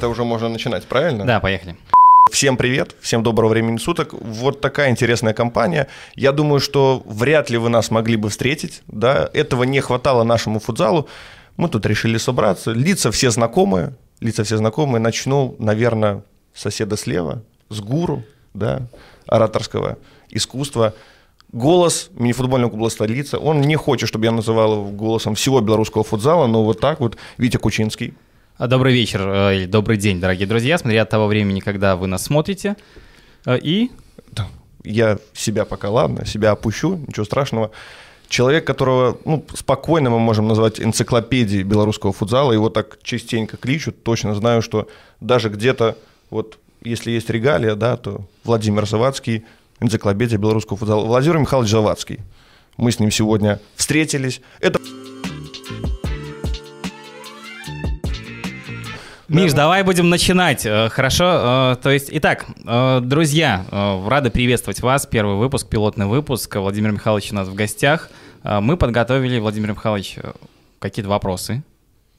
это уже можно начинать, правильно? Да, поехали. Всем привет, всем доброго времени суток. Вот такая интересная компания. Я думаю, что вряд ли вы нас могли бы встретить. Да? Этого не хватало нашему футзалу. Мы тут решили собраться. Лица все знакомые. Лица все знакомые. Начну, наверное, с соседа слева, с гуру да, ораторского искусства. Голос мини-футбольного клуба «Столица». Он не хочет, чтобы я называл его голосом всего белорусского футзала, но вот так вот. Витя Кучинский. А, добрый вечер э, или добрый день, дорогие друзья, смотря от того времени, когда вы нас смотрите. Э, и... Я себя пока, ладно, себя опущу, ничего страшного. Человек, которого ну, спокойно мы можем назвать энциклопедией белорусского футзала, его так частенько кличут, точно знаю, что даже где-то, вот если есть регалия, да, то Владимир Завадский, энциклопедия белорусского футзала, Владимир Михайлович Завадский. Мы с ним сегодня встретились. Это Миш, давай будем начинать, э, хорошо? Э, то есть, итак, э, друзья, рады приветствовать вас. Первый выпуск, пилотный выпуск. Владимир Михайлович у нас в гостях. Мы подготовили, Владимир Михайлович, какие-то вопросы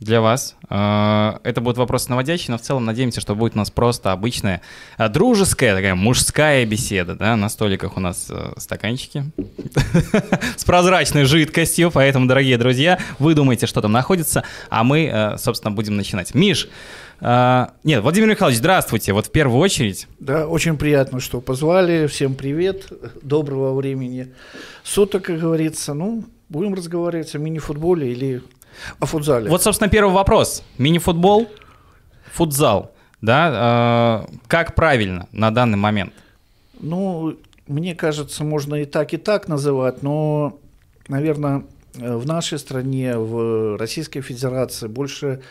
для вас. А, это будут вопросы наводящие, но в целом надеемся, что будет у нас просто обычная а, дружеская такая мужская беседа, да, на столиках у нас э, стаканчики с прозрачной жидкостью, поэтому, дорогие друзья, вы думаете, что там находится, а мы, собственно, будем начинать. Миш, а, нет, Владимир Михайлович, здравствуйте. Вот в первую очередь. Да, очень приятно, что позвали. Всем привет. Доброго времени суток, как говорится. Ну, будем разговаривать о мини-футболе или о футзале. Вот, собственно, первый вопрос. Мини-футбол, футзал, да, э, как правильно на данный момент? Ну, мне кажется, можно и так, и так называть, но, наверное, в нашей стране, в Российской Федерации больше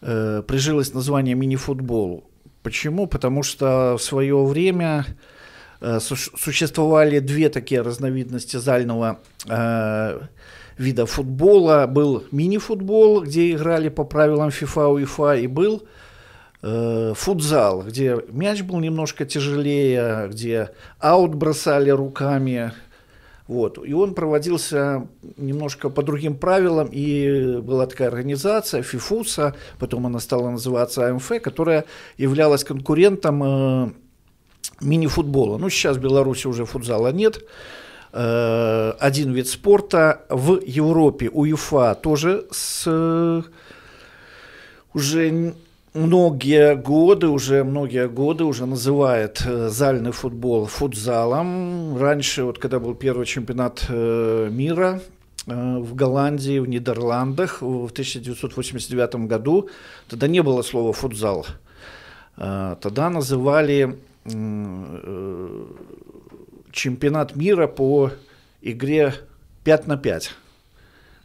э, прижилось название мини-футбол. Почему? Потому что в свое время э, существовали две такие разновидности зального э, вида футбола. Был мини-футбол, где играли по правилам FIFA, UEFA, и был э, футзал, где мяч был немножко тяжелее, где аут бросали руками. Вот. И он проводился немножко по другим правилам, и была такая организация, ФИФУСа, потом она стала называться АМФ, которая являлась конкурентом э, мини-футбола. Ну, сейчас в Беларуси уже футзала нет, Э, один вид спорта. В Европе УЕФА тоже с уже многие годы, уже многие годы уже называет э, зальный футбол футзалом. Раньше, вот когда был первый чемпионат э, мира в Голландии, в Нидерландах в 1989 году, тогда не было слова футзал. Тогда называли чемпионат мира по игре 5 на 5.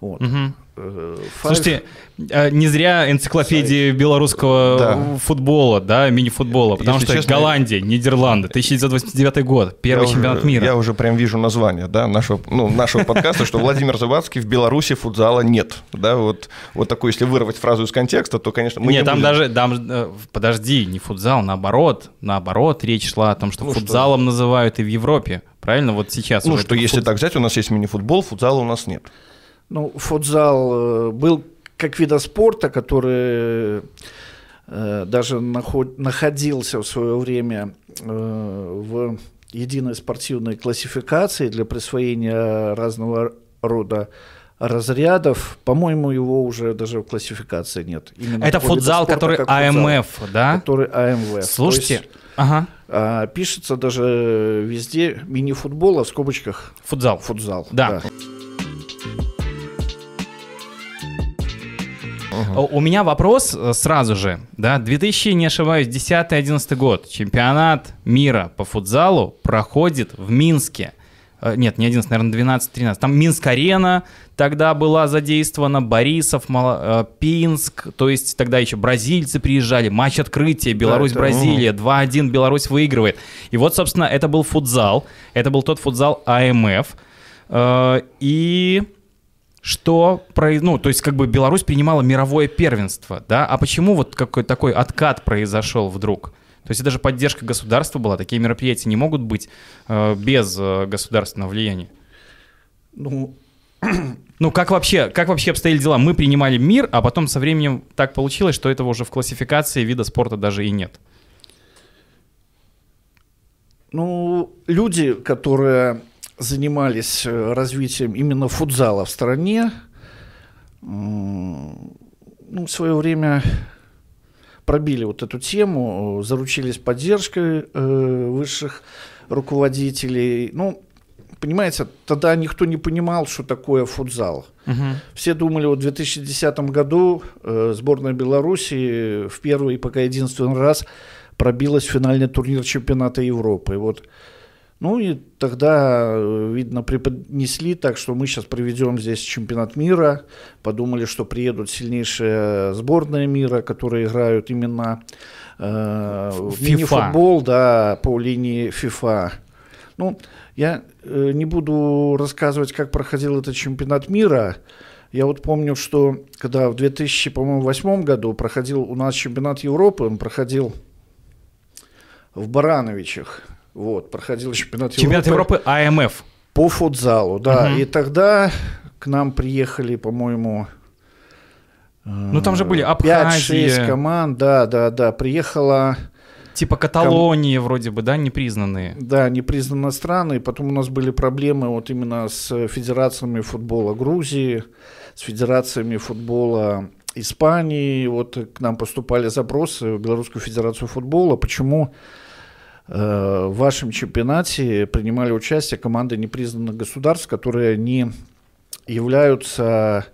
Вот. Угу. Five... Слушайте, а, не зря энциклопедии белорусского да. футбола, да, мини-футбола, потому Если что честно, Голландия, Нидерланды, 1989 год, первый чемпионат уже, мира. Я уже прям вижу название, да, нашего, ну, нашего подкаста, что Владимир Завадский в Беларуси футзала нет, да, вот, вот такой, если вырвать фразу из контекста, то, конечно, мы Нет, не там будем... даже, там, э, подожди, не футзал, наоборот, наоборот, речь шла о том, что ну, футзалом что? называют и в Европе, правильно, вот сейчас. Ну, что если так взять, у нас есть мини-футбол, футзала у нас нет. Ну, футзал э, был как вида спорта, который э, даже наход, находился в свое время э, в единой спортивной классификации для присвоения разного рода разрядов. По-моему, его уже даже в классификации нет. Именно Это футзал, спорта, который АМФ, футзал, да? Который АМВ. Слушайте, есть, ага. а, пишется даже везде мини-футбола в скобочках. Футзал. Футзал, да. да. Угу. У меня вопрос э, сразу же, да, 2000, не ошибаюсь, 10-11 год, чемпионат мира по футзалу проходит в Минске. Э, нет, не 11, наверное, 12-13. Там Минск-арена тогда была задействована, Борисов, Мало, э, Пинск, то есть тогда еще бразильцы приезжали, матч открытия, Беларусь-Бразилия, 2-1 Беларусь выигрывает. И вот, собственно, это был футзал, это был тот футзал АМФ. И что, ну, то есть как бы Беларусь принимала мировое первенство, да, а почему вот какой такой откат произошел вдруг? То есть даже поддержка государства была, такие мероприятия не могут быть э, без э, государственного влияния. Ну, Ну, как вообще, как вообще обстояли дела? Мы принимали мир, а потом со временем так получилось, что этого уже в классификации вида спорта даже и нет. Ну, люди, которые занимались э, развитием именно футзала в стране, ну, в свое время пробили вот эту тему, заручились поддержкой э, высших руководителей. Ну, понимаете, тогда никто не понимал, что такое футзал. Угу. Все думали, вот в 2010 году э, сборная Беларуси в первый и пока единственный раз пробилась в финальный турнир чемпионата Европы. Вот. Ну и тогда, э, видно, преподнесли так, что мы сейчас проведем здесь чемпионат мира. Подумали, что приедут сильнейшие сборные мира, которые играют именно э, в мини-футбол, да, по линии FIFA. Ну, я э, не буду рассказывать, как проходил этот чемпионат мира. Я вот помню, что когда в 2008 году проходил у нас чемпионат Европы, он проходил в Барановичах. Вот, проходил чемпионат, чемпионат Европы. Европы АМФ. По футзалу, да. Угу. И тогда к нам приехали, по-моему, ну там же были Абхазия. 5-6 команд, да, да, да. Приехала... Типа Каталонии ком... вроде бы, да, непризнанные? Да, непризнанные страны. И потом у нас были проблемы вот именно с федерациями футбола Грузии, с федерациями футбола Испании. Вот к нам поступали запросы в Белорусскую федерацию футбола. Почему э, в вашем чемпионате принимали участие команды непризнанных государств, которые не являются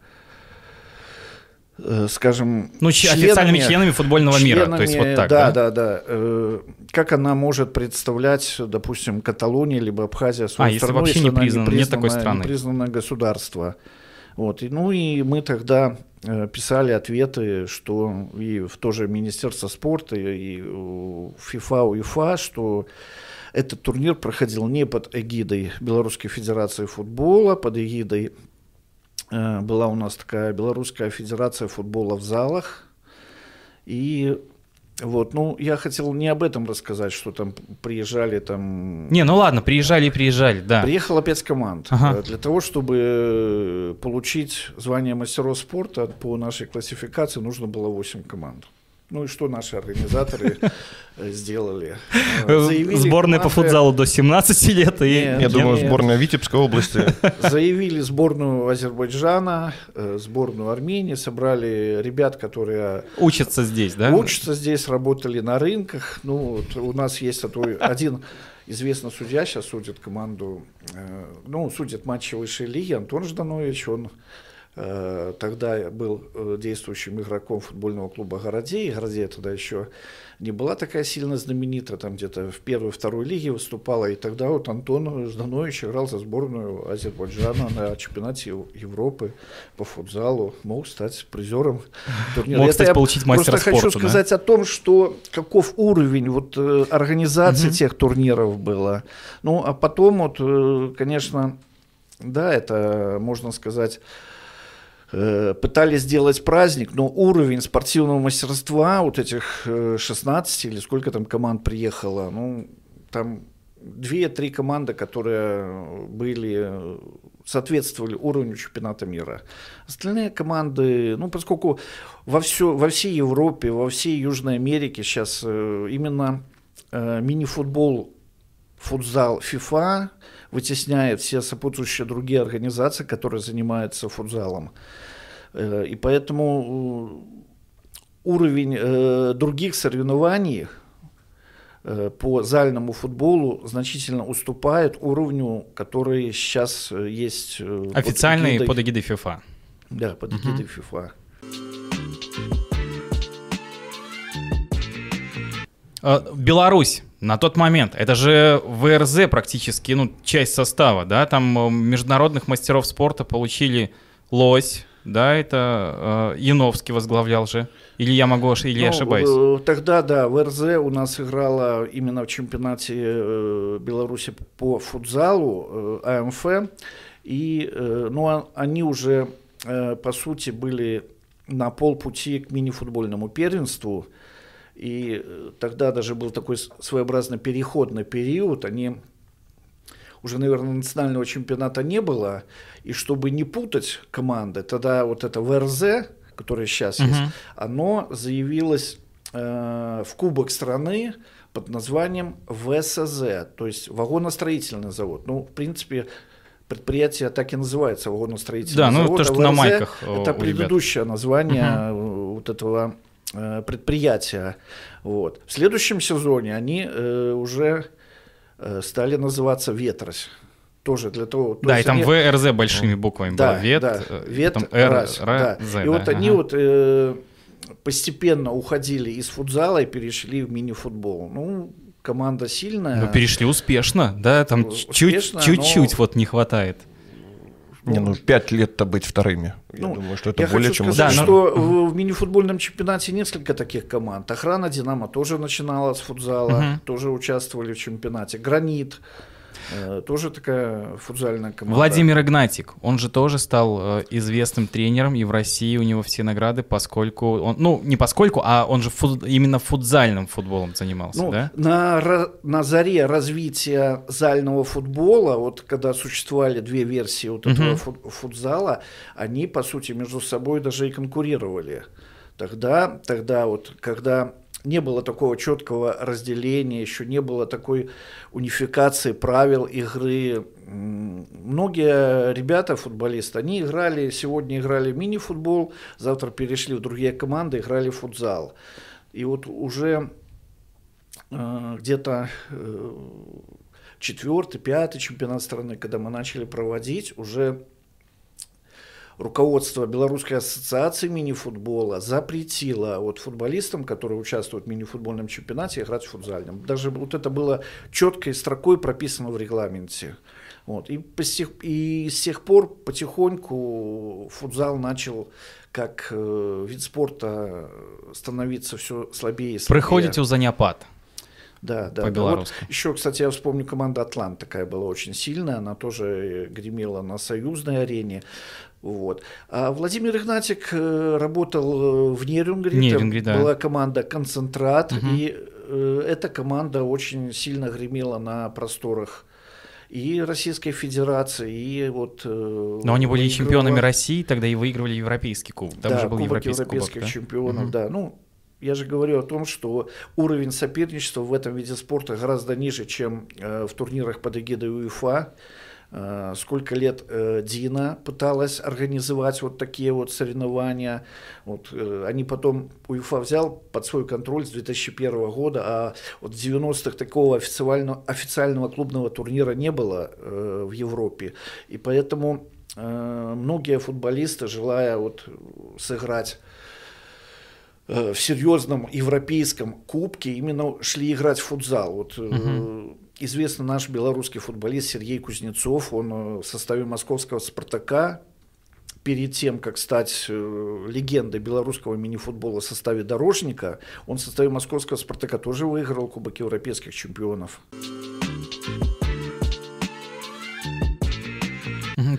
э, скажем, ну, членами, официальными членами футбольного членами, мира. То есть вот так, да, да, да. да. Э, как она может представлять, допустим, Каталония либо Абхазия свою а, страну, если вообще не признана, нет такой страны. непризнанное государство. Вот. И, ну и мы тогда э, писали ответы, что и в то же Министерство спорта, и ФИФА, УЕФА, что этот турнир проходил не под эгидой Белорусской Федерации футбола, под эгидой э, была у нас такая Белорусская Федерация футбола в залах, и вот, ну, я хотел не об этом рассказать, что там приезжали там... Не, ну ладно, приезжали и приезжали, да. Приехало пять команд. Ага. Э, для того, чтобы э, получить звание мастеров спорта по нашей классификации, нужно было 8 команд. Ну и что наши организаторы э, сделали? Э, заявили сборная по футзалу до 17 лет. И... Нет, Я думаю, нет. сборная Витебской области. Заявили сборную Азербайджана, э, сборную Армении, собрали ребят, которые... Учатся здесь, да? Учатся здесь, работали на рынках. Ну, вот у нас есть один известный судья, сейчас судит команду, ну, судит матчи высшей лиги, Антон Жданович, он Э, тогда был э, действующим игроком футбольного клуба «Городей». «Городей» тогда еще не была такая сильно знаменита, там где-то в первой, второй лиге выступала. И тогда вот Антон Жданович играл за сборную Азербайджана на чемпионате Европы по футзалу. Мог стать призером турнира. Мог, кстати, получить мастера Просто хочу сказать да? о том, что каков уровень вот, э, организации угу. тех турниров было. Ну, а потом вот, конечно, да, это, можно сказать, пытались сделать праздник, но уровень спортивного мастерства вот этих 16 э, или сколько там команд приехало, ну, там две-три команды, которые были, соответствовали уровню чемпионата мира. Остальные команды, ну, поскольку во, все, во всей Европе, во всей Южной Америке сейчас э, именно мини-футбол, футзал, FIFA вытесняет все сопутствующие другие организации, которые занимаются футзалом. Э, и поэтому э, уровень э, других соревнований по зальному футболу значительно уступает уровню, который сейчас есть. Официальный под эгидой, под FIFA. Да, под эгидой угу. FIFA. Беларусь на тот момент, это же ВРЗ практически, ну, часть состава, да, там международных мастеров спорта получили Лось, да, это э, Яновский возглавлял же. Или я могу, или ну, я ошибаюсь? Э, тогда, да, ВРЗ у нас играла именно в чемпионате э, Беларуси по футзалу, э, АМФ. И, э, ну, а, они уже, э, по сути, были на полпути к мини-футбольному первенству. И э, тогда даже был такой своеобразный переходный период. Они уже, наверное, национального чемпионата не было, и чтобы не путать команды, тогда вот это ВРЗ, которое сейчас Мгм. есть, оно заявилось э, в Кубок страны под названием ВСЗ, то есть вагоностроительный завод. Ну, в принципе, предприятие так и называется, вагоностроительный Да, ну, завод. то, а что на ВРЗ майках, э, Это ребят. предыдущее название э, вот этого э, предприятия. Вот. В следующем сезоне они э, уже э, стали называться «Ветрось». Тоже для того... то Да, и там они- ВРЗ большими буквами да, было. Вет, да, э, вет, потом Р, раз, Р, да. З, И да, вот они ага. вот э, постепенно уходили из футзала и перешли в мини-футбол. Ну, команда сильная. Ну, перешли успешно, да, там чуть-чуть но- вот не хватает. Не, ну пять лет-то быть вторыми. Я Ну, думаю, что это Я более хочу чем сказать, Да, что в, в мини-футбольном чемпионате несколько таких команд. Охрана Динамо тоже начинала с футзала, Мгм. тоже участвовали в чемпионате. Гранит тоже такая футзальная команда. Владимир Игнатик, он же тоже стал э, известным тренером, и в России у него все награды, поскольку он, ну, не поскольку, а он же фут- именно футзальным футболом занимался, Ну, да? на, на заре развития зального футбола, вот когда существовали две версии вот этого фут- футзала, они, по сути, между собой даже и конкурировали. Тогда, тогда вот, когда не было такого четкого разделения, еще не было такой унификации правил игры. Многие ребята, футболисты, они играли, сегодня играли мини-футбол, завтра перешли в другие команды, играли в футзал. И вот уже э, где-то э, четвертый, пятый чемпионат страны, когда мы начали проводить, уже руководство Белорусской ассоциации мини-футбола запретило вот футболистам, которые участвуют в мини-футбольном чемпионате, играть в футзальном. Даже вот это было четкой строкой прописано в регламенте. Вот. И, по сих- и с тех пор потихоньку футзал начал как э, вид спорта становиться все слабее и слабее. Приходите у занепад. Да, да. По-белорусски. Вот еще, кстати, я вспомню, команда «Атлант» такая была очень сильная, она тоже э, гремела на союзной арене. Вот. А Владимир Игнатик э, работал э, в Нерюнгре, там да. была команда «Концентрат», Мгм. и э, эта команда очень сильно гремела на просторах и Российской Федерации, и вот... Но они были и выигрывала- чемпионами России, тогда и выигрывали Европейский кубок. Там да, же был Кубок Европейский европейских кубок, да? чемпионов, Мгм. да. Ну, я же говорю о том, что уровень соперничества в этом виде спорта гораздо ниже, чем в турнирах под эгидой УЕФА. Э, сколько лет э, Дина пыталась организовать вот такие вот соревнования. Вот, э, они потом, УЕФА взял под свой контроль с 2001 года, а вот в 90-х такого официального, официального клубного турнира не было в Европе. И поэтому многие футболисты, желая вот сыграть в серьезном европейском кубке именно шли играть в футзал. Вот Мгм. Известный наш белорусский футболист Сергей Кузнецов, он э, в составе московского «Спартака» перед тем, как стать э, легендой белорусского мини-футбола в составе «Дорожника», он в составе московского «Спартака» тоже выиграл Кубок европейских чемпионов.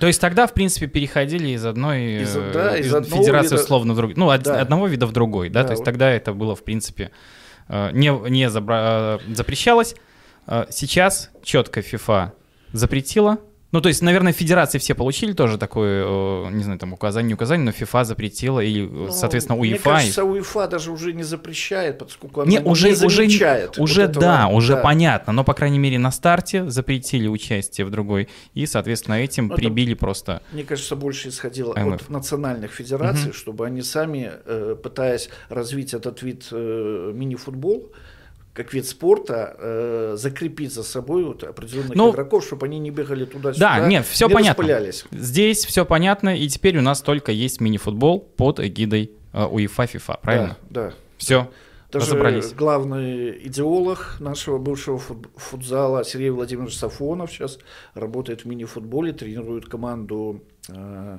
То есть тогда, в принципе, переходили из одной Из- э, да, из из одного федерации вида- условно в другой. Ну, од- Да. одного вида в другой, да? Да, То есть тогда это было, в принципе, не, не забра- запрещалось. Э, Сейчас четко FIFA запретила. Ну, то есть, наверное, федерации все получили тоже такое, э, не знаю, там указание, не указание, но FIFA запретила, и, э, Ну, соответственно, Мне УЕФА... и- кажется, УЕФА даже уже не запрещает, поскольку она Не, не, уже, уже, замечает. вот уже этого. да, уже Да. понятно, но, по крайней мере, на старте запретили участие в другой, и, соответственно, этим Ну, это- прибили просто... Мне кажется, больше исходило АМФ. от национальных федераций, Мгм. чтобы они сами, пытаясь развить этот вид мини-футбол, как вид спорта, э, закрепить за собой вот определенных Ну, игроков, чтобы они не бегали туда-сюда, Да, нет, все не понятно. распылялись. Здесь все понятно, и теперь у нас только есть мини-футбол под эгидой э, УЕФА, ФИФА, правильно? Да, да. Все, Даже разобрались. главный идеолог нашего бывшего фут- футзала Сергей Владимирович Сафонов сейчас работает в мини-футболе, тренирует команду э,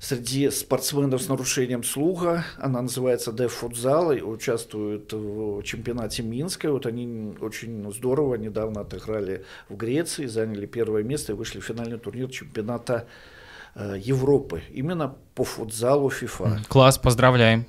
среди спортсменов с нарушением слуха. Она называется Деф Футзал и участвует в чемпионате Минска. Вот они очень здорово недавно отыграли в Греции, заняли первое место и вышли в финальный турнир чемпионата э, Европы. Именно по футзалу FIFA. Класс, поздравляем.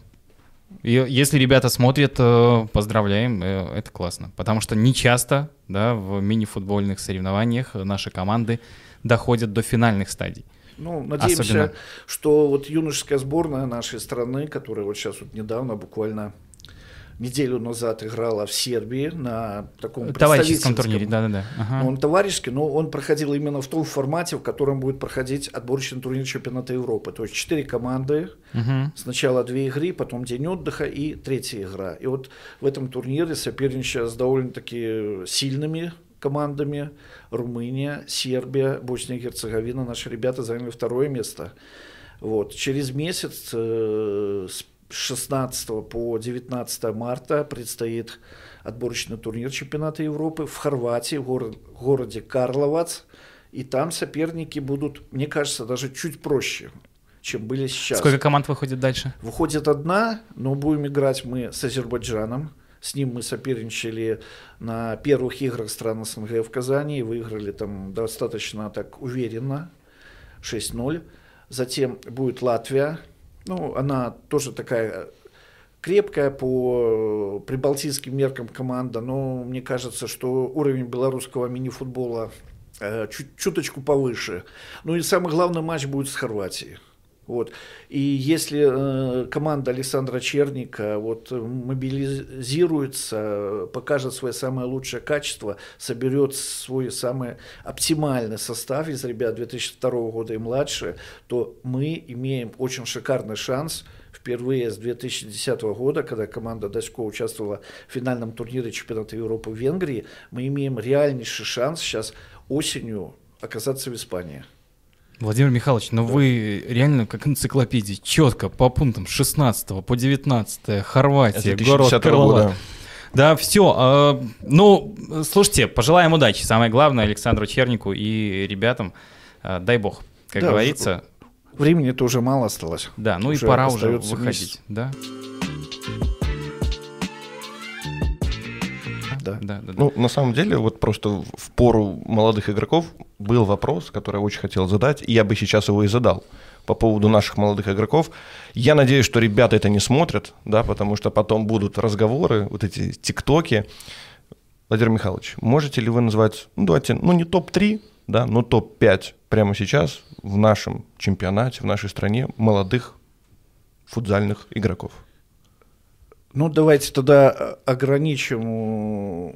И если ребята смотрят, э, поздравляем, э, это классно. Потому что не часто да, в мини-футбольных соревнованиях наши команды доходят до финальных стадий. Ну, надеемся, Особенно. что вот юношеская сборная нашей страны, которая вот сейчас вот недавно буквально неделю назад играла в Сербии на таком товарищеском турнире, да-да-да. Ага. Он товарищеский, но он проходил именно в том формате, в котором будет проходить отборочный турнир чемпионата Европы. То есть четыре команды, угу. сначала две игры, потом день отдыха и третья игра. И вот в этом турнире соперничая с довольно-таки сильными командами. Румыния, Сербия, Босния и Герцеговина. Наши ребята заняли второе место. Вот. Через месяц, э, с 16 по 19 марта, предстоит отборочный турнир чемпионата Европы в Хорватии, в город, городе Карловац. И там соперники будут, мне кажется, даже чуть проще, чем были сейчас. Сколько команд выходит дальше? Выходит одна, но будем играть мы с Азербайджаном. С ним мы соперничали на первых играх стран СНГ в Казани и выиграли там достаточно так уверенно, 6-0. Затем будет Латвия. Ну, она тоже такая крепкая по прибалтийским меркам команда, но мне кажется, что уровень белорусского мини-футбола э, чуть, чуточку повыше. Ну и самый главный матч будет с Хорватией. Вот. И если э, команда Александра Черника вот, мобилизируется, покажет свое самое лучшее качество, соберет свой самый оптимальный состав из ребят 2002 года и младше, то мы имеем очень шикарный шанс впервые с 2010 года, когда команда Дачко участвовала в финальном турнире чемпионата Европы в Венгрии, мы имеем реальнейший шанс сейчас осенью оказаться в Испании. Владимир Михайлович, ну да. вы реально как энциклопедия, четко по пунктам 16 по 19 Хорватия, город Крылова. Да, все. Э, ну, слушайте, пожелаем удачи. Самое главное Александру Чернику и ребятам. Э, дай бог, как да, говорится. Времени-то уже мало осталось. Да, ну уже и пора уже выходить. Месяц. Да. Да. да, да, Ну, на самом деле, вот просто в пору молодых игроков был вопрос, который я очень хотел задать, и я бы сейчас его и задал по поводу наших молодых игроков. Я надеюсь, что ребята это не смотрят, да, потому что потом будут разговоры, вот эти тиктоки. Владимир Михайлович, можете ли вы назвать, ну давайте, ну не топ-3, да, но топ-5 прямо сейчас в нашем чемпионате, в нашей стране молодых футзальных игроков? Ну, давайте тогда э, ограничим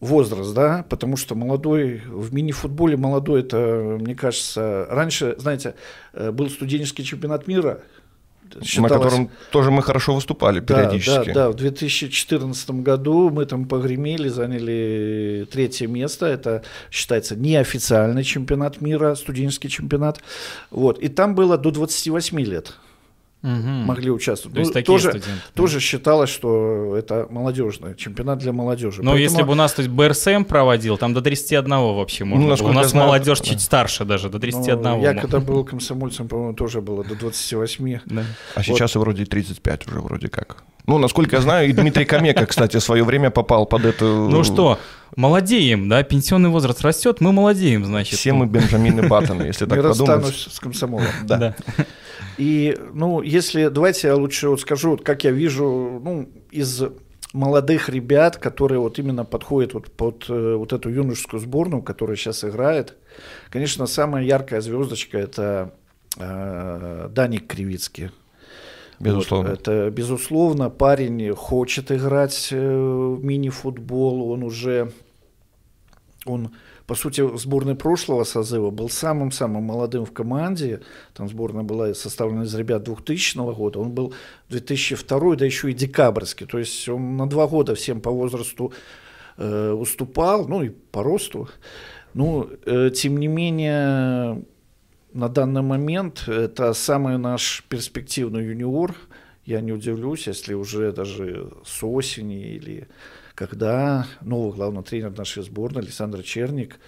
возраст, да, потому что молодой, в мини-футболе молодой, это, мне кажется, раньше, знаете, э, был студенческий чемпионат мира, Считалось... На котором тоже мы хорошо выступали периодически. Да, да, да. В 2014 году мы там погремели, заняли третье место. Это считается неофициальный чемпионат мира, студенческий чемпионат. Вот. И там было до 28 лет угу. могли участвовать. То есть ну, такие тоже, студенты. тоже считалось, что это молодежный чемпионат для молодежи. Но Поэтому... если бы у нас то есть, БРСМ проводил, там до 31 вообще можно ну, было. У нас знаю, молодежь да. чуть старше даже, до 31. Ну, я когда был комсомольцем, по-моему, тоже было до 28. Да. А вот. сейчас вроде 35 уже вроде как. Ну, насколько я знаю, и Дмитрий Камека, кстати, в свое время попал под эту... Ну что, молодеем, да, пенсионный возраст растет, мы молодеем, значит. Все мы Бенджамины Баттоны, если так подумать. с комсомолом. Да. И, ну, если, давайте я лучше вот скажу, как я вижу, ну, из молодых ребят, которые вот именно подходят вот под э, вот эту юношескую сборную, которая сейчас играет. Конечно, самая яркая звездочка это э, Даник Кривицкий. Безусловно. Вот, это безусловно парень хочет играть э, в мини-футбол, он уже он по сути, в сборной прошлого созыва был самым-самым молодым в команде. Там сборная была составлена из ребят 2000 года. Он был 2002, да еще и декабрьский. То есть он на два года всем по возрасту э, уступал, ну и по росту. Ну, э, тем не менее, на данный момент это самый наш перспективный юниор. Я не удивлюсь, если уже даже с осени или когда новый главный тренер нашей сборной Александр Черник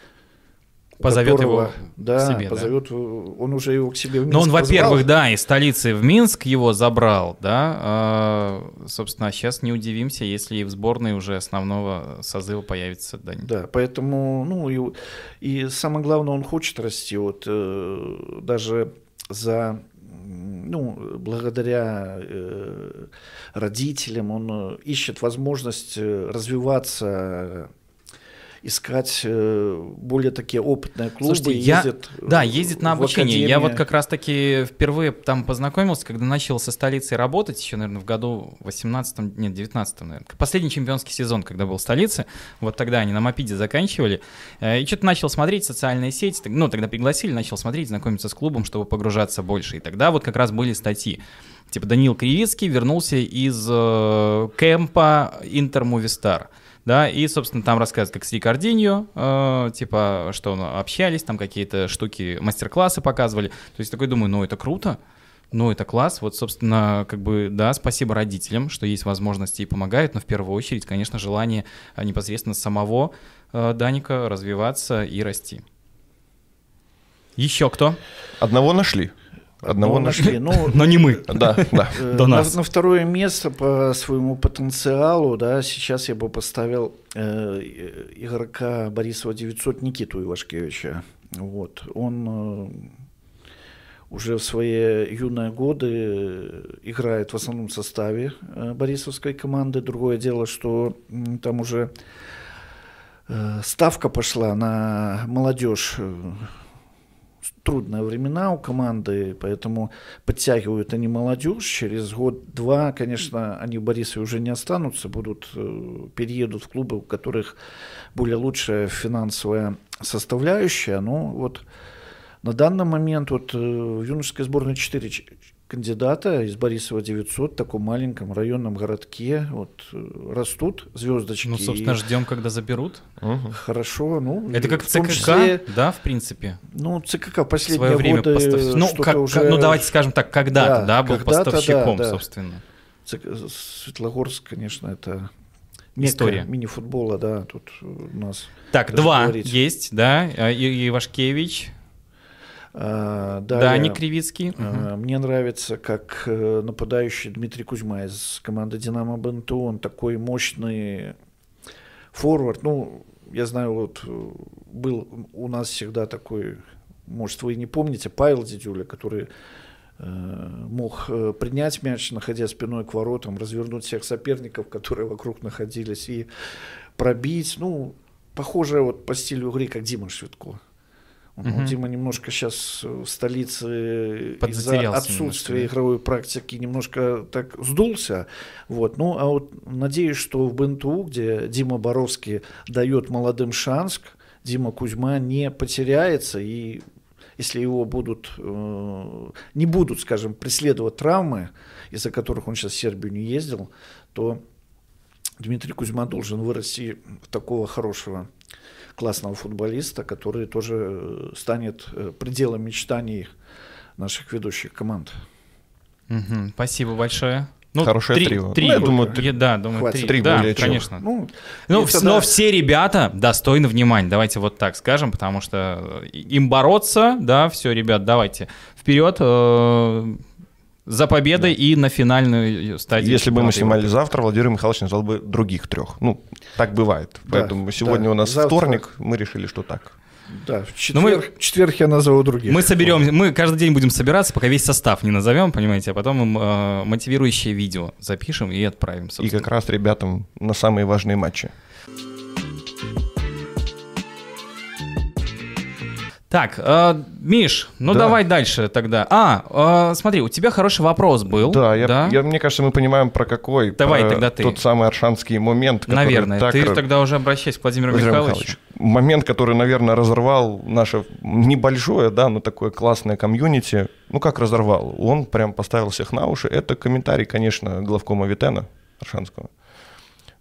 позовет которого, его да, к себе, позовет, да? он уже его к себе в Минск Ну, он, во-первых, да, из столицы в Минск его забрал, да, а, собственно, сейчас не удивимся, если и в сборной уже основного созыва появится Дани. Да, поэтому, ну, и, и самое главное, он хочет расти, вот э, даже за ну, благодаря э, родителям, он э, ищет возможность э, развиваться искать э, более такие опытные клубы. Слушайте, я, ездит, да, ездит на в обучение. Я вот как раз-таки впервые там познакомился, когда начал со столицей работать, еще, наверное, в году 18 нет, 19 наверное. Последний чемпионский сезон, когда был в столице, вот тогда они на Мопиде заканчивали. Э, И что-то начал смотреть социальные сети, ну, тогда пригласили, начал смотреть, знакомиться с клубом, чтобы погружаться больше. И тогда вот как раз были статьи. Типа Даниил Кривицкий вернулся из э, кемпа Интер Мувистар. Да, и, собственно, там рассказывают, как с Рикардиньо, э, типа, что ну, общались, там какие-то штуки, мастер-классы показывали. То есть такой думаю, ну это круто, ну это класс. Вот, собственно, как бы, да, спасибо родителям, что есть возможности и помогают, но в первую очередь, конечно, желание э, непосредственно самого э, Даника развиваться и расти. Еще кто? Одного нашли. Одного Ну, нашли. Ну, Но не мы. Да, да. Э, До на, нас. на второе место по своему потенциалу, да, сейчас я бы поставил э, э, игрока Борисова 900 Никиту Ивашкевича. Вот. Он э, уже в свои юные годы э, играет в основном составе э, борисовской команды. Другое дело, что м, там уже э, ставка пошла на молодежь. э, трудные времена у команды, поэтому подтягивают они молодежь. Через год-два, конечно, они в Борисове уже не останутся, будут, э, переедут в клубы, у которых более лучшая финансовая составляющая. Но вот на данный момент вот э, в юношеской сборной 4 ч- кандидата из Борисова 900 в таком маленьком районном городке вот э, растут звездочки. Ну, собственно, и ждем, когда заберут. Мгм. Хорошо, ну Это как ЦКК, числе, да, в принципе. ну ЦКК В последние свое время годы поставь- Ну, как- уже ну, давайте скажем так, когда-то, Да, да, был когда-то, поставщиком, да, да. собственно. Цик- Светлогорск, конечно, это мекка История. мини-футбола, да, тут у нас. Так, два говорить. есть, да, э, И- Ивашкевич, А, далее, Дани Кривицкий. а, Мне нравится, как э, нападающий Дмитрий Кузьма из команды «Динамо Бенту». Он такой мощный форвард. Ну, я знаю, вот э, был у нас всегда такой, может, вы и не помните, Павел Дедюля, который э, мог принять мяч, находя спиной к воротам, развернуть всех соперников, которые вокруг находились, и пробить. Ну, похоже вот по стилю игры, как Дима Швидко. Мгм. Дима немножко сейчас в столице из-за отсутствия немножко, да. игровой практики немножко так сдулся. Вот. Ну, а вот надеюсь, что в БНТУ, где Дима Боровский дает молодым шанс, Дима Кузьма не потеряется и если его будут, э, не будут, скажем, преследовать травмы, из-за которых он сейчас в Сербию не ездил, то Дмитрий Кузьма должен вырасти в такого хорошего, классного футболиста, который тоже э, станет э, пределом мечтаний наших ведущих команд. Мгм, Спасибо большое. Ну, Хорошее три, трио. три. Ну, я думаю, Я- да, думаю, хватит. три. Три да, более чем. конечно. Ну, Ну, и вс- тогда- но все ребята достойны внимания. Давайте вот так скажем, потому что э, им бороться, да, все, ребят, давайте вперед э, за победой и на финальную стадию. Если бы мы снимали завтра, Владимир Михайлович назвал бы других трех. Ну, так бывает. Да, Поэтому сегодня да. у нас Завтра- вторник, мы решили, что так. да, в Ну, мы- четверг, четверг я назову других. Мы соберем, мы каждый день будем собираться, пока весь состав не назовем, понимаете, а потом им э, мотивирующее видео запишем и отправим. И собственно. как раз ребятам на самые важные матчи. Так, э, Миш, ну Да. давай дальше тогда. А, э, смотри, у тебя хороший вопрос был. Да, я, я- мне кажется, мы понимаем, про какой. Давай про тогда ты. Тот самый аршанский момент. Наверное. так Ты тогда уже обращайся к Владимиру Владимир Михайловичу. Михайлович, Момент, который, наверное, разорвал наше небольшое, да, но такое классное комьюнити. Ну, как разорвал? Он прям поставил всех на уши. Это комментарий, конечно, главкома Витена Аршанского.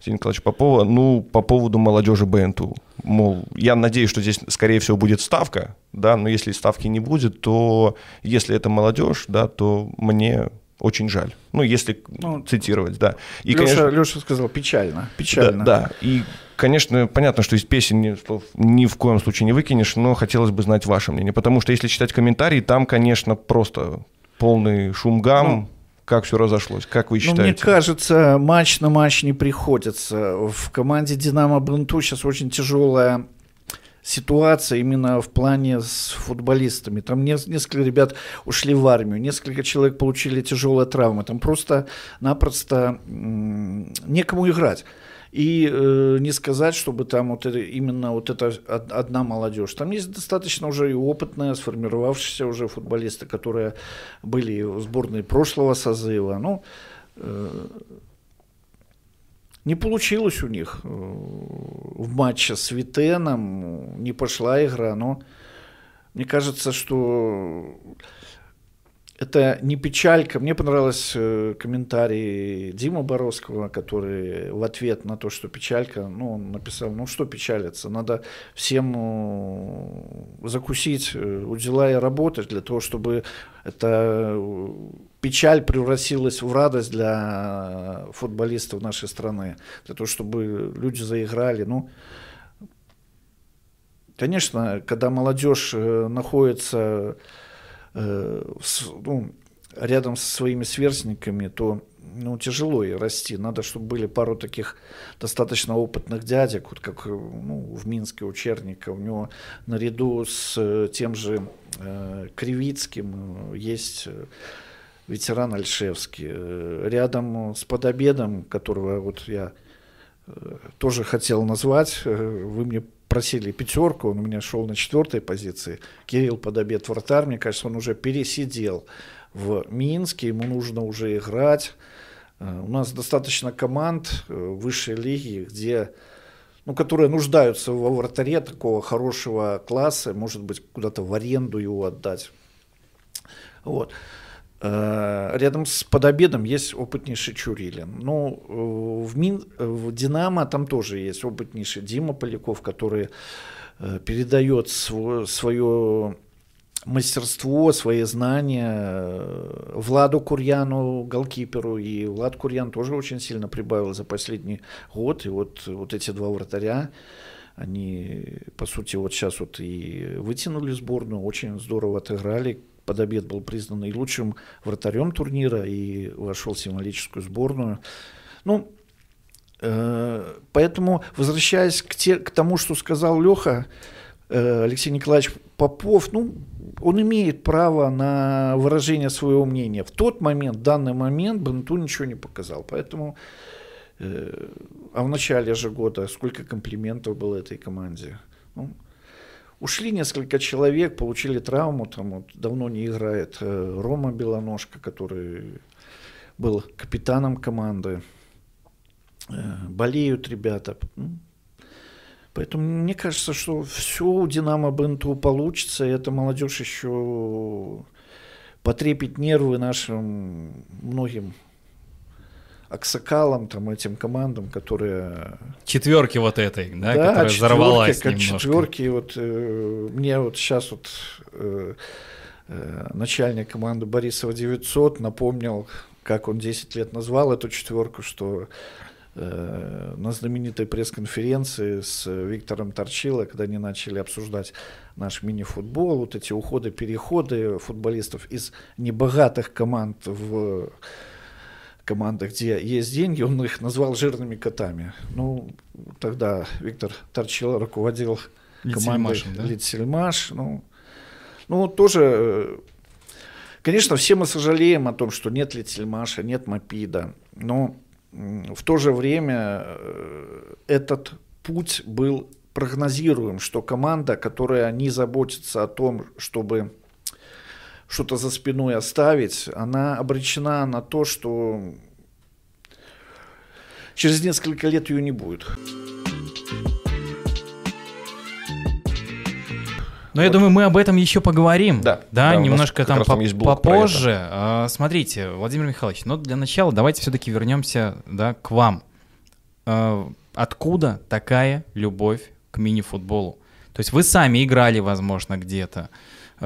Сергея Николаевича Попова, ну, по поводу молодежи БНТУ. Мол, я надеюсь, что здесь, скорее всего, будет ставка, да, но если ставки не будет, то если это молодежь, да, то мне очень жаль. Ну, если Ну, цитировать, да. И, Леша, конечно, Леша сказал печально. Печально. да, да. И, конечно, понятно, что из песен слов ни в коем случае не выкинешь, но хотелось бы знать ваше мнение. Потому что если читать комментарии, там, конечно, просто полный шум гам. Ну, как все разошлось? Как вы Ну, считаете? мне кажется, матч на матч не приходится. В команде «Динамо Бенту» сейчас очень тяжелая ситуация именно в плане с футболистами. Там несколько ребят ушли в армию, несколько человек получили тяжелые травмы. Там просто-напросто некому играть. И э, не сказать, чтобы там вот это, именно вот эта одна молодежь. Там есть достаточно уже и опытные, сформировавшиеся уже футболисты, которые были в сборной прошлого созыва. Ну, э, не получилось у них э, в матче с Витеном, не пошла игра, но мне кажется, что это не печалька. Мне понравился э, комментарий Дима Боровского, который в ответ на то, что печалька, ну, он написал, ну, что печалиться, надо всем ну, закусить э, у дела и работать для того, чтобы эта печаль превратилась в радость для футболистов нашей страны, для того, чтобы люди заиграли. Ну, конечно, когда молодежь э, находится Э, ну, рядом со своими сверстниками, то ну, тяжело и расти. Надо, чтобы были пару таких достаточно опытных дядек, вот как ну, в Минске у Черника. У него наряду с э, тем же э, Кривицким э, есть ветеран Альшевский. Рядом с подобедом, которого вот я тоже хотел назвать, вы мне просили пятерку, он у меня шел на четвертой позиции. Кирилл Подобед вратарь, мне кажется, он уже пересидел в Минске, ему нужно уже играть. Э, у нас достаточно команд э, высшей лиги, где, ну, которые нуждаются во вратаре такого хорошего класса, может быть, куда-то в аренду его отдать. Вот. Э, рядом с подобедом есть опытнейший Чурилин. Ну, э, в, Мин, в «Динамо» там тоже есть опытнейший Дима Поляков, который э, передает свое, свое мастерство, свои знания Владу Курьяну, голкиперу, и Влад Курьян тоже очень сильно прибавил за последний год, и вот, вот эти два вратаря, они, по сути, вот сейчас вот и вытянули сборную, очень здорово отыграли, под обед был признан и лучшим вратарем турнира и вошел в символическую сборную. Ну, э, поэтому, возвращаясь к, те, к тому, что сказал Леха, э, Алексей Николаевич Попов, ну, он имеет право на выражение своего мнения. В тот момент, в данный момент Бенту ничего не показал. Поэтому, э, а в начале же года сколько комплиментов было этой команде. Ну, Ушли несколько человек, получили травму, там вот давно не играет э, Рома Белоножка, который был капитаном команды. Э, болеют ребята. Поэтому мне кажется, что все у Динамо Бенту получится, и эта молодежь еще потрепит нервы нашим многим Аксакалом, там, этим командам, которые... Четверки вот этой, да, да которая четверки, взорвалась как немножко. четверки, вот э, мне вот сейчас вот э, э, начальник команды Борисова 900 напомнил, как он 10 лет назвал эту четверку, что э, на знаменитой пресс-конференции с Виктором Торчило, когда они начали обсуждать наш мини-футбол, вот эти уходы, переходы футболистов из небогатых команд в команда, где есть деньги, он их назвал жирными котами. Ну, тогда Виктор Торчило руководил командой да? Литсельмаш. Ну, ну, тоже, э, конечно, все мы сожалеем о том, что нет Литсельмаша, нет Мопида, но в то же время э, этот путь был прогнозируем, что команда, которая не заботится о том, чтобы что-то за спиной оставить, она обречена на то, что через несколько лет ее не будет. Но вот. я думаю, мы об этом еще поговорим. Да. Да, да немножко там по попозже. А, смотрите, Владимир Михайлович, ну для начала давайте все-таки вернемся да, к вам. А, откуда такая любовь к мини-футболу? То есть вы сами играли, возможно, где-то.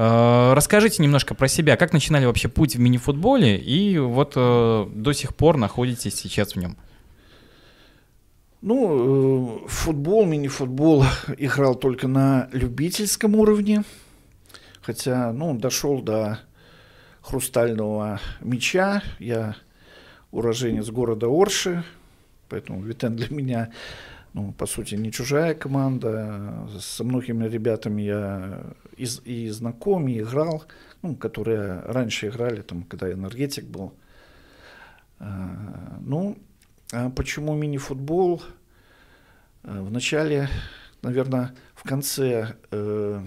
Э, расскажите немножко про себя, как начинали вообще путь в мини-футболе и вот э, до сих пор находитесь сейчас в нем. Ну, э, футбол, мини-футбол играл только на любительском уровне, хотя, ну, дошел до хрустального мяча. Я уроженец города Орши, поэтому Витен для меня ну, по сути, не чужая команда. Со многими ребятами я и, и знаком, и играл, ну, которые раньше играли, там, когда энергетик был. А, ну, а почему мини-футбол? А, в начале, наверное, в конце э,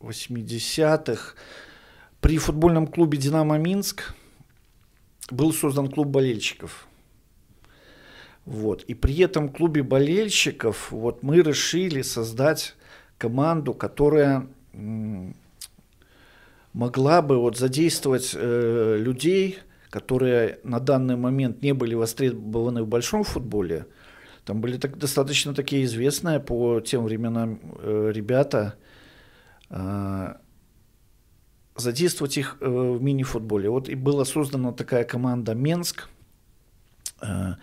80-х при футбольном клубе «Динамо Минск» был создан клуб болельщиков. Вот. И при этом клубе болельщиков вот, мы решили создать команду, которая могла бы вот, задействовать э, людей, которые на данный момент не были востребованы в большом футболе. Там были так, достаточно такие известные по тем временам э, ребята. Э, задействовать их э, в мини-футболе. Вот и была создана такая команда «Менск», э,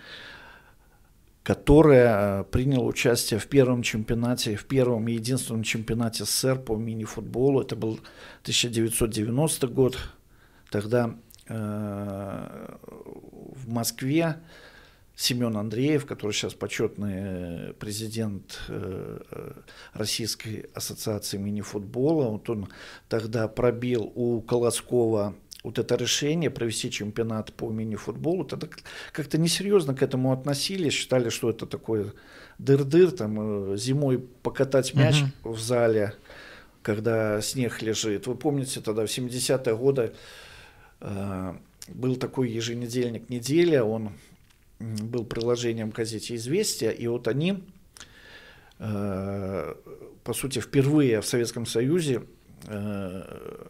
которая э, приняла участие в первом чемпионате, в первом и единственном чемпионате СССР по мини-футболу. Это был 1990 год. Тогда в Москве Семен Андреев, который сейчас почетный э, президент э, э, Российской ассоциации мини-футбола, вот он тогда пробил у Колоскова вот это решение провести чемпионат по мини-футболу, тогда как-то несерьезно к этому относились, считали, что это такой дыр-дыр, там зимой покатать мяч uh-huh. в зале, когда снег лежит. Вы помните, тогда в 70-е годы э, был такой еженедельник «Неделя», он был приложением газете «Известия», и вот они, э, по сути, впервые в Советском Союзе э,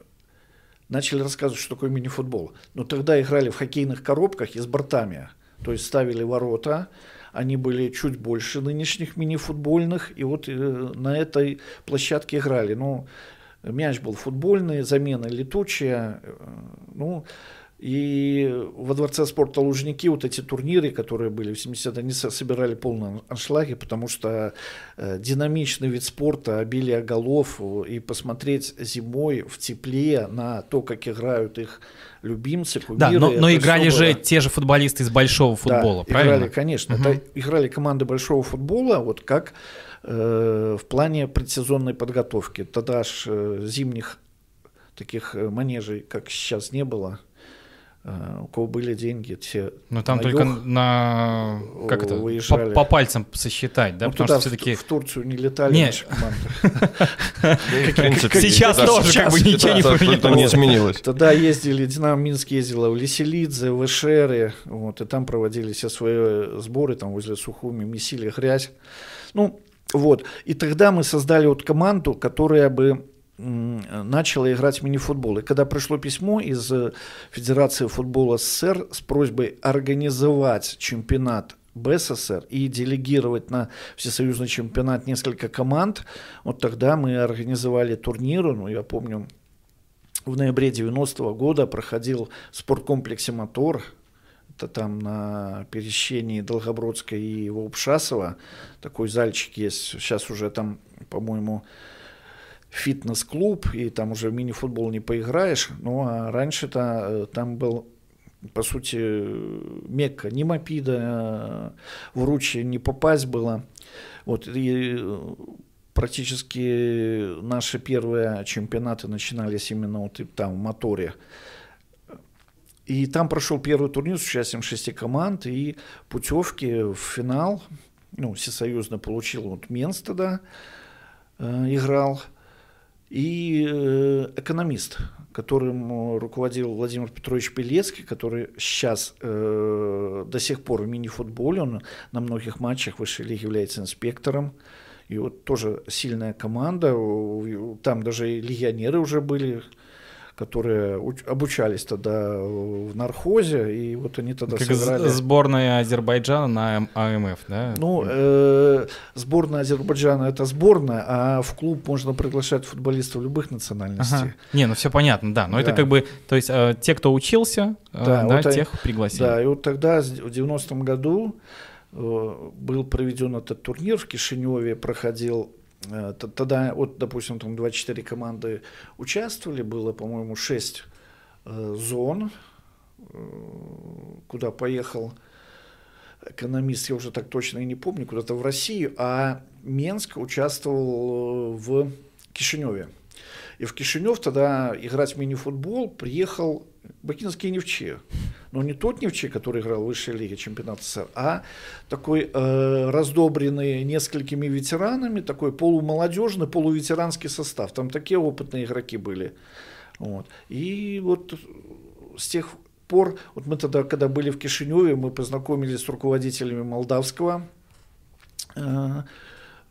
начали рассказывать, что такое мини-футбол. Но тогда играли в хоккейных коробках и с бортами, то есть ставили ворота, они были чуть больше нынешних мини-футбольных, и вот э, на этой площадке играли. Ну, мяч был футбольный, замена летучая, ну, и во Дворце спорта Лужники вот эти турниры, которые были в 70-е, они собирали полные аншлаги, потому что э, динамичный вид спорта, обилие голов, и посмотреть зимой в тепле на то, как играют их любимцы, кумиры. Да, но, но играли же было... те же футболисты из большого футбола, да, правильно? играли, конечно. Угу. Это играли команды большого футбола, вот как э, в плане предсезонной подготовки. Тогда ж э, зимних таких э, манежей, как сейчас, не было. А, у кого были деньги, те Ну там только на как это. По, по пальцам сосчитать, да, ну, потому что все-таки в Турцию не летали Нет. Сейчас тоже как бы ничего не поменялось. не изменилось. Тогда ездили, Динамо Минск ездила в Леселидзе, в Эшере, вот, и там проводили все свои сборы, там возле Сухуми месили грязь. Ну, вот. И тогда мы создали вот команду, которая бы начала играть в мини-футбол. И когда пришло письмо из э, Федерации футбола СССР с просьбой организовать чемпионат БССР и делегировать на всесоюзный чемпионат несколько команд, вот тогда мы организовали турнир, ну, я помню, в ноябре 90 -го года проходил в спорткомплексе «Мотор», это там на пересечении Долгобродской и Волпшасова, такой зальчик есть, сейчас уже там, по-моему, фитнес-клуб, и там уже в мини-футбол не поиграешь. Ну, а раньше-то э, там был по сути, Мекка, ни Мопида, в Ручье не попасть было. Вот, и э, практически наши первые чемпионаты начинались именно вот там, в моторе. И там прошел первый турнир с участием шести команд, и путевки в финал, ну, всесоюзно получил вот Менс тогда, э, играл – и э, экономист, которым руководил Владимир Петрович Пелецкий, который сейчас э, до сих пор в мини-футболе, он на многих матчах высшей лиги является инспектором. И вот тоже сильная команда, там даже и легионеры уже были, которые обучались тогда в нархозе, и вот они тогда как сыграли... сборная Азербайджана на АМФ, да? Ну, э, сборная Азербайджана это сборная, а в клуб можно приглашать футболистов любых национальностей. Ага. Не, ну все понятно, да, но да. это как бы, то есть э, те, кто учился, э, да, да вот тех они, пригласили. Да, и вот тогда, в 90-м году, э, был проведен этот турнир в Кишиневе, проходил Э, тогда, вот, допустим, там 24 команды участвовали, было, по-моему, 6 э, зон, э, куда поехал экономист, я уже так точно и не помню, куда-то в Россию, а Менск участвовал в Кишиневе. И в Кишинев тогда играть в мини-футбол приехал бакинский Невче. Но не тот Невче, который играл в высшей лиге чемпионата СССР, а такой э, раздобренный несколькими ветеранами, такой полумолодежный, полуветеранский состав. Там такие опытные игроки были. Вот. И вот с тех пор, вот мы тогда, когда были в Кишиневе, мы познакомились с руководителями молдавского э,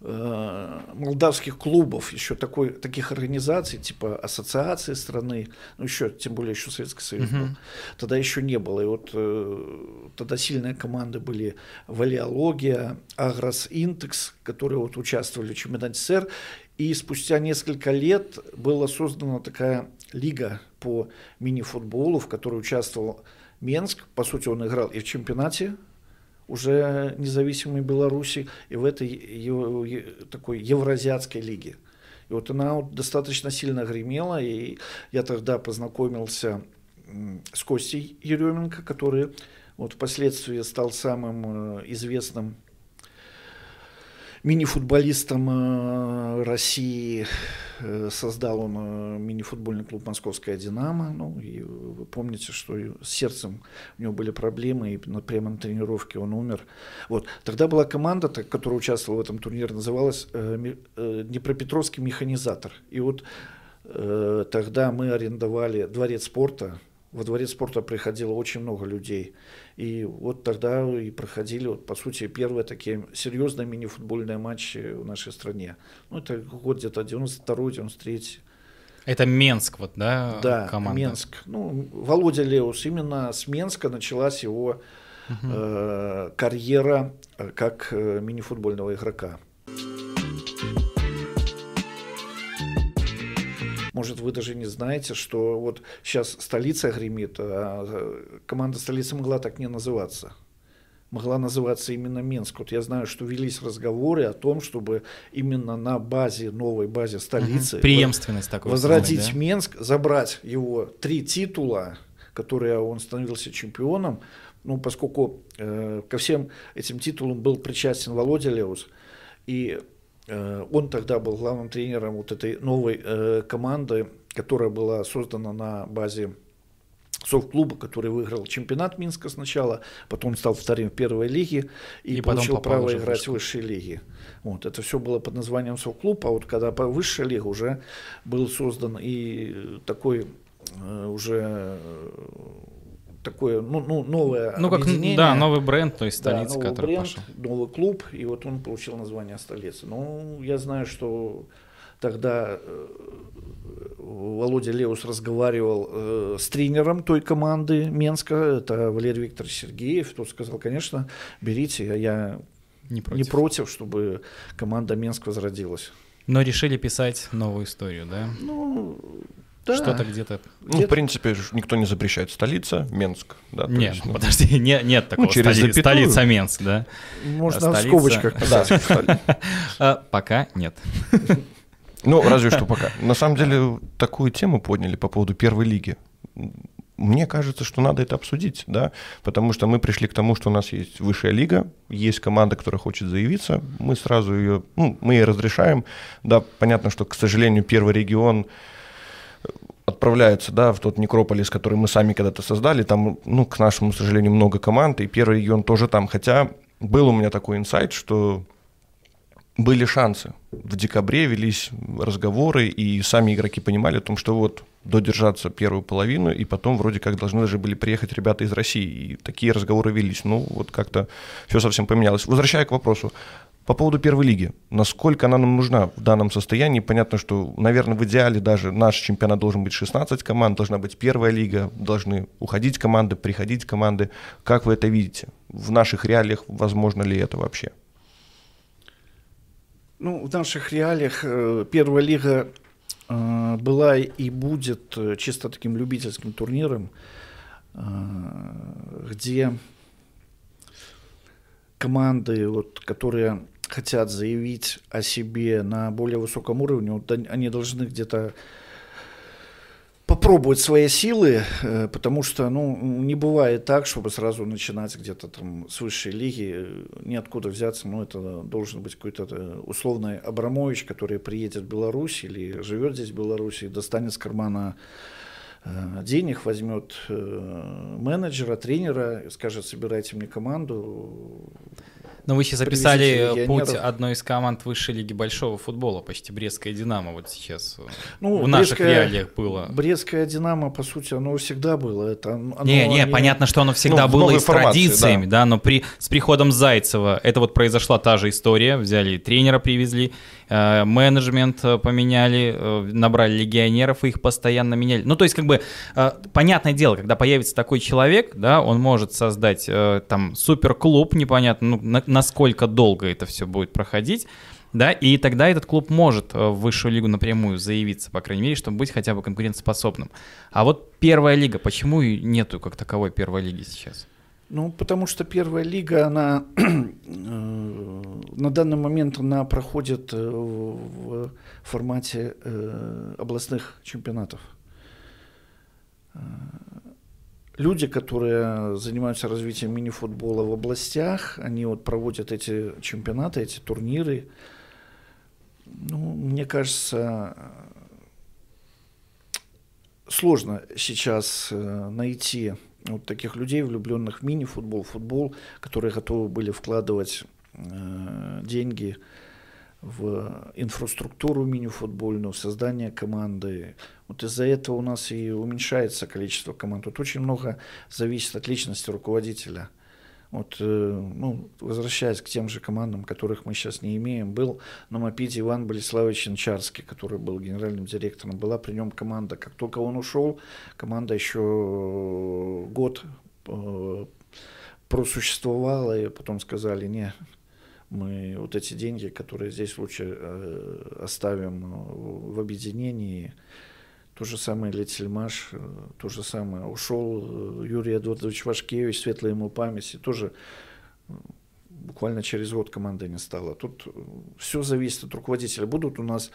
молдавских клубов, еще такой, таких организаций, типа ассоциации страны, ну еще, тем более еще Советский Союз uh-huh. был, тогда еще не было. И вот э, тогда сильные команды были Валиология, Агрос Интекс, которые вот участвовали в чемпионате СССР, и спустя несколько лет была создана такая лига по мини-футболу, в которой участвовал Менск, по сути он играл и в чемпионате уже независимой Беларуси и в этой такой евразиатской лиге. И вот она достаточно сильно гремела, и я тогда познакомился с Костей Еременко, который вот впоследствии стал самым э, известным мини-футболистом э, России. Э, создал он э, мини-футбольный клуб «Московская Динамо». Ну, и вы помните, что с сердцем у него были проблемы, и прямо на тренировке он умер. Вот. Тогда была команда, которая участвовала в этом турнире, называлась «Днепропетровский механизатор». И вот тогда мы арендовали дворец спорта, во дворец спорта приходило очень много людей. И вот тогда и проходили, вот, по сути, первые такие серьезные мини-футбольные матчи в нашей стране. Ну, это год где-то 92-93. Это Менск, вот, да, да, команда? Менск. Ну, Володя Леус, именно с Менска началась его угу. э, карьера э, как э, мини-футбольного игрока. Может, вы даже не знаете, что вот сейчас столица гремит, а команда столицы могла так не называться. Могла называться именно Минск. Вот я знаю, что велись разговоры о том, чтобы именно на базе, новой базе столицы... Угу. Преемственность такой. Возродить самой, да? Минск, забрать его три титула, которые он становился чемпионом, ну, поскольку э, ко всем этим титулам был причастен Володя Леус, и он тогда был главным тренером вот этой новой э, команды, которая была создана на базе совклуба, который выиграл чемпионат Минска сначала, потом стал вторым в первой лиге и, и получил право играть в высшей лиге. Вот, это все было под названием совклуб, а вот когда по высшей лиге уже был создан и такой э, уже такое ну, ну, новое ну, как, объединение. Да, новый бренд, то есть столица, да, новый который бренд, пошел. новый клуб, и вот он получил название столицы. Ну, я знаю, что тогда э, Володя Леус разговаривал э, с тренером той команды Менска, это Валерий Викторович Сергеев, тот сказал, конечно, берите, а я не против. не против, чтобы команда Менск возродилась. Но решили писать новую историю, да? Ну, да. Что-то где-то. Ну, в принципе, никто не запрещает. Столица Менск. Да, нет, есть, ну... подожди, нет, нет такого. Ну, через столи... Столица Менск, да. Можно а столица... в скобочках. Да. А, пока нет. Ну, разве что пока. На самом деле, такую тему подняли по поводу первой лиги. Мне кажется, что надо это обсудить, да, потому что мы пришли к тому, что у нас есть высшая лига, есть команда, которая хочет заявиться, мы сразу ее, ну, мы ее разрешаем, да, понятно, что, к сожалению, первый регион, отправляются, да, в тот некрополис, который мы сами когда-то создали, там, ну, к нашему сожалению, много команд, и первый регион тоже там, хотя был у меня такой инсайт, что были шансы. В декабре велись разговоры, и сами игроки понимали о том, что вот додержаться первую половину, и потом вроде как должны даже были приехать ребята из России. И такие разговоры велись. Ну, вот как-то все совсем поменялось. Возвращая к вопросу, по поводу первой лиги. Насколько она нам нужна в данном состоянии? Понятно, что, наверное, в идеале даже наш чемпионат должен быть 16 команд, должна быть первая лига, должны уходить команды, приходить команды. Как вы это видите? В наших реалиях возможно ли это вообще? Ну, в наших реалиях э, первая лига э, была и будет э, чисто таким любительским турниром, где команды, вот, которые хотят заявить о себе на более высоком уровне, они должны где-то попробовать свои силы, э, потому что, ну, не бывает так, чтобы сразу начинать где-то там с высшей лиги, э, ниоткуда взяться, ну, это должен быть какой-то э, условный Абрамович, который приедет в Беларусь или живет здесь в Беларуси достанет с кармана денег, возьмет менеджера, тренера, скажет, собирайте мне команду, но вы сейчас записали путь одной из команд высшей лиги большого футбола, почти Брестская «Динамо» вот сейчас э, ну, в наших Брестская, реалиях было. Брестская «Динамо», по сути, оно всегда было. Это, оно, не, не, не, понятно, что оно всегда ну, было и с традициями, да. да, но при, с приходом Зайцева это вот произошла та же история, взяли тренера, привезли, Э, менеджмент э, поменяли, э, набрали легионеров и их постоянно меняли. Ну, то есть, как бы, понятное дело, когда появится такой человек, да, он может создать там суперклуб, непонятно, ну, насколько долго это все будет проходить, да, и тогда этот клуб может в высшую лигу напрямую заявиться, по крайней мере, чтобы быть хотя бы конкурентоспособным. А вот первая лига, почему нету как таковой первой лиги сейчас? Ну, потому что первая лига, она э, на данный момент она проходит э, в формате э, областных чемпионатов. Люди, которые занимаются развитием мини-футбола в областях, они вот проводят эти чемпионаты, эти турниры. Ну, мне кажется, сложно сейчас найти вот таких людей, влюбленных в мини-футбол, футбол, которые готовы были вкладывать э, деньги в инфраструктуру мини-футбольную, в создание команды. Вот из-за этого у нас и уменьшается количество команд. Тут очень много зависит от личности руководителя – вот, э, ну, возвращаясь к тем же командам, которых мы сейчас не имеем, был на Мопите Иван Болеславович Инчарский, который был генеральным директором. Была при нем команда. Как только он ушел, команда еще год э, просуществовала, и потом сказали, не, мы вот эти деньги, которые здесь лучше э, оставим в объединении, то же самое Летельмаш, э, то же самое. Ушел э, Юрий Эдуардович Вашкевич, светлая ему память, и тоже э, буквально через год команды не стало. Тут все зависит от руководителя. Будут у нас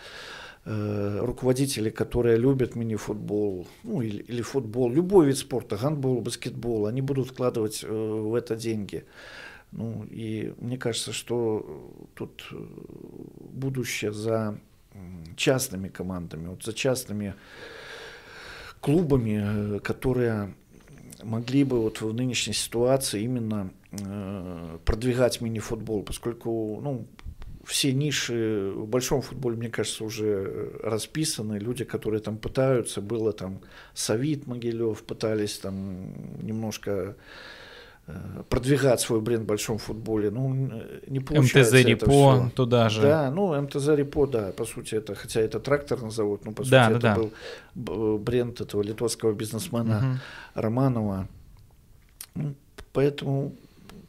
э, руководители, которые любят мини-футбол, ну или, или футбол, любой вид спорта, гандбол, баскетбол, они будут вкладывать э, в это деньги. Ну и мне кажется, что тут будущее за частными командами, вот за частными клубами, э, которые могли бы вот в нынешней ситуации именно э, продвигать мини-футбол, поскольку ну, все ниши в большом футболе, мне кажется, уже расписаны. Люди, которые там пытаются, было там Савит Могилев, пытались там немножко Э, продвигать свой бренд в большом футболе. Ну, не получается МТЗ Репо туда же. Да, ну, МТЗ Репо, да, по сути, это, хотя это тракторный завод, но по да, сути да, это да. был бренд этого литовского бизнесмена угу. Романова. Ну, поэтому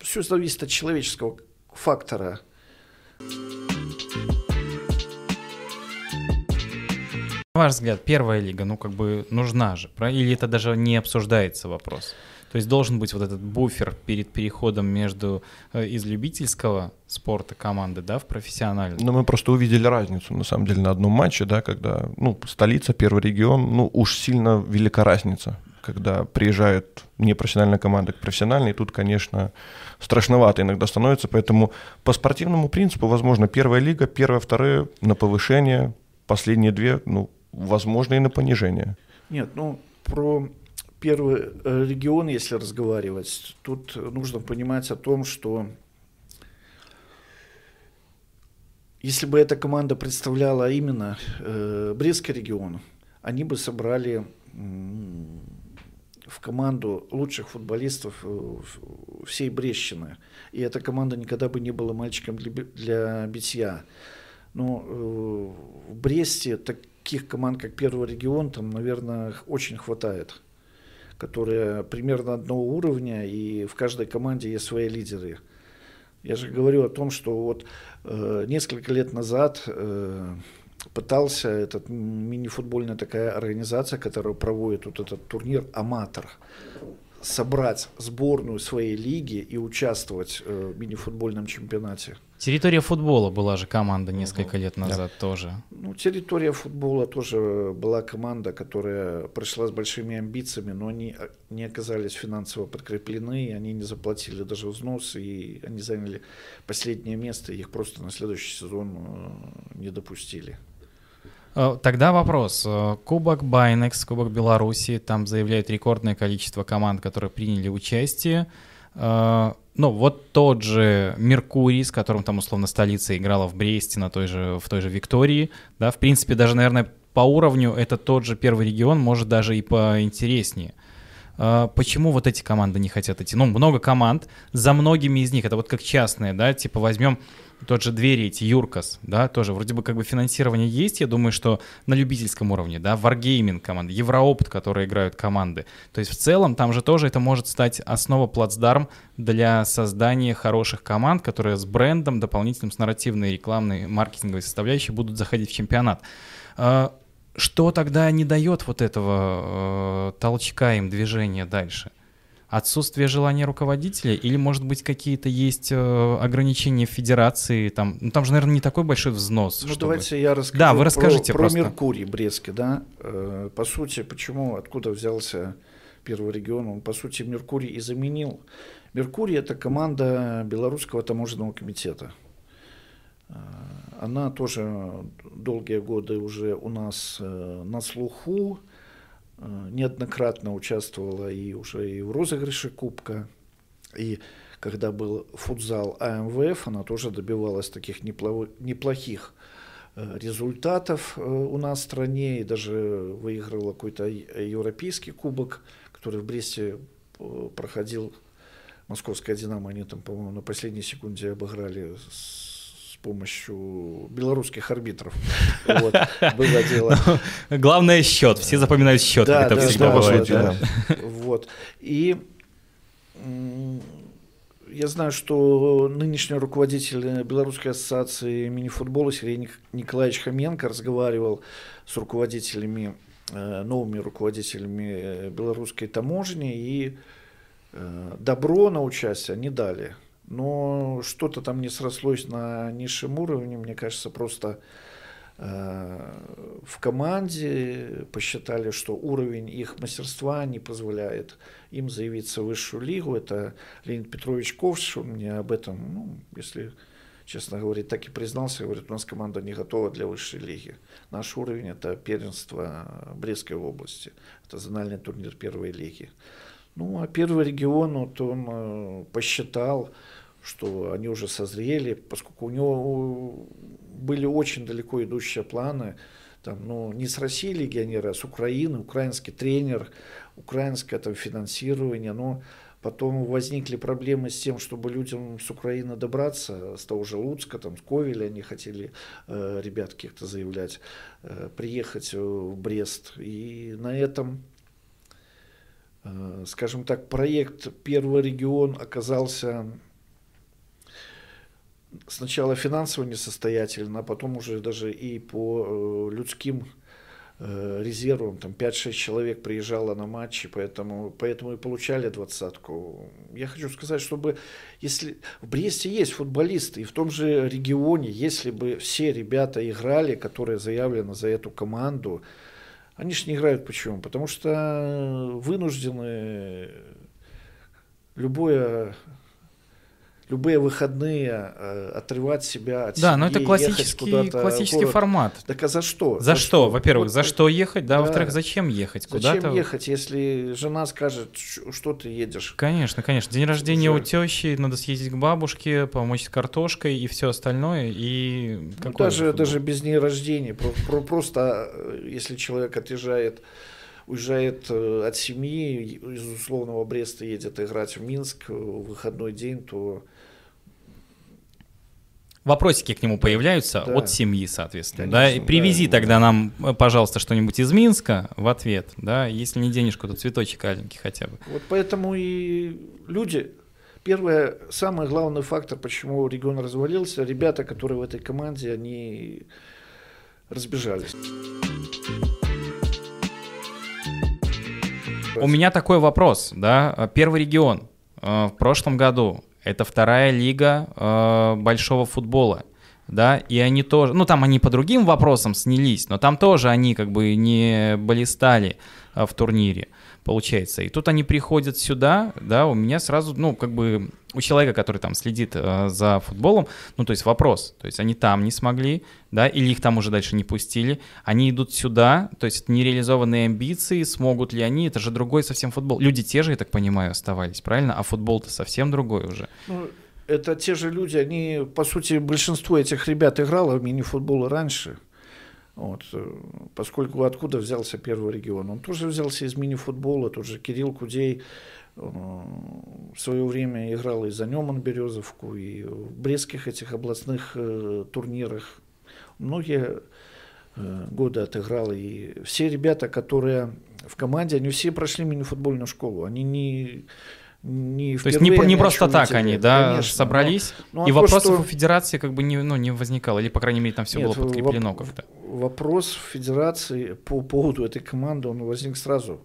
все зависит от человеческого фактора. На ваш взгляд, первая лига, ну, как бы нужна же, или это даже не обсуждается вопрос? То есть должен быть вот этот буфер перед переходом между э, из любительского спорта команды, да, в профессиональный. Но мы просто увидели разницу, на самом деле, на одном матче, да, когда, ну, столица, первый регион, ну, уж сильно велика разница, когда приезжают непрофессиональная команда к профессиональной, и тут, конечно, страшновато иногда становится, поэтому по спортивному принципу, возможно, первая лига, первая, вторая на повышение, последние две, ну, возможно, и на понижение. Нет, ну, про первый э, регион, если разговаривать, тут нужно понимать о том, что если бы эта команда представляла именно э, Брестский регион, они бы собрали в команду лучших футболистов э, всей Брещины. И эта команда никогда бы не была мальчиком для, для битья. Но э, в Бресте таких команд, как Первый регион, там, наверное, очень хватает которые примерно одного уровня, и в каждой команде есть свои лидеры. Я же говорю о том, что вот э, несколько лет назад э, пытался этот мини-футбольная такая организация, которая проводит вот этот турнир «Аматор». Собрать сборную своей лиги и участвовать э, в мини-футбольном чемпионате. Территория футбола была же команда несколько лет назад да. тоже. Ну, территория футбола тоже была команда, которая пришла с большими амбициями, но они а, не оказались финансово подкреплены, они не заплатили даже взнос, и они заняли последнее место, их просто на следующий сезон э, не допустили. Э, тогда вопрос. Э, Кубок Байнекс, Кубок Беларуси, там заявляют рекордное количество команд, которые приняли участие. Э, ну, вот тот же Меркурий, с которым там, условно, столица играла в Бресте, на той же, в той же Виктории, да, в принципе, даже, наверное, по уровню это тот же первый регион, может, даже и поинтереснее. Почему вот эти команды не хотят идти? Ну, много команд, за многими из них, это вот как частные, да, типа возьмем тот же двери эти, Юркас, да, тоже вроде бы как бы финансирование есть, я думаю, что на любительском уровне, да, Wargaming команды, Евроопт, которые играют команды. То есть в целом там же тоже это может стать основа плацдарм для создания хороших команд, которые с брендом, дополнительным, с нарративной, рекламной, маркетинговой составляющей будут заходить в чемпионат. А, что тогда не дает вот этого э, толчка им движения дальше? Отсутствие желания руководителя или, может быть, какие-то есть э, ограничения в федерации? Там, ну, там же, наверное, не такой большой взнос. Ну, чтобы... давайте я расскажу да, вы расскажите про, просто. про Меркурий Брестский. Да? Э, по сути, почему, откуда взялся первый регион? Он, по сути, Меркурий и заменил. Меркурий – это команда Белорусского таможенного комитета. Э, она тоже долгие годы уже у нас на слуху. Э, неоднократно участвовала и уже и в розыгрыше Кубка, и когда был футзал АМВФ, она тоже добивалась таких неплохих э, результатов э, у нас в стране, и даже выиграла какой-то европейский кубок, который в Бресте проходил. Московская «Динамо», они там, по-моему, на последней секунде обыграли с помощью белорусских арбитров. Вот, было дело. Главное счет, все запоминают счет, да, это да, всегда да, бывает. Да, да. Вот. И я знаю, что нынешний руководитель Белорусской ассоциации мини-футбола Сергей Николаевич Хоменко разговаривал с руководителями, э, новыми руководителями э, белорусской таможни, и э, добро на участие они дали но что-то там не срослось на низшем уровне, мне кажется, просто э, в команде посчитали, что уровень их мастерства не позволяет им заявиться в высшую лигу. Это Леонид Петрович Ковш, мне об этом, ну, если честно говорить, так и признался, говорит, у нас команда не готова для высшей лиги. Наш уровень это первенство Брестской области, это зональный турнир первой лиги. Ну, а первый регион, вот он э, посчитал, что они уже созрели, поскольку у него были очень далеко идущие планы, там, ну, не с России легионеры, а с Украины, украинский тренер, украинское там, финансирование, но потом возникли проблемы с тем, чтобы людям с Украины добраться, с того же Луцка, там, с Ковеля они хотели, э, ребят каких-то заявлять, э, приехать в Брест. И на этом, э, скажем так, проект «Первый регион» оказался сначала финансово несостоятельно, а потом уже даже и по э, людским э, резервам, там 5-6 человек приезжало на матчи, поэтому, поэтому и получали двадцатку. Я хочу сказать, чтобы, если в Бресте есть футболисты, и в том же регионе, если бы все ребята играли, которые заявлены за эту команду, они же не играют почему? Потому что вынуждены любое любые выходные э, отрывать себя от Да, но это классический, классический формат. Так а за что? За, за что? что? Во-первых, вот, за что ехать, да, да. во-вторых, зачем ехать? Куда-то... Зачем ехать, если жена скажет, что ты едешь? Конечно, конечно. День рождения Уже... у тещи, надо съездить к бабушке, помочь с картошкой и все остальное. И ну, даже, даже без дня рождения. Просто э, если человек отъезжает уезжает э, от семьи, из условного Бреста едет играть в Минск в выходной день, то Вопросики к нему появляются да. от семьи, соответственно. Конечно, да? И привези да, тогда да. нам, пожалуйста, что-нибудь из Минска в ответ, да, если не денежку, то цветочек аленький хотя бы. Вот поэтому и люди, первое, самый главный фактор, почему регион развалился, ребята, которые в этой команде, они разбежались. У меня такой вопрос, да. Первый регион э, в прошлом году это вторая лига э, большого футбола, да, и они тоже, ну там они по другим вопросам снялись, но там тоже они как бы не блистали э, в турнире получается. И тут они приходят сюда, да, у меня сразу, ну, как бы у человека, который там следит э, за футболом, ну, то есть вопрос, то есть они там не смогли, да, или их там уже дальше не пустили, они идут сюда, то есть это нереализованные амбиции, смогут ли они, это же другой совсем футбол. Люди те же, я так понимаю, оставались, правильно? А футбол-то совсем другой уже. Ну, это те же люди, они, по сути, большинство этих ребят играло в мини-футбол раньше. Вот, э, поскольку откуда взялся первый регион? Он тоже взялся из мини-футбола, тот же Кирилл Кудей в свое время играл и за Неман Березовку, и в брестских этих областных э, турнирах. Многие годы отыграл. И все ребята, которые в команде, они все прошли мини-футбольную школу. Они не не То есть не, не просто так они, да, Конечно, собрались, но, но и вопросов что... у федерации как бы не, ну, не возникало, или, по крайней мере, там все Нет, было подкреплено воп- как-то. Вопрос федерации по поводу этой команды, он возник сразу.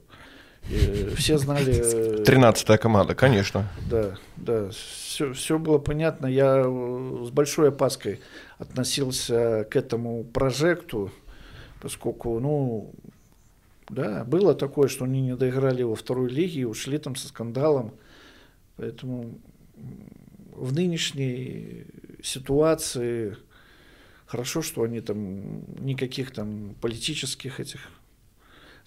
И все знали... Тринадцатая команда, конечно. Да, да, все, все было понятно. Я с большой опаской относился к этому прожекту, поскольку, ну, да, было такое, что они не доиграли во второй лиге и ушли там со скандалом. Поэтому в нынешней ситуации хорошо, что они там никаких там политических этих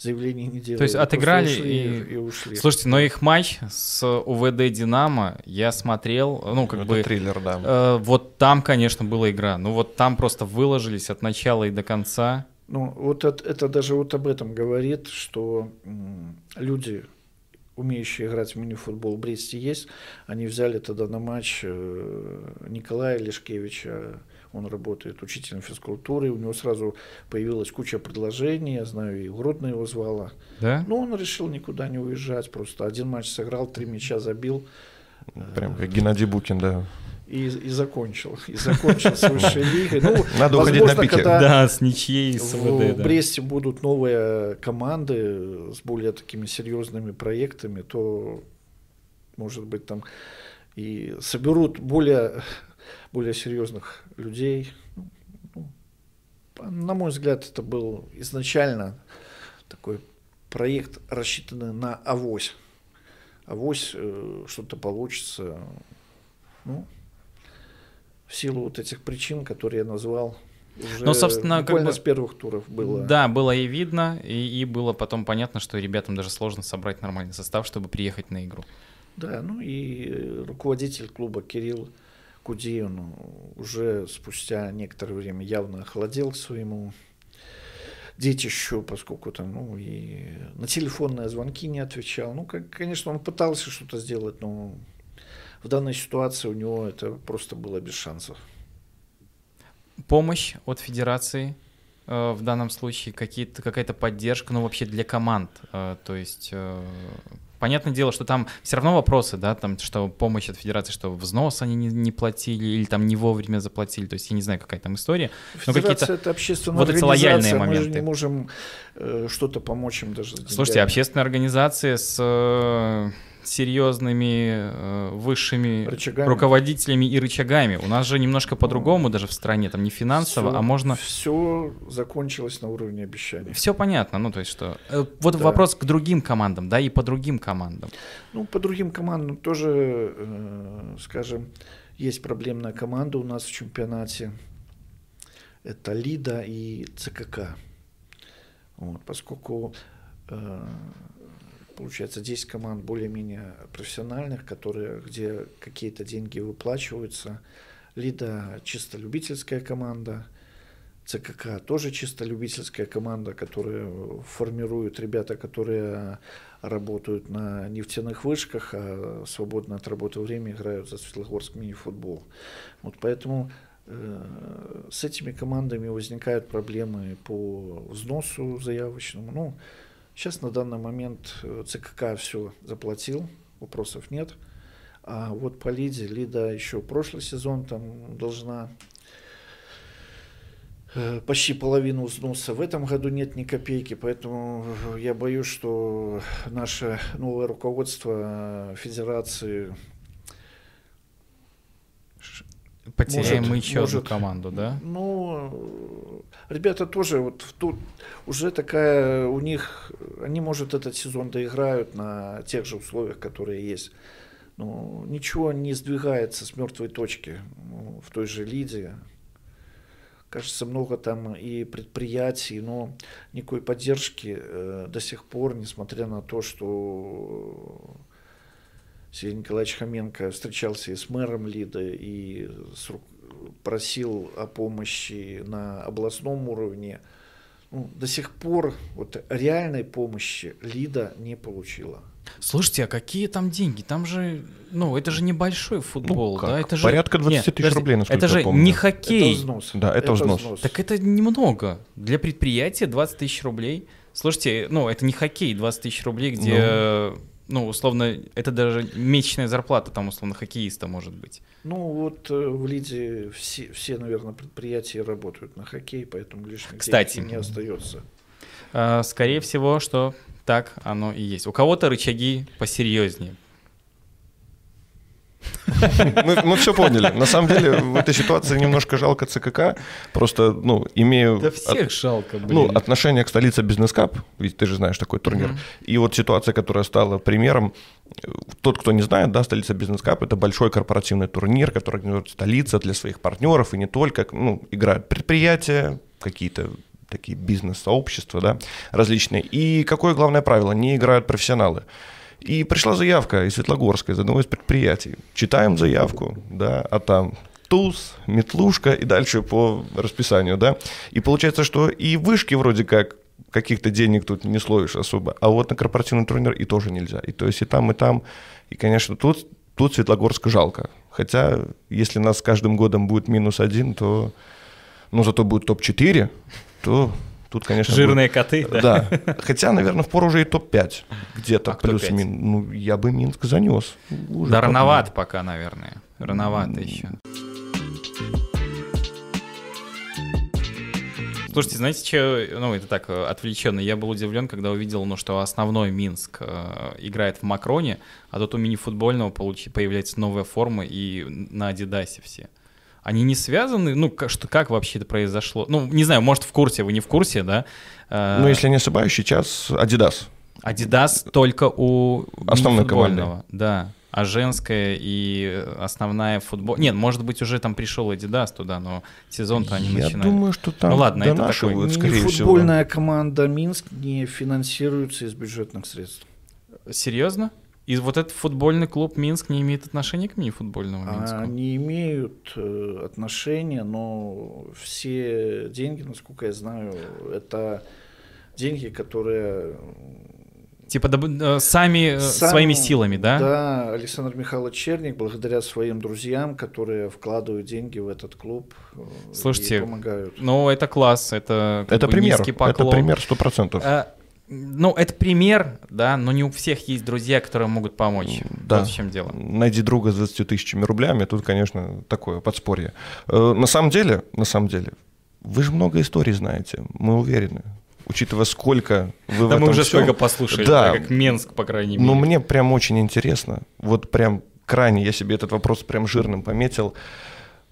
заявлений не делали. То есть отыграли и... и ушли. Слушайте, но их матч с УВД Динамо я смотрел, ну как Это бы триллер, да. Э, вот там, конечно, была игра. Ну вот там просто выложились от начала и до конца. Ну вот это, это даже вот об этом говорит, что люди умеющие играть в мини-футбол в Бресте есть. Они взяли тогда на матч э, Николая Лешкевича, он работает учителем физкультуры, у него сразу появилась куча предложений, я знаю, и Гродно его звала. Да? Но он решил никуда не уезжать, просто один матч сыграл, три мяча забил. Прям как Геннадий Букин, да и, и закончил. И закончил с высшей лигой. Ну, Надо уходить на пике. Да, с ничьей, с ВД, В да. Бресте будут новые команды с более такими серьезными проектами, то, может быть, там и соберут более, более серьезных людей. Ну, на мой взгляд, это был изначально такой проект, рассчитанный на авось. Авось э, что-то получится. Ну, в силу вот этих причин, которые я назвал. Уже ну, собственно, как бы, с первых туров было. Да, было и видно, и, и было потом понятно, что ребятам даже сложно собрать нормальный состав, чтобы приехать на игру. Да, ну и руководитель клуба Кирилл Куди, он уже спустя некоторое время явно охладел к своему детищу, поскольку там, ну, и на телефонные звонки не отвечал. Ну, как, конечно, он пытался что-то сделать, но в данной ситуации у него это просто было без шансов. Помощь от федерации э, в данном случае, какие-то, какая-то поддержка, ну вообще для команд, э, то есть... Э, понятное дело, что там все равно вопросы, да, там, что помощь от федерации, что взнос они не, не платили или там не вовремя заплатили, то есть я не знаю, какая там история. Но какие-то это общественная вот эти лояльные моменты. Мы же не можем э, что-то помочь им даже. Слушайте, общественная организация с э, серьезными э, высшими рычагами. руководителями и рычагами. У нас же немножко по-другому даже в стране, там не финансово, все, а можно... Все закончилось на уровне обещаний. Все понятно, ну то есть что... Э, вот да. вопрос к другим командам, да, и по другим командам. Ну, по другим командам тоже, э, скажем, есть проблемная команда у нас в чемпионате. Это Лида и ЦКК. Вот, поскольку э, получается 10 команд более-менее профессиональных, которые, где какие-то деньги выплачиваются. Лида чисто любительская команда, ЦКК тоже чисто любительская команда, которая формируют ребята, которые работают на нефтяных вышках, а свободно от работы время играют за Светлогорск мини-футбол. Вот поэтому э, с этими командами возникают проблемы по взносу заявочному. Ну, Сейчас на данный момент э, ЦКК все заплатил, вопросов нет. А вот по Лиде, Лида еще прошлый сезон там должна э, почти половину взноса. В этом году нет ни копейки, поэтому я боюсь, что наше новое руководство федерации Потеряем Может, мы еще может. одну команду, да? Ну, ребята тоже вот тут уже такая у них, они, может, этот сезон доиграют на тех же условиях, которые есть. Ну, ничего не сдвигается с мертвой точки ну, в той же Лиде. Кажется, много там и предприятий, но никакой поддержки э, до сих пор, несмотря на то, что Сергей Николаевич Хоменко встречался и с мэром Лиды, и с ру- просил о помощи на областном уровне. Ну, до сих пор вот реальной помощи Лида не получила. Слушайте, а какие там деньги? Там же, ну, это же небольшой футбол, как? да? Это же... Порядка 20 Нет, тысяч подожди, рублей, насколько Это я же помню. не Это хоккей. взнос. Да, это взнос. Так это немного. Для предприятия 20 тысяч рублей. Слушайте, ну, это не хоккей, 20 тысяч рублей, где, ну, условно, это даже месячная зарплата там, условно, хоккеиста может быть. Ну вот э, в Лиде все, все, наверное, предприятия работают на хоккей, поэтому лишних Кстати. не остается. А, скорее всего, что так оно и есть. У кого-то рычаги посерьезнее. Мы, все поняли. На самом деле в этой ситуации немножко жалко ЦКК. Просто, ну, имею... Да всех жалко, блин. Ну, отношение к столице бизнес кап, ведь ты же знаешь такой турнир. И вот ситуация, которая стала примером, тот, кто не знает, да, столица бизнес кап это большой корпоративный турнир, который организует столица для своих партнеров и не только, ну, играют предприятия, какие-то такие бизнес-сообщества, да, различные. И какое главное правило? Не играют профессионалы. И пришла заявка из Светлогорска, из одного из предприятий. Читаем заявку, да, а там туз, метлушка и дальше по расписанию, да. И получается, что и вышки вроде как каких-то денег тут не словишь особо, а вот на корпоративный турнир и тоже нельзя. И то есть и там, и там. И, конечно, тут, тут Светлогорск жалко. Хотя, если нас с каждым годом будет минус один, то, ну, зато будет топ-4, то тут, конечно... Жирные коты, будет- да? Да. Хотя, наверное, впору уже и топ-5 где-то А пять? плюс-минус. Ну, я бы Минск занес. Уже Да, рановато пока, наверное. Рановато еще. Слушайте, знаете, что, ну, это так, э, отвлеченно. Я был удивлен, когда увидел, ну, что основной Минск э, играет в Макроне, а тут у мини-футбольного получи- появляется новая форма и на Адидасе все. Они не связаны? Ну, как, что, как вообще это произошло? Ну, не знаю, может, в курсе, вы не в курсе, да? Э, Ну, если я не ошибаюсь, сейчас Adidas. Адидас только у Основной футбольного, да. А женская и основная футбол... Нет, может быть, уже там пришел Адидас туда, но сезон-то они я начинали. думаю, что там Ну ладно, это такой скорее всего. Футбольная команда Минск не финансируется из бюджетных средств. Серьезно? И вот этот футбольный клуб Минск не имеет отношения к мини-футбольному Минску? Они имеют э, отношения, но все деньги, насколько я знаю, это деньги, которые Типа доб- э, сами э, Сам- своими силами, да? Да, Александр Михайлович Черник, благодаря своим друзьям, которые вкладывают деньги в этот клуб Слушайте, и помогают. Ну, это класс, это, Это бы пример, низкий это поклон. пример сто процентов. Ну, это пример, да, но не у всех есть друзья, которые могут помочь. Да. Вот в чем дело. Найди друга с 20 тысячами рублями, тут, конечно, такое подспорье. Э, На самом деле, на самом деле, вы же много историй знаете, мы уверены. Учитывая, сколько вы в Да этом мы уже всём- сколько послушали, Да. да, как Менск, по крайней мере. Но мне прям очень интересно, вот прям крайне, я себе этот вопрос прям жирным пометил.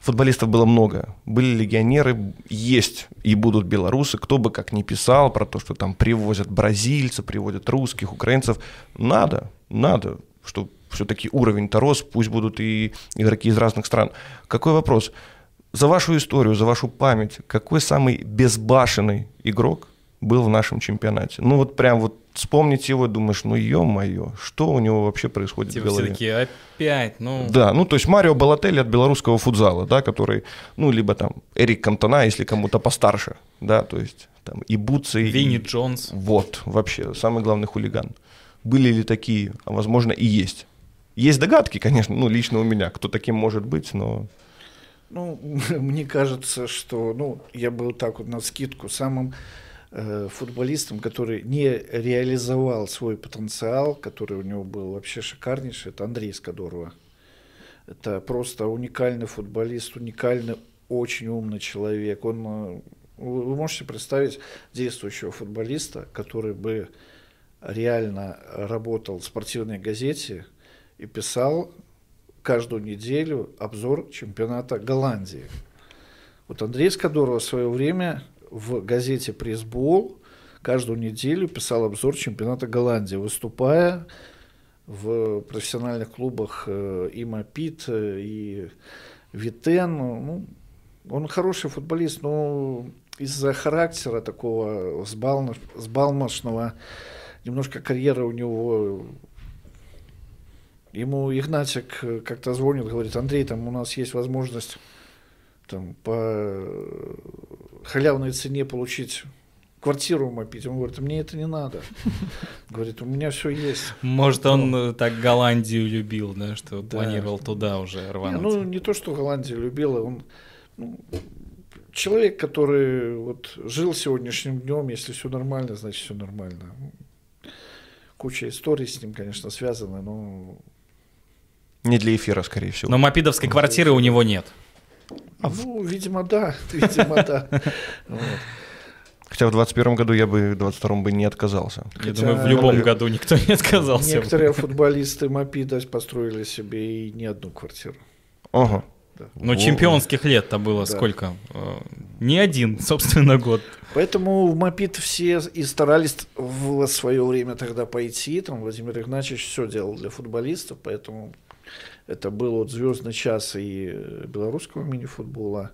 Футболистов было много. Были легионеры, есть и будут белорусы. Кто бы как ни писал про то, что там привозят бразильцев, приводят русских, украинцев. Надо, надо, чтобы все-таки уровень-то рос, пусть будут и игроки из разных стран. Какой вопрос? За вашу историю, за вашу память, какой самый безбашенный игрок был в нашем чемпионате? Ну вот прям вот вспомнить его, думаешь, ну ё-моё, что у него вообще происходит Типа в все голове? такие, опять, ну... Да, ну то есть Марио Балотелли от белорусского футзала, да, который, ну либо там Эрик Кантона, если кому-то постарше, да, то есть там и Буци, и- Винни Джонс. Вот, вообще, самый главный хулиган. Были ли такие? А возможно и есть. Есть догадки, конечно, ну лично у меня, кто таким может быть, но... Ну, мне кажется, что, ну, я был так вот на скидку самым футболистом, который не реализовал свой потенциал, который у него был вообще шикарнейший, это Андрей Скадорова. Это просто уникальный футболист, уникальный, очень умный человек. Он э, Вы, можете представить действующего футболиста, который бы реально работал в спортивной газете и писал каждую неделю обзор чемпионата Голландии. Вот Андрей Скадоров в свое время в газете «Пресбол» каждую неделю писал обзор чемпионата Голландии, выступая в профессиональных клубах э, и Мапит, э, и Витен. Ну, он хороший футболист, но из-за характера такого сбалмошного, немножко карьера у него Ему Игнатик э, как-то звонит, говорит, Андрей, там у нас есть возможность там, по халявной цене получить квартиру мопить. Он говорит, мне это не надо. Говорит, у меня все есть. Может, он ну, так Голландию любил, да, что да. планировал туда уже рвануть. Не, ну, не то, что Голландию любил, а он ну, человек, который вот жил сегодняшним днем, если все нормально, значит все нормально. Куча историй с ним, конечно, связаны, но... Не для эфира, скорее всего. Но мопидовской квартиры у него нет. А ну, видимо, да. Видимо, да. Хотя в 21 году я бы, в 22 бы не отказался. Я Хотя... думаю, в любом году никто не отказался. Некоторые футболисты Мопида построили себе и не одну квартиру. Ага. Да. Но О. чемпионских лет-то было да. сколько? Э, не один, собственно, год. Поэтому в Мопит все и старались в свое время тогда пойти. Там Владимир Игнатьевич все делал для футболистов, поэтому это был вот звездный час и белорусского мини-футбола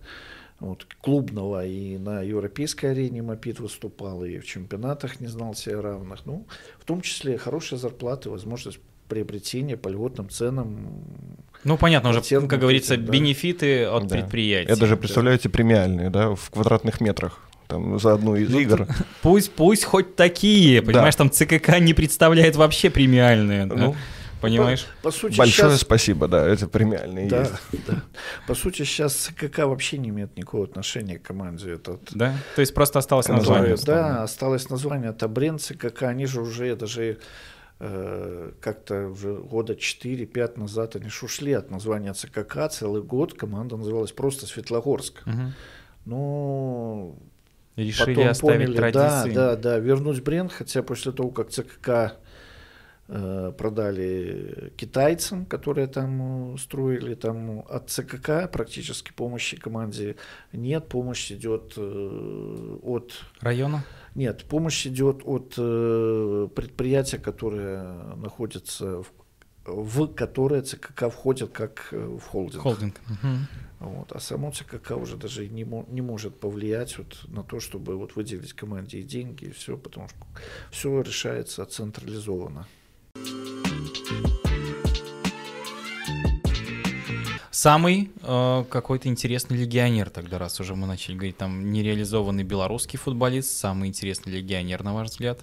вот, клубного, и на европейской арене Мопит выступал, и в чемпионатах не знал себе равных. Ну, в том числе хорошие зарплаты, возможность приобретения по льготным ценам. Ну, понятно, уже, как говорится, да. бенефиты от да. предприятий. Это же, представляете, премиальные, да, в квадратных метрах там, за одну из ну, игр. Пусть, пусть хоть такие, понимаешь, да. там ЦКК не представляет вообще премиальные. Ну, да? Понимаешь? По, по сути, Большое сейчас... спасибо, да, это премиальные да, есть. Да. По сути, сейчас КК вообще не имеет никакого отношения к команде. Этот... Да? То есть просто осталось название? Да, осталось название. Это бренд ЦКК, они же уже даже э, как-то уже года 4-5 назад они же ушли от названия ЦКК. Целый год команда называлась просто Светлогорск. Угу. Ну, Решили потом оставить поняли, традиции. Да, да, да, вернуть бренд, хотя после того, как ЦКК продали китайцам, которые там э, строили, там от ЦКК практически помощи команде нет, помощь идет э, от... Района? Нет, помощь идет от предприятия, которое находится в в которое ЦКК входит как в холдинг. Холдинг. Угу. Вот. А само ЦКК уже даже не, не может повлиять вот на то, чтобы вот выделить команде и деньги, и все, потому что все решается централизованно. Самый э, какой-то интересный легионер тогда, раз уже мы начали говорить, там нереализованный белорусский футболист, самый интересный легионер, на ваш взгляд?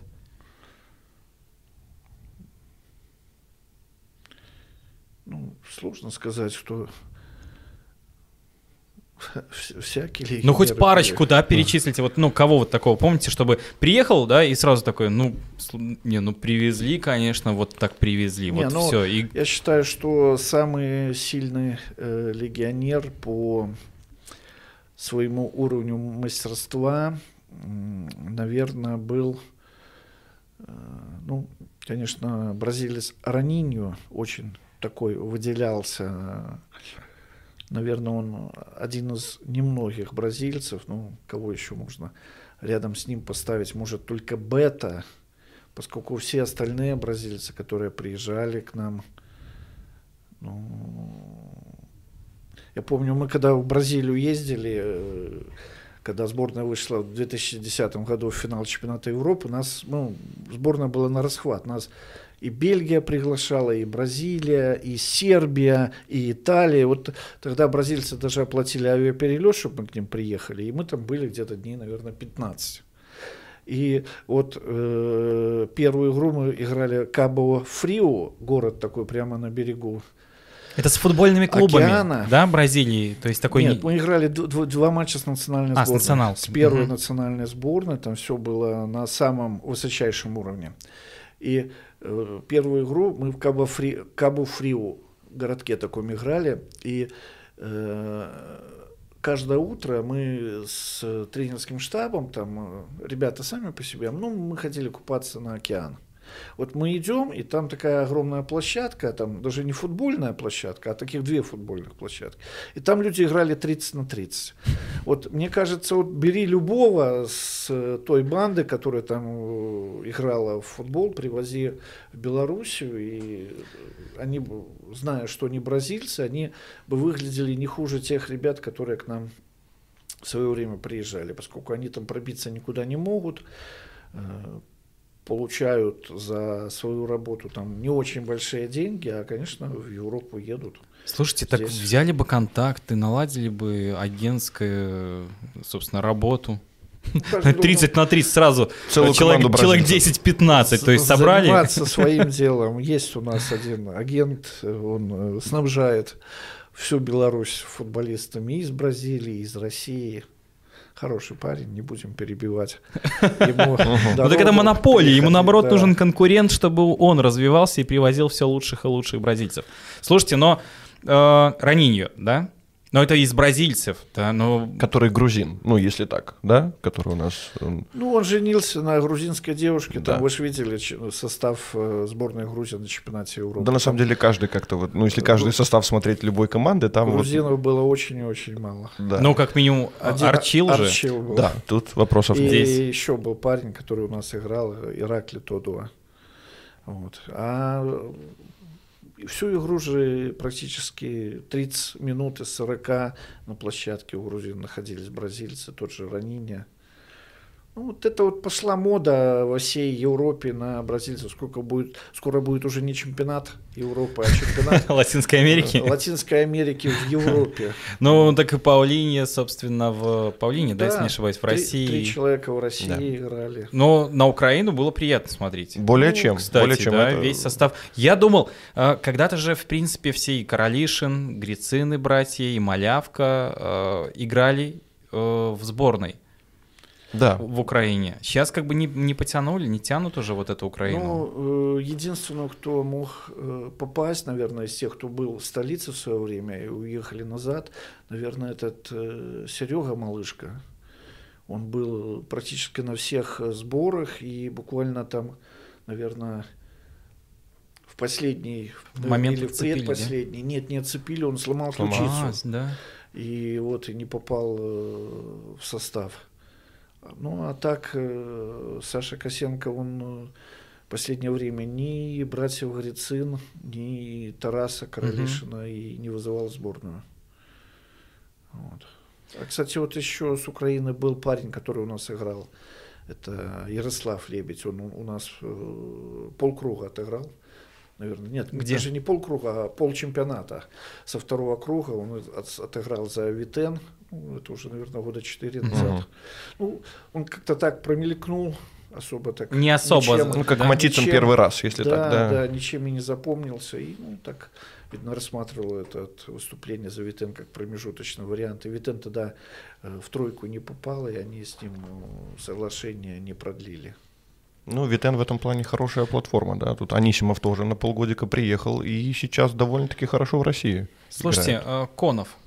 Ну, сложно сказать, что всякие Ну, хоть парочку, да, перечислите. Вот, ну, кого вот такого, помните, чтобы приехал, да, и сразу такой, ну, не, ну, привезли, конечно, вот так привезли, не, вот ну, все. И... Я считаю, что самый сильный э, легионер по своему уровню мастерства, наверное, был, э, ну, конечно, бразилец Раниньо очень такой выделялся Наверное, он один из немногих бразильцев, ну, кого еще можно рядом с ним поставить, может только Бета, поскольку все остальные бразильцы, которые приезжали к нам, ну, я помню, мы когда в Бразилию ездили, э, когда сборная вышла в 2010 году в финал чемпионата Европы, нас, ну, сборная была на расхват, нас и Бельгия приглашала, и Бразилия, и Сербия, и Италия. Вот тогда бразильцы даже оплатили авиаперелет, чтобы мы к ним приехали, и мы там были где-то дней, наверное, 15. И вот э, первую игру мы играли Кабо Фрио, город такой прямо на берегу. Это с футбольными клубами, океана. да, Бразилии? То есть такой... Нет, мы играли два, два матча с национальной а, сборной. С, национал. с первой угу. национальной сборной, там все было на самом высочайшем уровне. И первую игру мы в Кабу-Фриу городке таком играли, и э, каждое утро мы с тренерским штабом, там э, ребята сами по себе, ну, мы ходили купаться на океан. Вот мы идем, и там такая огромная площадка, там даже не футбольная площадка, а таких две футбольных площадки. И там люди играли 30 на 30. Вот мне кажется, вот бери любого с той банды, которая там э, играла в футбол, привози в Белоруссию, и они, бы, зная, что они бразильцы, они бы выглядели не хуже тех ребят, которые к нам в свое время приезжали, поскольку они там пробиться никуда не могут, э, получают за свою работу там не очень большие деньги, а, конечно, в Европу едут. Слушайте, Здесь... так взяли бы контакты, наладили бы агентскую, собственно, работу. Ну, 30 на 30 сразу Целую человек, человек 10-15, то есть собрали. Заниматься своим делом. Есть у нас один агент, он э, снабжает всю Беларусь футболистами из Бразилии, из России хороший парень, не будем перебивать. Ну так это монополия, ему наоборот нужен конкурент, чтобы он развивался и привозил все лучших и лучших бразильцев. Слушайте, но э, Раниньо, да? Но это из бразильцев, да, но... Который грузин, ну, если так, да, который у нас... Он... Ну, он женился на грузинской девушке, да. там, вы же видели состав э, сборной Грузии на чемпионате Европы. Да, на самом деле, каждый как-то вот, ну, если каждый состав смотреть любой команды, там Грузинов вот... было очень и очень мало. Да. Ну, как минимум, Один Арчил же. Арчил был. Да, тут вопросов и здесь. И еще был парень, который у нас играл, Иракли Тодуа. Вот. А всю игру же практически 30 минут из 40 на площадке у грузин находились бразильцы, тот же Ранинья. Ну, вот это вот пошла мода во всей Европе на бразильцев. Сколько будет, скоро будет уже не чемпионат Европы, а чемпионат Латинской Америки. Латинской Америки в Европе. Ну, так и Паулине, собственно, в Паулине, да, если не ошибаюсь, в России. Три человека в России играли. Но на Украину было приятно смотреть. Более ну, чем. Кстати, более чем да, весь состав. Я думал, а, когда-то же, в принципе, все и Королишин, Грицины братья, и Малявка а, играли э, в сборной да. в Украине. Сейчас как бы не, не потянули, не тянут уже вот эту Украину. Ну, э, единственное, кто мог э, попасть, наверное, из тех, кто был в столице в свое время и уехали назад, наверное, этот э, Серега Малышка. Он был практически на всех сборах и буквально там, наверное, в последний момент или в предпоследний. Да? Нет, не отцепили, он сломал ключицу. А, да. И вот и не попал в состав. Ну, а так э, Саша Косенко, он э, в последнее время ни братьев Грицин, ни Тараса Королишина угу. и не вызывал сборную. Вот. А, кстати, вот еще с Украины был парень, который у нас играл. Это Ярослав Лебедь. Он у нас э, полкруга отыграл наверное, нет, Где? даже не полкруга, а полчемпионата. Со второго круга он отыграл за Витен, ну, это уже, наверное, года четыре назад. Угу. Ну, он как-то так промелькнул, особо так. Не особо, ничем, ну как да, Матицын ничем, первый раз, если да, так, да. Да, ничем и не запомнился, и ну так, видно, рассматривал это выступление за Витен как промежуточный вариант. И Витен тогда э, в тройку не попал, и они с ним ну, соглашение не продлили. Ну, Витен в этом плане хорошая платформа, да. Тут Анисимов тоже на полгодика приехал и сейчас довольно-таки хорошо в России. Слушайте, играет. А, Конов.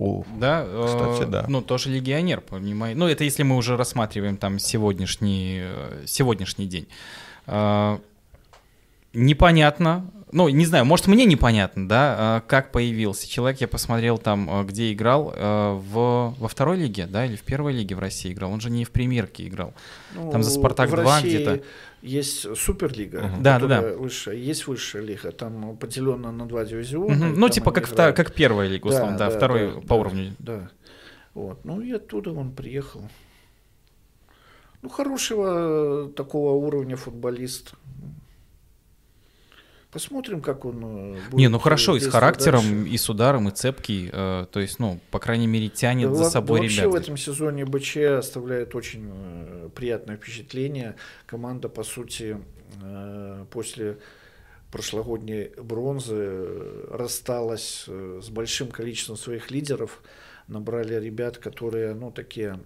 О, да, кстати, да. Ну, тоже легионер, понимаете. Ну, это если мы уже рассматриваем там сегодняшний, э, сегодняшний день. А, непонятно, ну, не знаю, может, мне непонятно, да, а, как появился человек. Я посмотрел там, а, где играл, а, в, во второй лиге, да, или в первой лиге в России играл. Он же не в премьерке играл. Ну, там за «Спартак-2» где-то. Есть Суперлига, uh-huh. да, да, да. высшая, есть высшая лига, там поделена на два дивизиона. Uh-huh. Ну, типа как, втор- как первая лига, условно, да, да, да второй да, по да, уровню. Да, вот, ну и оттуда он приехал. Ну, хорошего такого уровня футболист. Посмотрим, как он э, будет. Не, ну хорошо, и с характером, дальше. и с ударом, и цепкий. Э, то есть, ну, по крайней мере, тянет да, за собой вообще ребят. Вообще в этом сезоне БЧ оставляет очень э, приятное впечатление. Команда, по сути, э, после прошлогодней бронзы э, рассталась э, с большим количеством своих лидеров. Набрали ребят, которые, ну, такие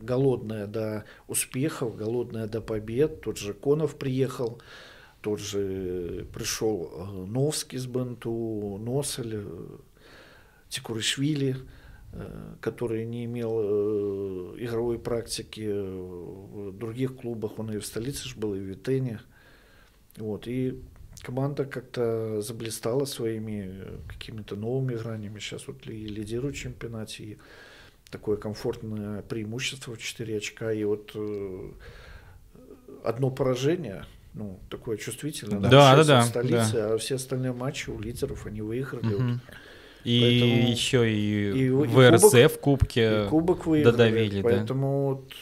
голодные до успехов, голодные до побед. Тот же Конов приехал тот же пришел э, Новский с Бенту, Носель, э, Тикуришвили. э, который не имел игровой практики в других клубах, он и в столице же был, и в Витене. Вот, и команда как-то заблистала своими какими-то новыми гранями. Сейчас вот и лидирует в чемпионате, и такое комфортное преимущество в 4 очка. И вот одно поражение – ну, такое чувствительное. Да, да, да. столице, да. а все остальные матчи у лидеров они выиграли. Угу. Вот. И поэтому... еще и, и ВРЗ кубок, в Кубке и кубок выиграли, додавили. Поэтому да. вот,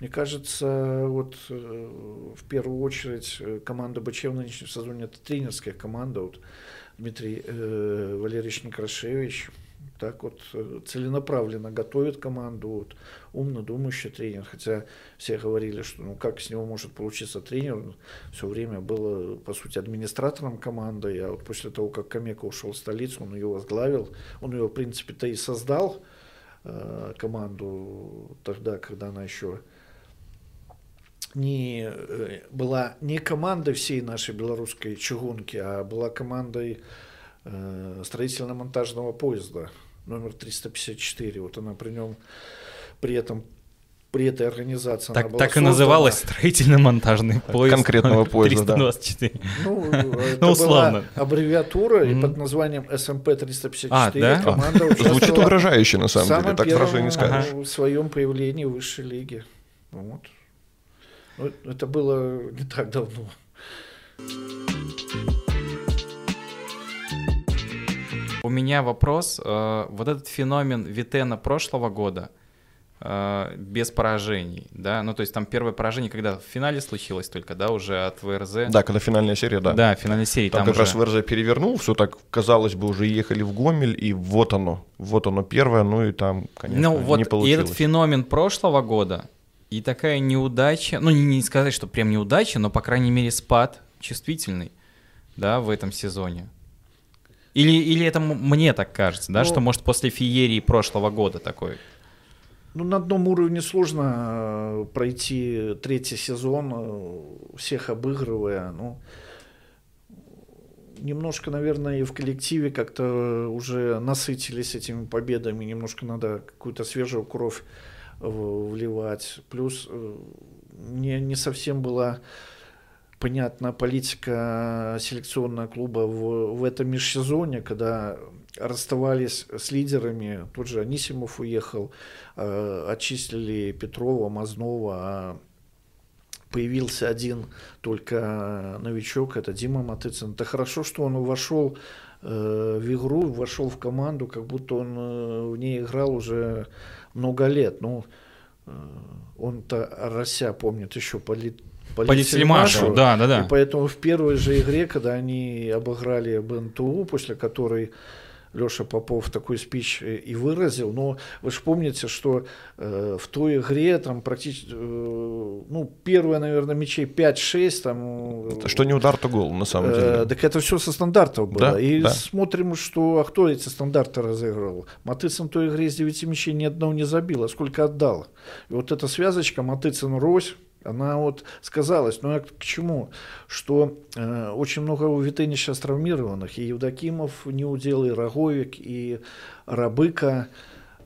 мне кажется, вот э, в первую очередь э, команда БЧ в нынешнем сезоне это тренерская команда. Вот Дмитрий э, Валерьевич Некрашевич, так вот э, целенаправленно готовит команду, вот, умно думающий тренер, хотя все говорили, что ну как с него может получиться тренер, все время было, по сути, администратором команды, а вот после того, как Камека ушел в столицу, он ее возглавил, он ее, в принципе-то, и создал, э, команду тогда, когда она еще не э, была не командой всей нашей белорусской чугунки, а была командой строительно-монтажного поезда номер 354. Вот она при нем, при этом при этой организации так, она была Так и называлась строительно-монтажный поезд. Конкретного поезда, 324. Да. Ну, это ну, условно. была аббревиатура, и под названием СМП-354 а, да? команда Звучит угрожающе, на самом деле, так сразу не скажешь. в своем появлении в высшей лиге. Вот. Ну, это было не так давно. У меня вопрос. Э, вот этот феномен Витена прошлого года э, без поражений, да, ну то есть там первое поражение, когда в финале случилось только, да, уже от ВРЗ. Да, когда финальная серия, да. Да, финальная серия. Там, там как уже... раз ВРЗ перевернул, все так, казалось бы, уже ехали в Гомель, и вот оно, вот оно первое, ну и там, конечно, ну, вот не получилось. И этот феномен прошлого года, и такая неудача, ну не, не сказать, что прям неудача, но, по крайней мере, спад чувствительный, да, в этом сезоне. Или, или это мне так кажется, да, ну, что может после феерии прошлого года такой? Ну, на одном уровне сложно э, пройти третий сезон, э, всех обыгрывая. Ну, немножко, наверное, и в коллективе как-то уже насытились этими победами, немножко надо какую-то свежую кровь вливать. Плюс э, не, не совсем была понятна политика селекционного клуба в, в этом межсезоне, когда расставались с лидерами, тот же Анисимов уехал, э, отчислили Петрова, Мазнова, а появился один только новичок, это Дима Матыцын. Это хорошо, что он вошел э, в игру, вошел в команду, как будто он э, в ней играл уже много лет. Ну, э, он-то Рося помнит еще по, Полицельмашу, да, да, да. И поэтому в первой же игре, когда они обыграли БНТУ, после которой Леша Попов такой спич и выразил, но вы же помните, что э, в той игре там практически, э, ну, первые, наверное, мячей 5-6, там... Это что не удар, то гол, на самом деле. Э, так это все со стандартов было. Да, и да. смотрим, что, а кто эти стандарты разыгрывал? Матыцин в той игре с 9 мячей ни одного не забил, а сколько отдал. И вот эта связочка Матыцин-Рось, она вот сказалась. Но к чему? Что э, очень много у Витыни сейчас травмированных. И Евдокимов не удел, и Роговик, и Рабыка.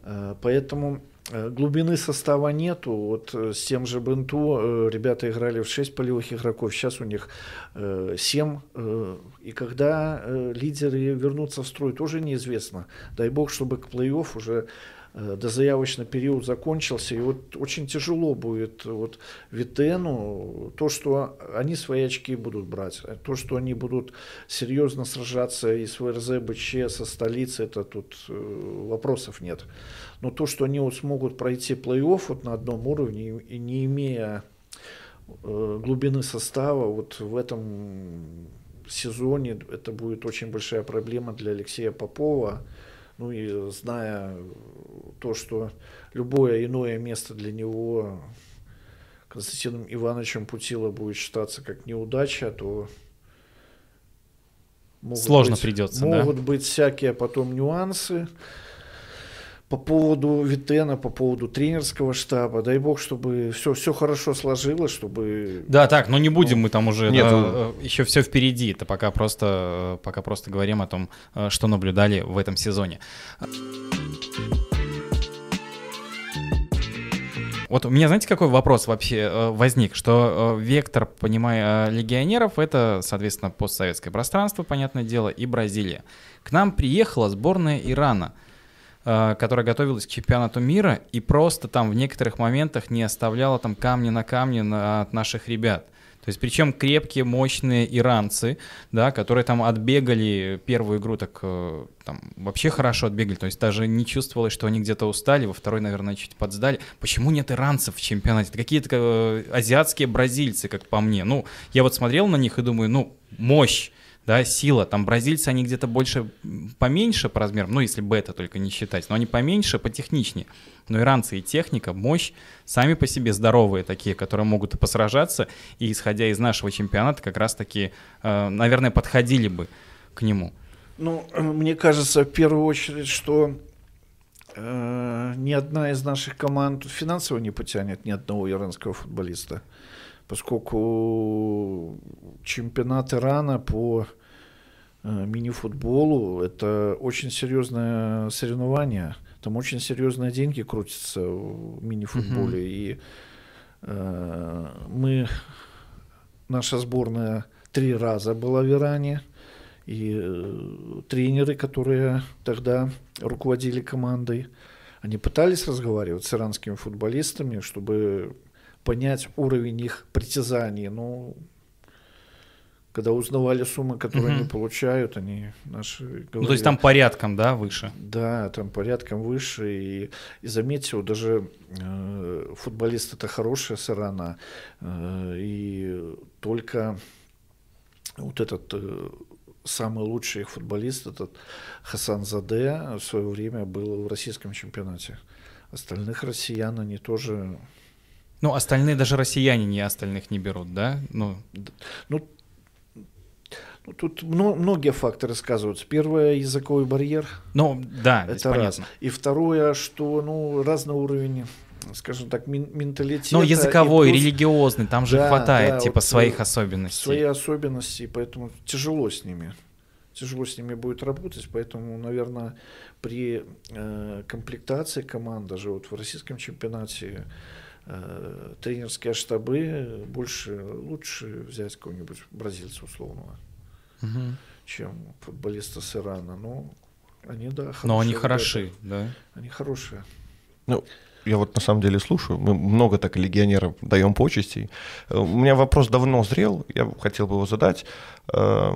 Э, поэтому э, глубины состава нету. Вот э, с тем же Бенту э, ребята играли в 6 полевых игроков, сейчас у них э, 7. Э, и когда лидеры вернутся в строй, тоже неизвестно. Дай бог, чтобы к плей-офф уже дозаявочный период закончился, и вот очень тяжело будет вот Витену, то, что они свои очки будут брать, а то, что они будут серьезно сражаться и с ВРЗ, со столицей, это тут э, вопросов нет. Но то, что они вот смогут пройти плей-офф вот на одном уровне и не имея э, глубины состава, вот в этом сезоне это будет очень большая проблема для Алексея Попова, ну и зная то, что любое иное место для него Константином Ивановичем Путила будет считаться как неудача, то могут сложно быть, придется, могут да? быть всякие потом нюансы по поводу Витена, по поводу тренерского штаба. Дай бог, чтобы все, все хорошо сложилось, чтобы... Да, так, но не будем ну, мы там уже, нет, да, ну... еще все впереди. Это пока просто, пока просто говорим о том, э, что наблюдали в этом сезоне. Вот у меня, знаете, какой вопрос вообще э, возник, что э, вектор, понимая легионеров, это, соответственно, постсоветское пространство, понятное дело, и Бразилия. К нам приехала сборная Ирана, э, которая готовилась к чемпионату мира и просто там в некоторых моментах не оставляла там камни на камне на, от наших ребят – то есть причем крепкие, мощные иранцы, да, которые там отбегали первую игру, так э, там вообще хорошо отбегали, то есть даже не чувствовалось, что они где-то устали, во второй, наверное, чуть подсдали. Почему нет иранцев в чемпионате? Это какие-то э, азиатские бразильцы, как по мне. Ну, я вот смотрел на них и думаю, ну, мощь да, сила. Там бразильцы, они где-то больше, поменьше по размерам, ну, если бета только не считать, но они поменьше, потехничнее. Но иранцы и техника, мощь, сами по себе здоровые такие, которые могут посражаться, и исходя из нашего чемпионата, как раз-таки, э, наверное, подходили бы к нему. Ну, мне кажется, в первую очередь, что э, ни одна из наших команд финансово не потянет ни одного иранского футболиста, поскольку чемпионат Ирана по Э, мини-футболу. Это очень серьезное соревнование. Там очень серьезные деньги крутятся в мини-футболе. Uh-huh. И э, мы, наша сборная три раза была в Иране. И э, тренеры, которые тогда руководили командой, они пытались разговаривать с иранскими футболистами, чтобы понять уровень их притязаний. Но когда узнавали суммы, которые угу. они получают, они наши говорили, ну, то есть там порядком, да, выше? Да, там порядком выше. И, и заметьте, вот даже э, футболист это хорошая сторона, э, и только вот этот э, самый лучший их футболист, этот Хасан Заде, в свое время был в российском чемпионате. Остальных россиян они тоже ну, остальные даже россияне не остальных не берут, да? Ну, ну ну, тут многие факторы сказываются. Первое языковой барьер. Ну да, это раз. И второе, что ну разный уровень скажем так, менталитет. Ну, языковой, плюс... религиозный, там же да, хватает, да, типа, вот своих особенностей. Свои особенности, поэтому тяжело с ними. Тяжело с ними будет работать, поэтому, наверное, при э, комплектации команд, даже вот в российском чемпионате, э, тренерские штабы больше, лучше взять кого-нибудь бразильца условного угу. чем футболисты с Ирана. Ну, они, да, хорошие. Но они хороши, да? Они хорошие. Ну, я вот на самом деле слушаю, мы много так легионеров даем почестей. Э, у меня вопрос давно зрел, я хотел бы его задать. Э,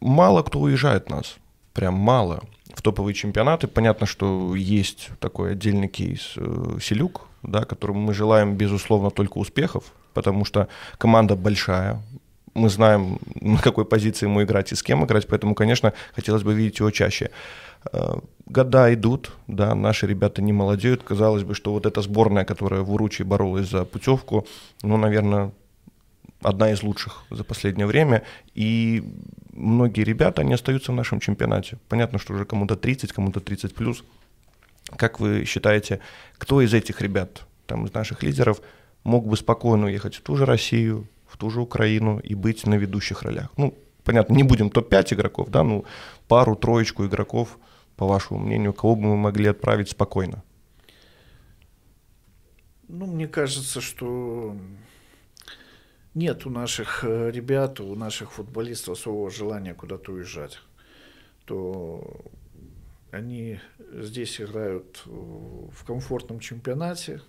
мало кто уезжает от нас, прям мало. В топовые чемпионаты понятно, что есть такой отдельный кейс э, Селюк, да, которому мы желаем, безусловно, только успехов, потому что команда большая, мы знаем, на какой позиции ему играть и с кем играть, поэтому, конечно, хотелось бы видеть его чаще. Э, года идут, да, наши ребята не молодеют. Казалось бы, что вот эта сборная, которая в Уручи боролась за путевку, ну, наверное, одна из лучших за последнее время. И многие ребята, они остаются в нашем чемпионате. Понятно, что уже кому-то 30, кому-то 30 плюс. Как вы считаете, кто из этих ребят, там, из наших лидеров, мог бы спокойно уехать в ту же Россию, в ту же Украину и быть на ведущих ролях. Ну, понятно, не будем топ-5 игроков, да, ну, пару, троечку игроков, по вашему мнению, кого бы мы могли отправить спокойно? Ну, мне кажется, что нет у наших э, ребят, у наших футболистов особого желания куда-то уезжать. То они здесь играют в комфортном чемпионате,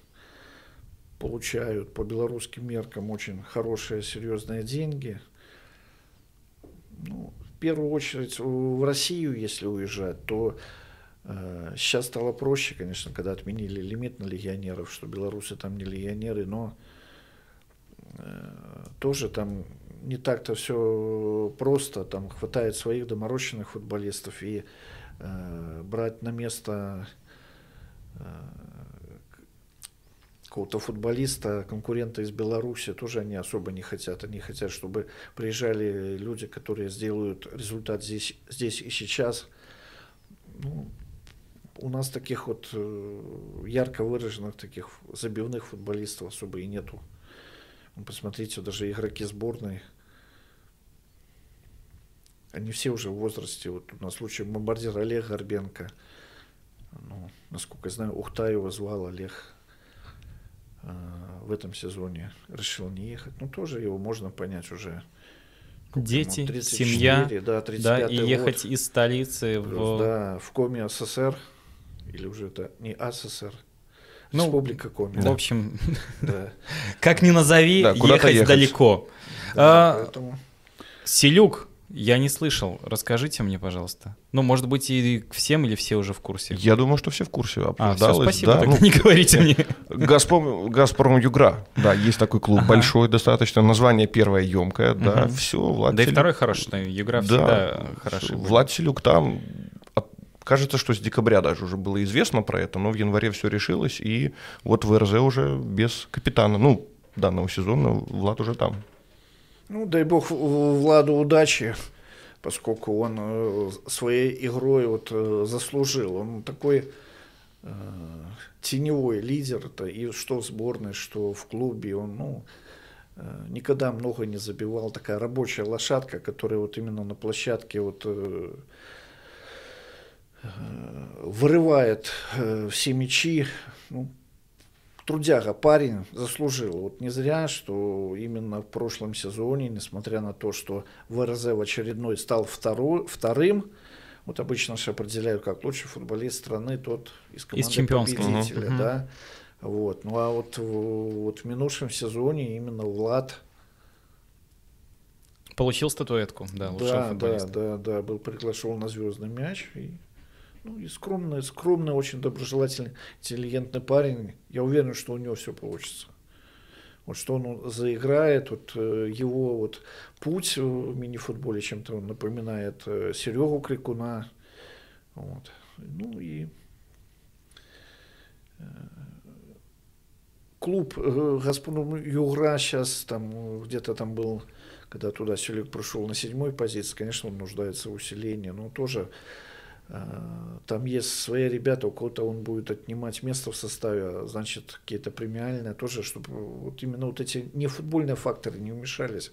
получают по белорусским меркам очень хорошие, серьезные деньги. Ну, в первую очередь в Россию, если уезжать, то э, сейчас стало проще, конечно, когда отменили лимит на легионеров, что белорусы там не легионеры, но э, тоже там не так-то все просто, там хватает своих доморощенных футболистов и э, брать на место э, какого-то футболиста, конкурента из Беларуси, тоже они особо не хотят. Они хотят, чтобы приезжали люди, которые сделают результат здесь, здесь и сейчас. Ну, у нас таких вот э, ярко выраженных, таких забивных футболистов особо и нету. Посмотрите, даже игроки сборной, они все уже в возрасте. Вот у нас случай бомбардир Олег Горбенко. ну, насколько я знаю, Ухтаева звал Олег в этом сезоне. Решил не ехать. Ну, тоже его можно понять уже. Дети, 34, семья, да, да, и ехать год. из столицы Плюс, в... Да, в Коми СССР, или уже это не СССР, ну, Республика Коми. В общем, да. как ни назови, да, ехать, ехать далеко. Да, а, поэтому... Селюк, я не слышал. Расскажите мне, пожалуйста. Ну, может быть, и всем или все уже в курсе? Я думаю, что все в курсе. Обсуждалось. А, все, спасибо, да. тогда ну, не говорите мне. Газпром, Газпром Югра. Да, есть такой клуб ага. большой достаточно. Название первое емкое. Да, угу. все. Влад да Селюк. и второй хороший. Югра всегда да, хороший. Влад Селюк там Кажется, что с декабря даже уже было известно про это, но в январе все решилось, и вот в РЗ уже без капитана, ну, данного сезона Влад уже там. Ну, дай бог Владу удачи, поскольку он э, своей игрой вот э, заслужил. Он такой э, теневой лидер, это и что в сборной, что в клубе. Он, ну, э, никогда много не забивал. Такая рабочая лошадка, которая вот именно на площадке вот э, вырывает все мячи. Ну, трудяга, парень заслужил. Вот не зря, что именно в прошлом сезоне, несмотря на то, что ВРЗ в очередной стал второй, вторым, вот обычно же определяют как лучший футболист страны, тот из команды из победителя, угу. да. Вот. Ну а вот, вот в минувшем сезоне именно Влад Получил статуэтку, да, лучшего да, футболиста. Да, да, да, был приглашен на звездный мяч и ну, и скромный, скромный, очень доброжелательный, интеллигентный парень. Я уверен, что у него все получится. Вот что он заиграет, вот э, его вот путь в мини-футболе чем-то напоминает э, Серегу Крикуна. Вот. Ну и э, клуб Газпром Югра сейчас там где-то там был, когда туда Селик прошел на седьмой позиции, конечно, он нуждается в усилении, но тоже там есть свои ребята, у кого-то он будет отнимать место в составе, а значит, какие-то премиальные тоже, чтобы вот именно вот эти не футбольные факторы не вмешались.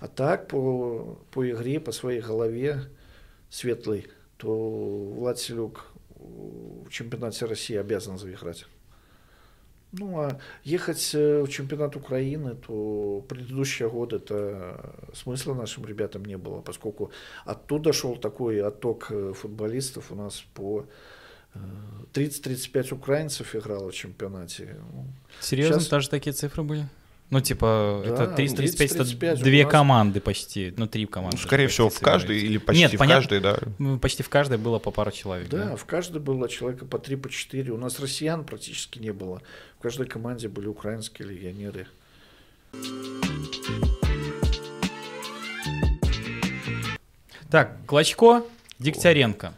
А так, по, по игре, по своей голове светлой, то Влад Селюк в чемпионате России обязан заиграть. Ну, а ехать э, в чемпионат Украины, то предыдущие годы это смысла нашим ребятам не было, поскольку оттуда шел такой отток э, футболистов у нас по 30-35 э, украинцев играло в чемпионате. Ну, Серьезно, Сейчас... даже такие цифры были? Ну, типа, да, это 335, это две нас... команды почти, ну, три команды. Ну, скорее всего, в каждой или почти Нет, в понятно, каждой, да? Почти в каждой было по пару человек. Да, да, в каждой было человека по три, по четыре. У нас россиян практически не было. В каждой команде были украинские легионеры. Так, Клочко, Дегтяренко.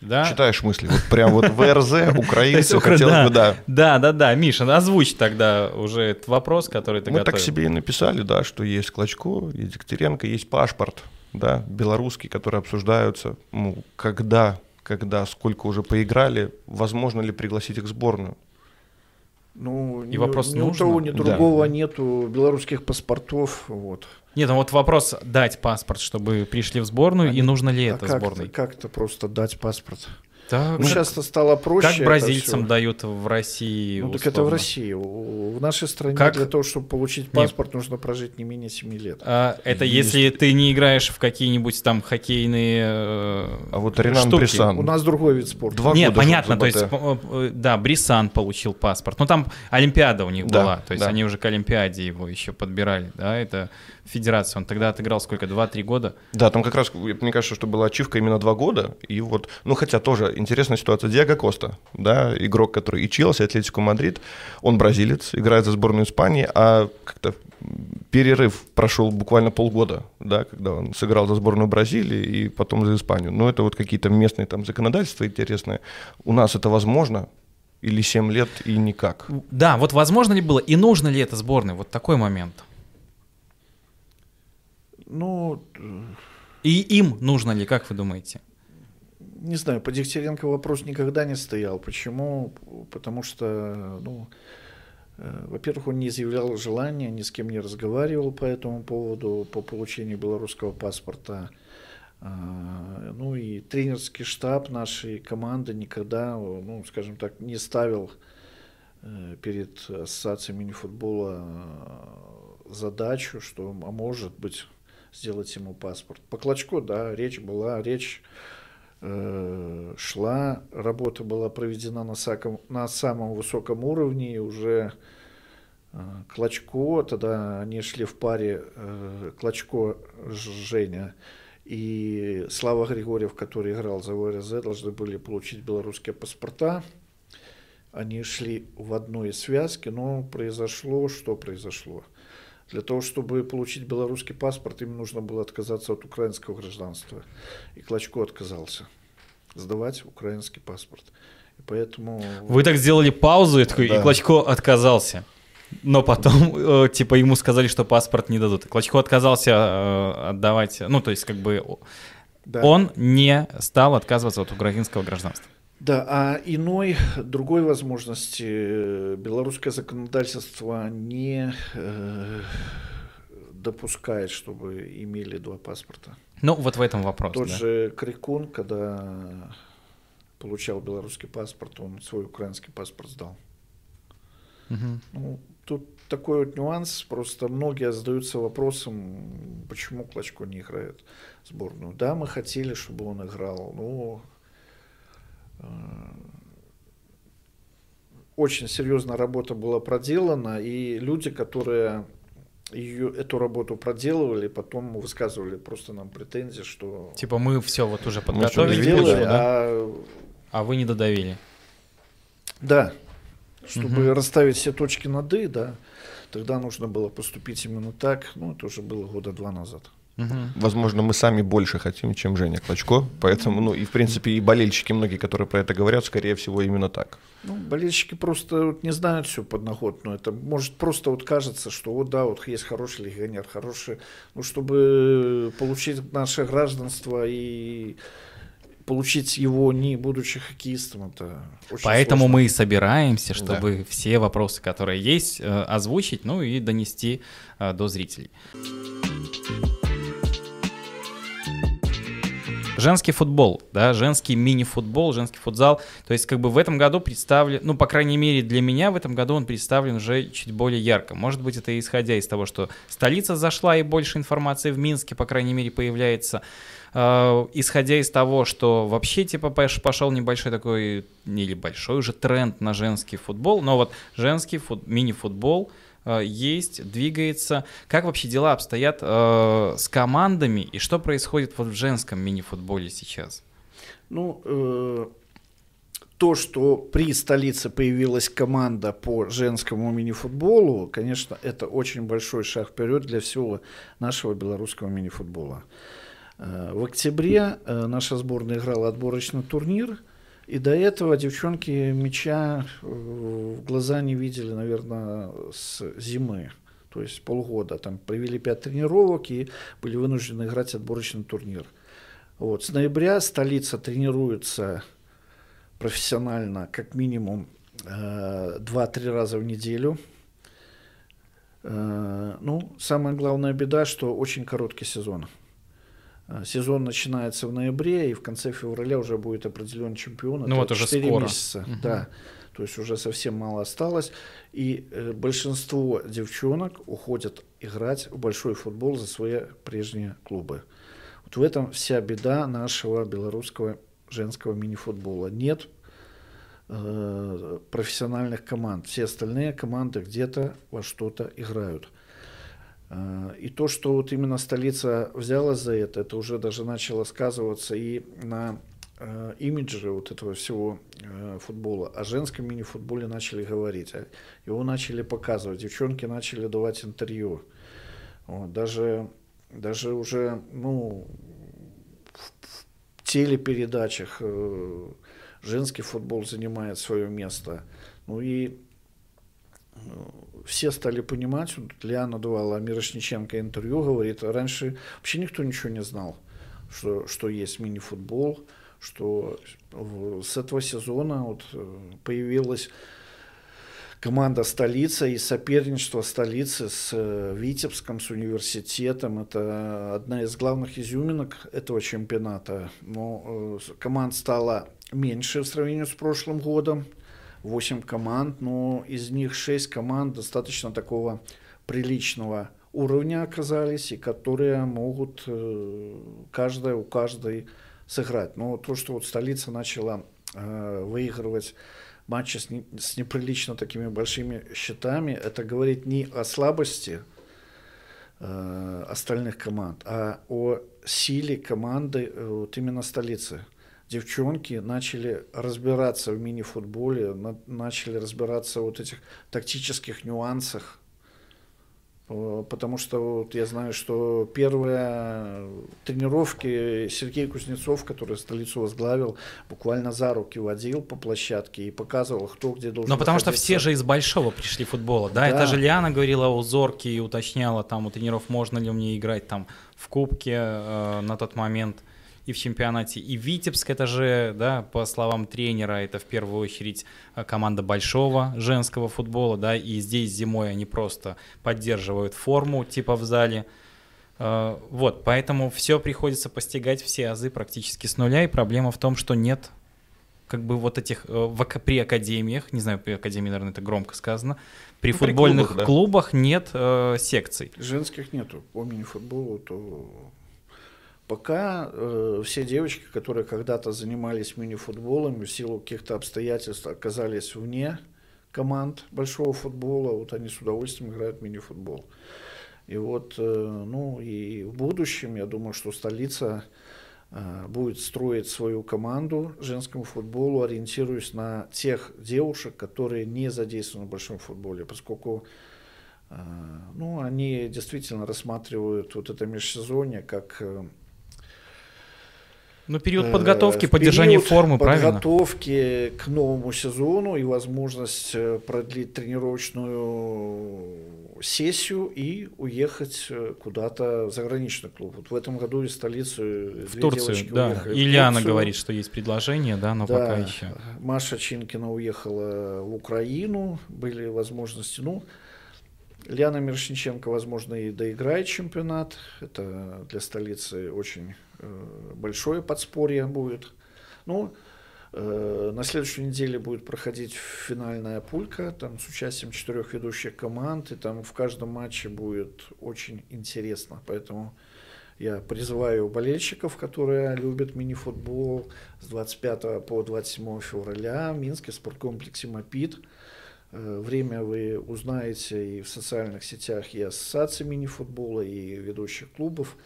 Да? Читаешь мысли. Вот прям вот ВРЗ, украинцы, хотелось бы, да. Да, да, да. Миша, озвучь тогда уже этот вопрос, который ты Мы так себе и написали, да, что есть Клочко, есть Дегтяренко, есть паспорт, да, белорусский, который обсуждаются, ну, когда, когда, сколько уже поиграли, возможно ли пригласить их в сборную. Ну, и ни, вопрос ни нужно? у того, ни другого да. нету белорусских паспортов. Вот. Нет, ну вот вопрос дать паспорт, чтобы пришли в сборную, а и нужно ли а это как сборной? Как-то просто дать паспорт. Так, ну, сейчас стало проще. Как бразильцам дают в России? Ну, условно. так это в России. В нашей стране как? для того, чтобы получить паспорт, Нет. нужно прожить не менее 7 лет. А, это Есть. если ты не играешь в какие-нибудь там хоккейные э, А вот Ренан штуки. Брисан. У нас другой вид спорта. Два Нет, понятно. То есть, э, да, Брисан получил паспорт. Но там Олимпиада у них да, была. То есть да. они уже к Олимпиаде его еще подбирали. Да, это федерация. Он тогда отыграл сколько? Два-три года? Да, там как раз, мне кажется, что была ачивка именно два года. И вот, ну хотя тоже интересная ситуация. Диего Коста, да, игрок, который и Челси, Атлетико Мадрид, он бразилец, играет за сборную Испании, а как-то перерыв прошел буквально полгода, да, когда он сыграл за сборную Бразилии и потом за Испанию. Но это вот какие-то местные там законодательства интересные. У нас это возможно, или 7 лет и никак. Да, вот возможно ли было и нужно ли это сборной? Вот такой момент. Ну... И им нужно ли, как вы думаете? Не знаю, по Дегтяренко вопрос никогда не стоял. Почему? Потому что, ну, э, во-первых, он не изъявлял желания, ни с кем не разговаривал по этому поводу, по получению белорусского паспорта. А, ну и тренерский штаб нашей команды никогда, ну, скажем так, не ставил э, перед ассоциацией мини-футбола э, задачу, что, а может быть, сделать ему паспорт. По Клочко, да, речь была, речь э, шла, работа была проведена на, саком, на самом высоком уровне, и уже э, Клочко, тогда они шли в паре, э, Клочко, Женя и Слава Григорьев, который играл за ВРЗ, должны были получить белорусские паспорта. Они шли в одной связке, но произошло, что произошло. Для того, чтобы получить белорусский паспорт, им нужно было отказаться от украинского гражданства. И Клочко отказался сдавать украинский паспорт. И поэтому... Вы так сделали паузу, и, такой, да. и Клочко отказался. Но потом, э, типа, ему сказали, что паспорт не дадут. Клочко отказался э, отдавать, ну, то есть, как бы, да. он не стал отказываться от украинского гражданства. Да, а иной, другой возможности э, белорусское законодательство не э, допускает, чтобы имели два паспорта. Ну, вот в этом вопрос. Тот да. же Крикун, когда получал белорусский паспорт, он свой украинский паспорт сдал. Угу. Ну, тут такой вот нюанс, просто многие задаются вопросом, почему Клочко не играет в сборную. Да, мы хотели, чтобы он играл, но очень серьезная работа была проделана, и люди, которые ее, эту работу проделывали, потом высказывали просто нам претензии, что... Типа мы все вот уже подготовили, делали, да? а... а вы не додавили. Да, чтобы угу. расставить все точки над «и», да, тогда нужно было поступить именно так, ну, это уже было года два назад. Угу. Возможно, мы сами больше хотим, чем Женя Клочко, поэтому, ну, и, в принципе, и болельщики многие, которые про это говорят, скорее всего, именно так. Ну, болельщики просто вот не знают всю подноготную, это может просто вот кажется, что вот да, вот есть хороший легионер, хороший, ну, чтобы получить наше гражданство и получить его не будучи хоккеистом, это очень Поэтому сложно. мы и собираемся, чтобы да. все вопросы, которые есть, э, озвучить, ну и донести э, до зрителей. Женский футбол, да, женский мини-футбол, женский футзал. То есть как бы в этом году представлен, ну, по крайней мере для меня в этом году он представлен уже чуть более ярко. Может быть, это исходя из того, что столица зашла и больше информации в Минске, по крайней мере, появляется. Э, исходя из того, что вообще типа пошел небольшой такой, или большой уже тренд на женский футбол, но вот женский фут, мини-футбол – есть, двигается. Как вообще дела обстоят э, с командами и что происходит вот в женском мини-футболе сейчас? Ну, э, то, что при столице появилась команда по женскому мини-футболу, конечно, это очень большой шаг вперед для всего нашего белорусского мини-футбола. Э, в октябре э, наша сборная играла отборочный турнир – и до этого девчонки мяча э, в глаза не видели, наверное, с зимы. То есть полгода. Там провели пять тренировок и были вынуждены играть отборочный турнир. Вот. С ноября столица тренируется профессионально как минимум э, 2-3 раза в неделю. Э, ну, самая главная беда, что очень короткий сезон. Э, сезон начинается в ноябре, и в конце февраля уже будет определен чемпион. Ну Это вот уже скоро. месяца. Угу. Да. То есть уже совсем мало осталось. И э, большинство девчонок уходят играть в большой футбол за свои прежние клубы. Вот в этом вся беда нашего белорусского женского мини-футбола. Нет э, профессиональных команд. Все остальные команды где-то во что-то играют. А, и то, что вот именно столица взяла за это, это уже даже начало сказываться и на э, имидже вот этого всего э, футбола. О женском мини-футболе начали говорить, а его начали показывать, девчонки начали давать интервью. Вот, даже, даже уже ну, в, в телепередачах э, женский футбол занимает свое место. Ну и все стали понимать, вот Лиана давала Мирошниченко интервью, говорит, раньше вообще никто ничего не знал, что, что есть мини-футбол, что с этого сезона вот э, появилась команда столица и соперничество столицы с э, Витебском, с университетом. Это одна из главных изюминок этого чемпионата. Но э, команд стало меньше в сравнении с прошлым годом. 8 команд, но из них 6 команд достаточно такого приличного уровня оказались, и которые могут э, каждая у каждой сыграть. Но то, что вот столица начала выигрывать матчи с, не, с неприлично такими большими счетами, это говорит не о слабости э, остальных команд, а о силе команды э, вот именно столицы. Девчонки начали разбираться в мини-футболе, на, начали разбираться вот этих тактических нюансах, Э, потому что вот я знаю, что первые тренировки Сергей Кузнецов, который столицу возглавил, буквально за руки водил по площадке и показывал, кто где должен Но потому находиться. что все же из большого пришли футбола, да? да? Это же Лиана говорила о Зорке и уточняла там у тренеров, можно ли мне играть там в Кубке э, на тот момент и в чемпионате. И Витебск, это же, да, по словам тренера, это в первую очередь э, команда большого женского футбола, да, и здесь зимой они просто поддерживают форму, типа в зале. Э, вот, поэтому все приходится постигать, все азы практически с нуля, и проблема в том, что нет как бы вот этих э, в, при академиях, не знаю, при академии, наверное, это громко сказано, при ну, футбольных при клубах, да. клубах нет э, секций. Женских нету. По мини-футболу то Пока э, все девочки, которые когда-то занимались мини-футболом, в силу каких-то обстоятельств оказались вне команд большого футбола, вот они с удовольствием играют в мини-футбол. И вот, э, ну и в будущем, я думаю, что столица э, будет строить свою команду женскому футболу, ориентируясь на тех девушек, которые не задействованы в большом футболе, поскольку э, ну, они действительно рассматривают вот это межсезонье как э, ну, период подготовки, поддержания формы, правильно? подготовки к новому сезону и возможность э, продлить тренировочную сессию и уехать э, куда-то в заграничный клуб. Вот в этом году из столицы в Турцию, да. Ильяна говорит, что есть предложение, да, но да. пока еще. Маша Чинкина уехала в Украину, были возможности, ну, Ляна Мирошниченко, возможно, и доиграет чемпионат. Это для столицы очень Э, большое подспорье будет. Ну, э, на следующей неделе будет проходить финальная пулька, там с участием четырех ведущих команд, и там в каждом матче будет очень интересно. Поэтому я призываю болельщиков, которые любят мини-футбол, с 25 по 27 февраля в Минске спорткомплексе «Мопит». Э, время вы узнаете и в социальных сетях и ассоциации мини-футбола, и ведущих клубов.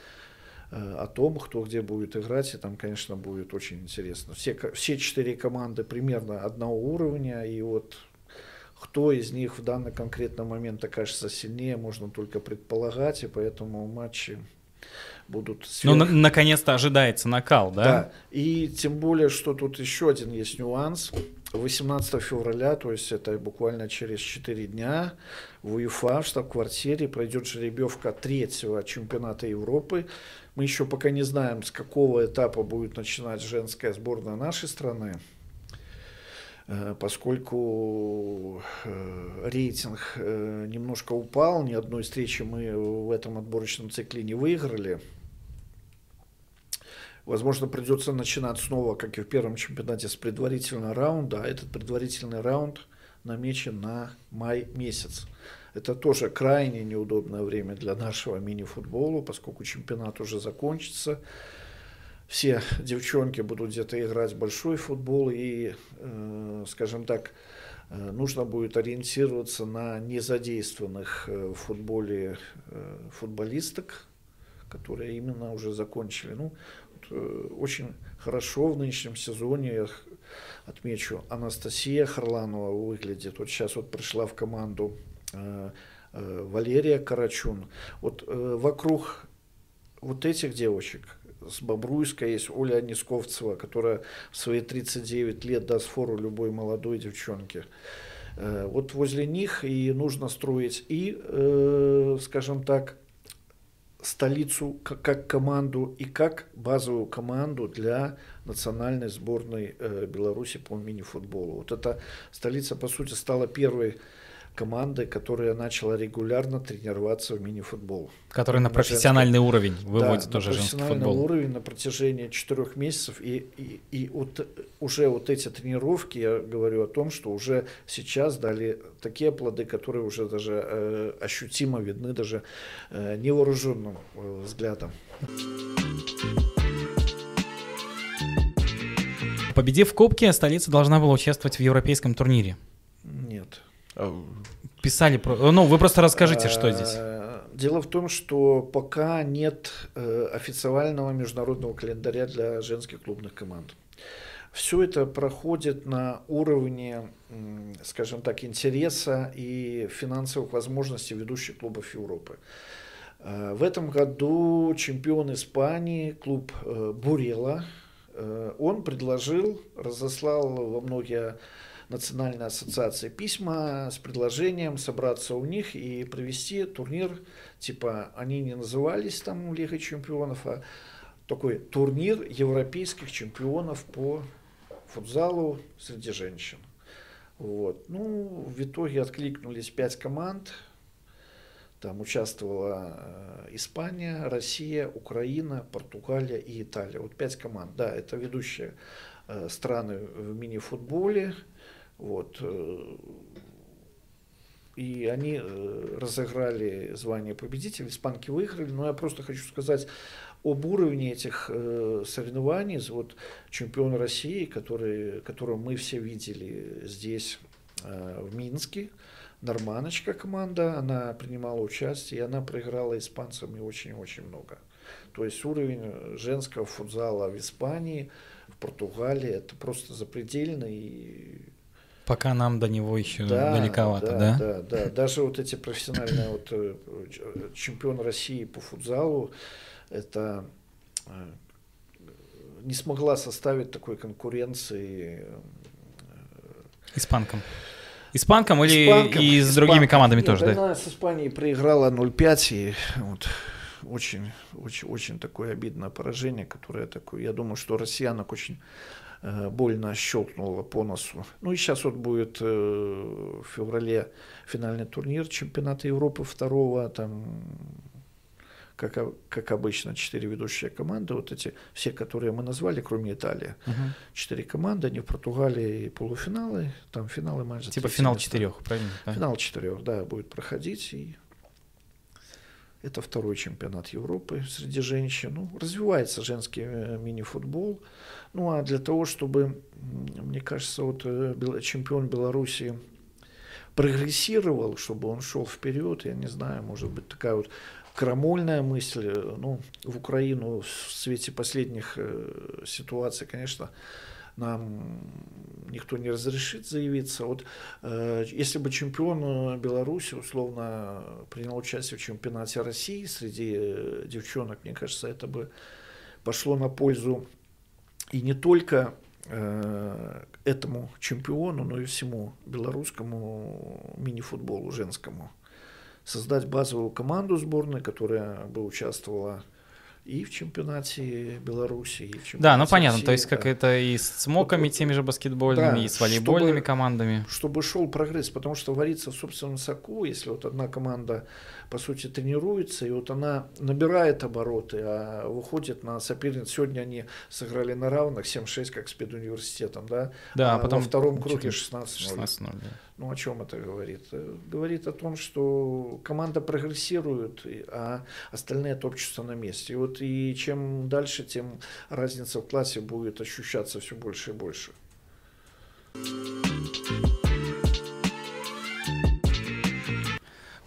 Э, о том, кто где будет играть, и там, конечно, будет очень интересно. Все, все четыре команды примерно одного уровня, и вот кто из них в данный конкретный момент окажется сильнее, можно только предполагать, и поэтому матчи будут... Сверх... Ну, на- наконец-то ожидается накал, да? Да, и тем более, что тут еще один есть нюанс. 18 февраля, то есть это буквально через 4 дня, в УЕФА в штаб-квартире пройдет жеребьевка третьего чемпионата Европы. Мы еще пока не знаем, с какого этапа будет начинать женская сборная нашей страны, э, поскольку э, рейтинг э, немножко упал, ни одной встречи мы в этом отборочном цикле не выиграли. Возможно, придется начинать снова, как и в первом чемпионате, с предварительного раунда, а этот предварительный раунд намечен на май месяц. Это тоже крайне неудобное время для нашего мини-футбола, поскольку чемпионат уже закончится. Все девчонки будут где-то играть в большой футбол, и, э, скажем так, э, нужно будет ориентироваться на незадействованных э, в футболе футболисток, которые именно уже закончили. Ну, очень хорошо в нынешнем сезоне, я отмечу, Анастасия Харланова выглядит. Вот сейчас вот пришла в команду Валерия Карачун. Вот э, вокруг вот этих девочек с Бобруйска есть Оля Нисковцева, которая в свои 39 лет даст фору любой молодой девчонке. Вот возле них и нужно строить и, скажем так, столицу как, команду и как базовую команду для национальной сборной э, Беларуси по мини-футболу. Вот эта столица, по сути, стала первой командой, которая начала регулярно тренироваться в мини-футбол. Который на профессиональный женский, уровень выводит да, уже женский футбол. профессиональный уровень на протяжении четырех месяцев. И, и, и вот уже вот эти тренировки, я говорю о том, что уже сейчас дали такие плоды, которые уже даже э, ощутимо видны даже э, невооруженным э, взглядом. Победив в Кубке, столица должна была участвовать в европейском турнире. Писали про... Ну, вы просто расскажите, что э, здесь. Дело в том, что пока нет э, официального международного календаря для женских клубных команд. Все это проходит на уровне, скажем так, интереса и финансовых возможностей ведущих клубов Европы. Э, в этом году чемпион Испании, клуб Бурела, он предложил, разослал во многие Национальной ассоциации письма с предложением собраться у них и провести турнир, типа они не назывались там Лига чемпионов, а такой турнир европейских чемпионов по футзалу среди женщин. Вот. Ну, в итоге откликнулись пять команд. Там участвовала э, Испания, Россия, Украина, Португалия и Италия. Вот пять команд. Да, это ведущие э, страны в мини-футболе. Вот. Э, и они э, разыграли звание победителя, испанки выиграли. Но я просто хочу сказать об уровне этих э, соревнований. Вот чемпион России, который, которого мы все видели здесь, в Минске, Норманочка команда, она принимала участие, и она проиграла испанцам и очень-очень много. То есть уровень женского футзала в Испании, в Португалии, это просто запредельно, и Пока нам до него еще да, далековато, да? Да, да, да. Даже вот эти профессиональные вот э, чемпион России по футзалу, это э, не смогла составить такой конкуренции. Э, Испанкам. Испанкам или Испанкам, и с Испанкам. другими командами Нет, тоже, да? Она с Испанией проиграла 0-5 и вот очень, очень, очень такое обидное поражение, которое такое, я думаю, что россиянок очень Э, больно щелкнуло по носу. Ну и сейчас вот будет э, в феврале финальный турнир чемпионата Европы второго, там как, как обычно, четыре ведущие команды, вот эти все, которые мы назвали, кроме Италии. Четыре угу. команды, они в Португалии полуфиналы, там финалы матча. Типа финал четырех, правильно? Да? Финал четырех, да, будет проходить. И это второй чемпионат Европы среди женщин. Ну, развивается женский э, мини-футбол. Ну, а для того, чтобы, мне кажется, вот э, чемпион Беларуси прогрессировал, чтобы он шел вперед, я не знаю, может быть, такая вот крамольная мысль, э, ну, в Украину в свете последних ситуаций, конечно, нам никто не разрешит заявиться. Вот э, если бы чемпион Беларуси условно принял участие в чемпионате России среди э, девчонок, мне кажется, это бы пошло на пользу и не только э, этому чемпиону, но и всему белорусскому мини-футболу женскому. Создать базовую команду сборной, которая бы участвовала и в чемпионате Беларуси, и в чемпионате Да, ну понятно, России, то есть как это и с МОКами, вот, теми же баскетбольными, да, и с волейбольными чтобы, командами. Чтобы шел прогресс, потому что варится в собственном соку, если вот одна команда, по сути, тренируется, и вот она набирает обороты, а выходит на соперницу. Сегодня они сыграли на равных 7-6, как с педуниверситетом, да? Да, а, потом во втором круге 16-0. 16 да. Ну, о чем это говорит? Говорит о том, что команда прогрессирует, а остальные топчутся на месте. И вот и чем дальше, тем разница в классе будет ощущаться все больше и больше.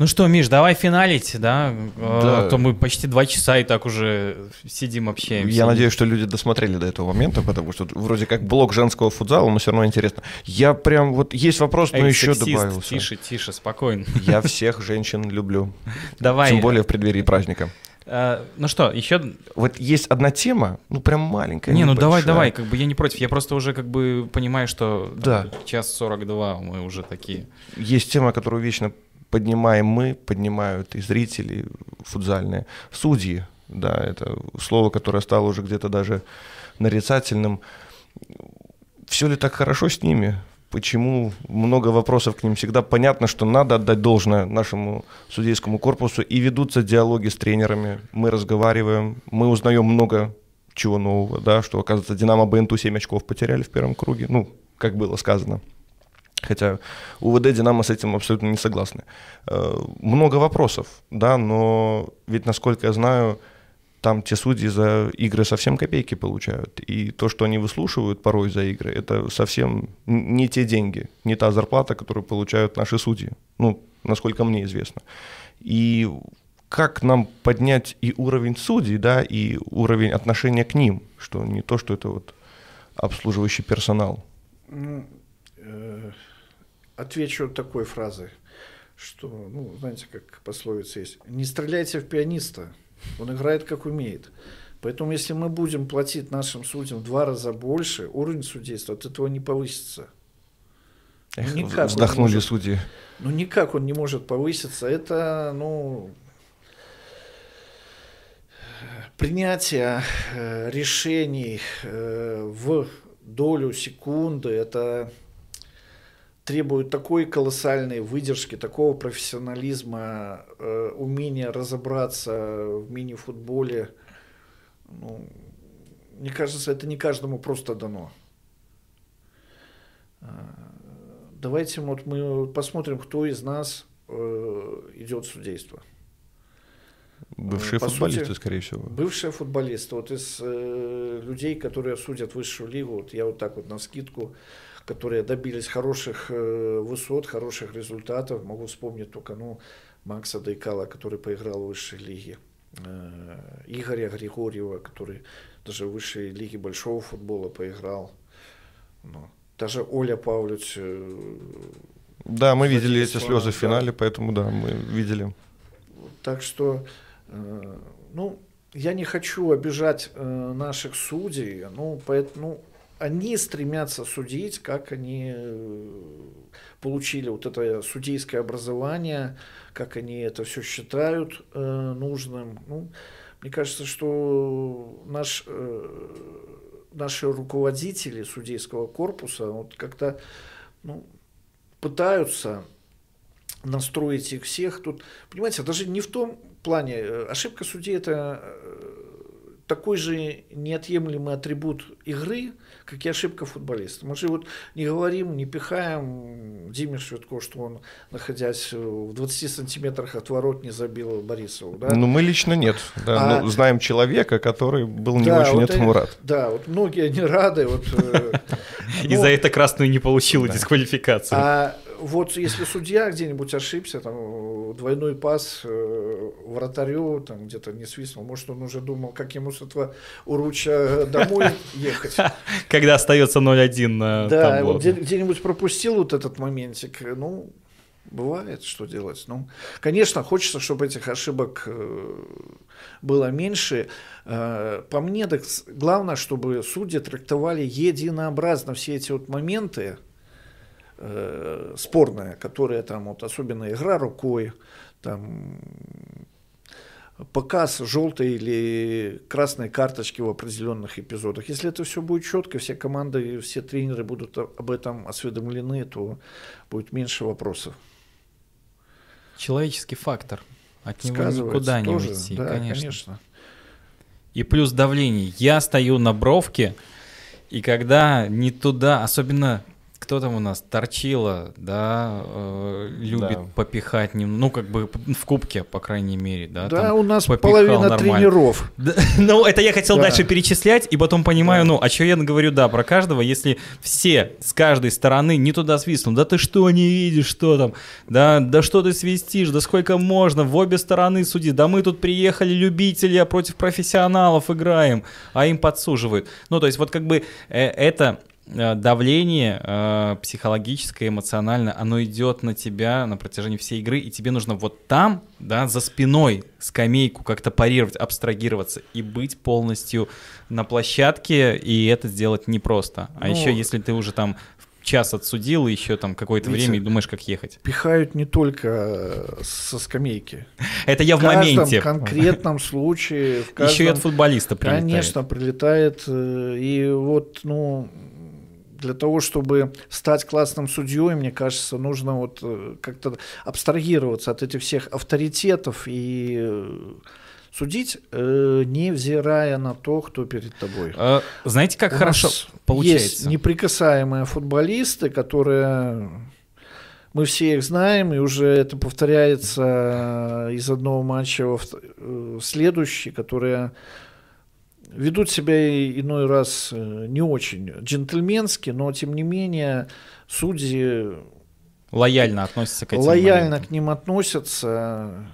Ну что, Миш, давай финалить, да? да. А то мы почти два часа и так уже сидим, общаемся. Я надеюсь, что люди досмотрели до этого момента, потому что вроде как блок женского футзала, но все равно интересно. Я прям, вот есть вопрос, но Эй, еще сексист, добавился. Тише, тише, спокойно. Я всех женщин люблю. Давай. Тем более в преддверии праздника. Uh, ну что, еще... Вот есть одна тема, ну прям маленькая. Не, ну давай, давай, как бы я не против. Я просто уже как бы понимаю, что да. час 42 мы уже такие. Есть тема, которую вечно поднимаем мы, поднимают и зрители футзальные, судьи, да, это слово, которое стало уже где-то даже нарицательным. Все ли так хорошо с ними? Почему много вопросов к ним всегда понятно, что надо отдать должное нашему судейскому корпусу и ведутся диалоги с тренерами. Мы разговариваем, мы узнаем много чего нового, да, что, оказывается, Динамо БНТУ 7 очков потеряли в первом круге, ну, как было сказано. Хотя УВД Динамо с этим абсолютно не согласны. Э, много вопросов, да, но ведь, насколько я знаю, там те судьи за игры совсем копейки получают. И то, что они выслушивают порой за игры, это совсем не те деньги, не та зарплата, которую получают наши судьи. Ну, насколько мне известно. И как нам поднять и уровень судей, да, и уровень отношения к ним, что не то, что это вот обслуживающий персонал. Отвечу такой фразой, что, ну, знаете, как пословица есть, не стреляйте в пианиста, он играет как умеет. Поэтому если мы будем платить нашим судьям в два раза больше, уровень судейства от этого не повысится. Эх, ну, никак вздохнули может, судьи. Ну никак он не может повыситься. Это, ну, принятие э, решений э, в долю секунды, это требует такой колоссальной выдержки, такого профессионализма, э, умения разобраться в мини-футболе. Ну, мне кажется, это не каждому просто дано. Э, давайте вот мы посмотрим, кто из нас э, идет в судейство. Бывшие По футболисты, сути, скорее всего. Бывшие футболисты. Вот из э, людей, которые судят высшую лигу, вот я вот так вот на скидку которые добились хороших э, высот, хороших результатов. Могу вспомнить только ну, Макса Дайкала, который поиграл в высшей лиге. Э, Игоря Григорьева, который даже в высшей лиге большого футбола поиграл. Ну, даже Оля Павлович. Э, да, мы видели эти слезы в финале, поэтому да, мы видели. Так что, ну, я не хочу обижать наших судей, ну, поэтому, они стремятся судить, как они э, получили вот это судейское образование, как они это все считают э, нужным. Ну, мне кажется, что наш, э, наши руководители судейского корпуса вот как-то ну, пытаются настроить их всех. Тут, понимаете, даже не в том плане, э, ошибка судей это э, такой же неотъемлемый атрибут игры, как и ошибка футболиста. Мы же вот не говорим, не пихаем Диме Швидко, что он, находясь в 20 сантиметрах от ворот, не забил Борисову. Да? Ну, мы лично нет. Да, а, ну, знаем человека, который был не да, очень вот этому рад. Да, вот многие не рады. Вот, э, И за это красную не получила дисквалификацию. Вот если судья где-нибудь ошибся, там двойной пас э, вратарю, там где-то не свистнул, может он уже думал, как ему с этого уруча домой ехать. Когда остается 0-1 на Да, вот где-нибудь пропустил вот этот моментик, ну, бывает, что делать. Ну, конечно, хочется, чтобы этих ошибок э, было меньше. Э, по мне, так главное, чтобы судьи трактовали единообразно все эти вот моменты, э, спорная, которая там вот особенно игра рукой, там показ желтой или красной карточки в определенных эпизодах. Если это все будет четко, все команды, все тренеры будут об этом осведомлены, то будет меньше вопросов. Человеческий фактор. От него никуда не тоже, уйти, да, конечно. конечно. И плюс давление. Я стою на бровке, и когда не туда, особенно кто там у нас? Торчила, да, э, любит да. попихать, нем... ну, как бы в кубке, по крайней мере, да. Да, у нас половина нормально. тренеров. Да, ну, это я хотел да. дальше перечислять, и потом понимаю, да. ну, а что я говорю, да, про каждого, если все с каждой стороны не туда свистнут, да ты что не видишь, что там, да, да что ты свистишь, да сколько можно, в обе стороны суди, да мы тут приехали любители, а против профессионалов играем, а им подсуживают. Ну, то есть вот как бы э, это давление э, психологическое, эмоциональное, оно идет на тебя на протяжении всей игры, и тебе нужно вот там, да, за спиной скамейку как-то парировать, абстрагироваться и быть полностью на площадке, и это сделать непросто. А ну, еще если ты уже там час отсудил, и еще там какое-то время, и думаешь, как ехать. Пихают не только э, со скамейки. Это я в, в моменте. конкретном случае. В каждом, Еще и от футболиста прилетает. Конечно, прилетает. э, И вот, ну, для того, чтобы стать классным судьей, мне кажется, нужно вот э, как-то абстрагироваться от этих всех авторитетов и э, судить, э, невзирая на то, кто перед тобой. Э, Знаете, как У хорошо нас Есть получается? неприкасаемые футболисты, которые мы все их знаем, и уже это повторяется из одного матча вт- э, в следующий, которые ведут себя иной раз э, не очень джентльменски, но тем не менее судьи Лояльно относятся к этим лояльно моментам. к ним относятся.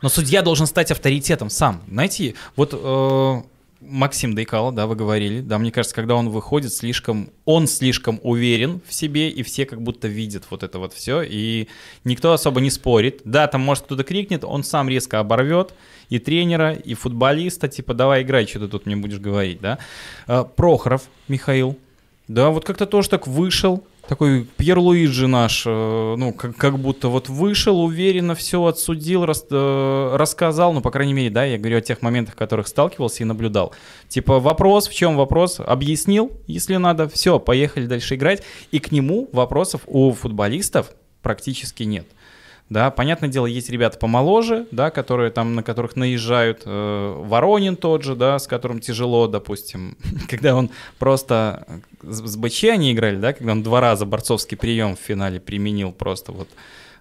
Но судья должен стать авторитетом сам. Знаете, вот э, Максим Дейкало, да, вы говорили, да, мне кажется, когда он выходит, слишком, он слишком уверен в себе, и все как будто видят вот это вот все, и никто особо не спорит. Да, там, может, кто-то крикнет, он сам резко оборвет и тренера, и футболиста, типа, давай играй, что ты тут мне будешь говорить, да. Э, Прохоров Михаил, да, вот как-то тоже так вышел, такой Пьер Луиджи наш, э, ну, как, как будто вот вышел, уверенно все отсудил, рас- э, рассказал, ну, по крайней мере, да, я говорю о тех моментах, которых сталкивался и наблюдал. Типа, вопрос, в чем вопрос, объяснил, если надо, все, поехали дальше играть. И к нему вопросов у футболистов практически нет. Да, понятное дело, есть ребята помоложе, да, которые там, на которых наезжают. э, Воронин тот же, да, с которым тяжело, допустим, когда он просто с, с БЧ они играли, да, когда он два раза борцовский прием в финале применил просто вот.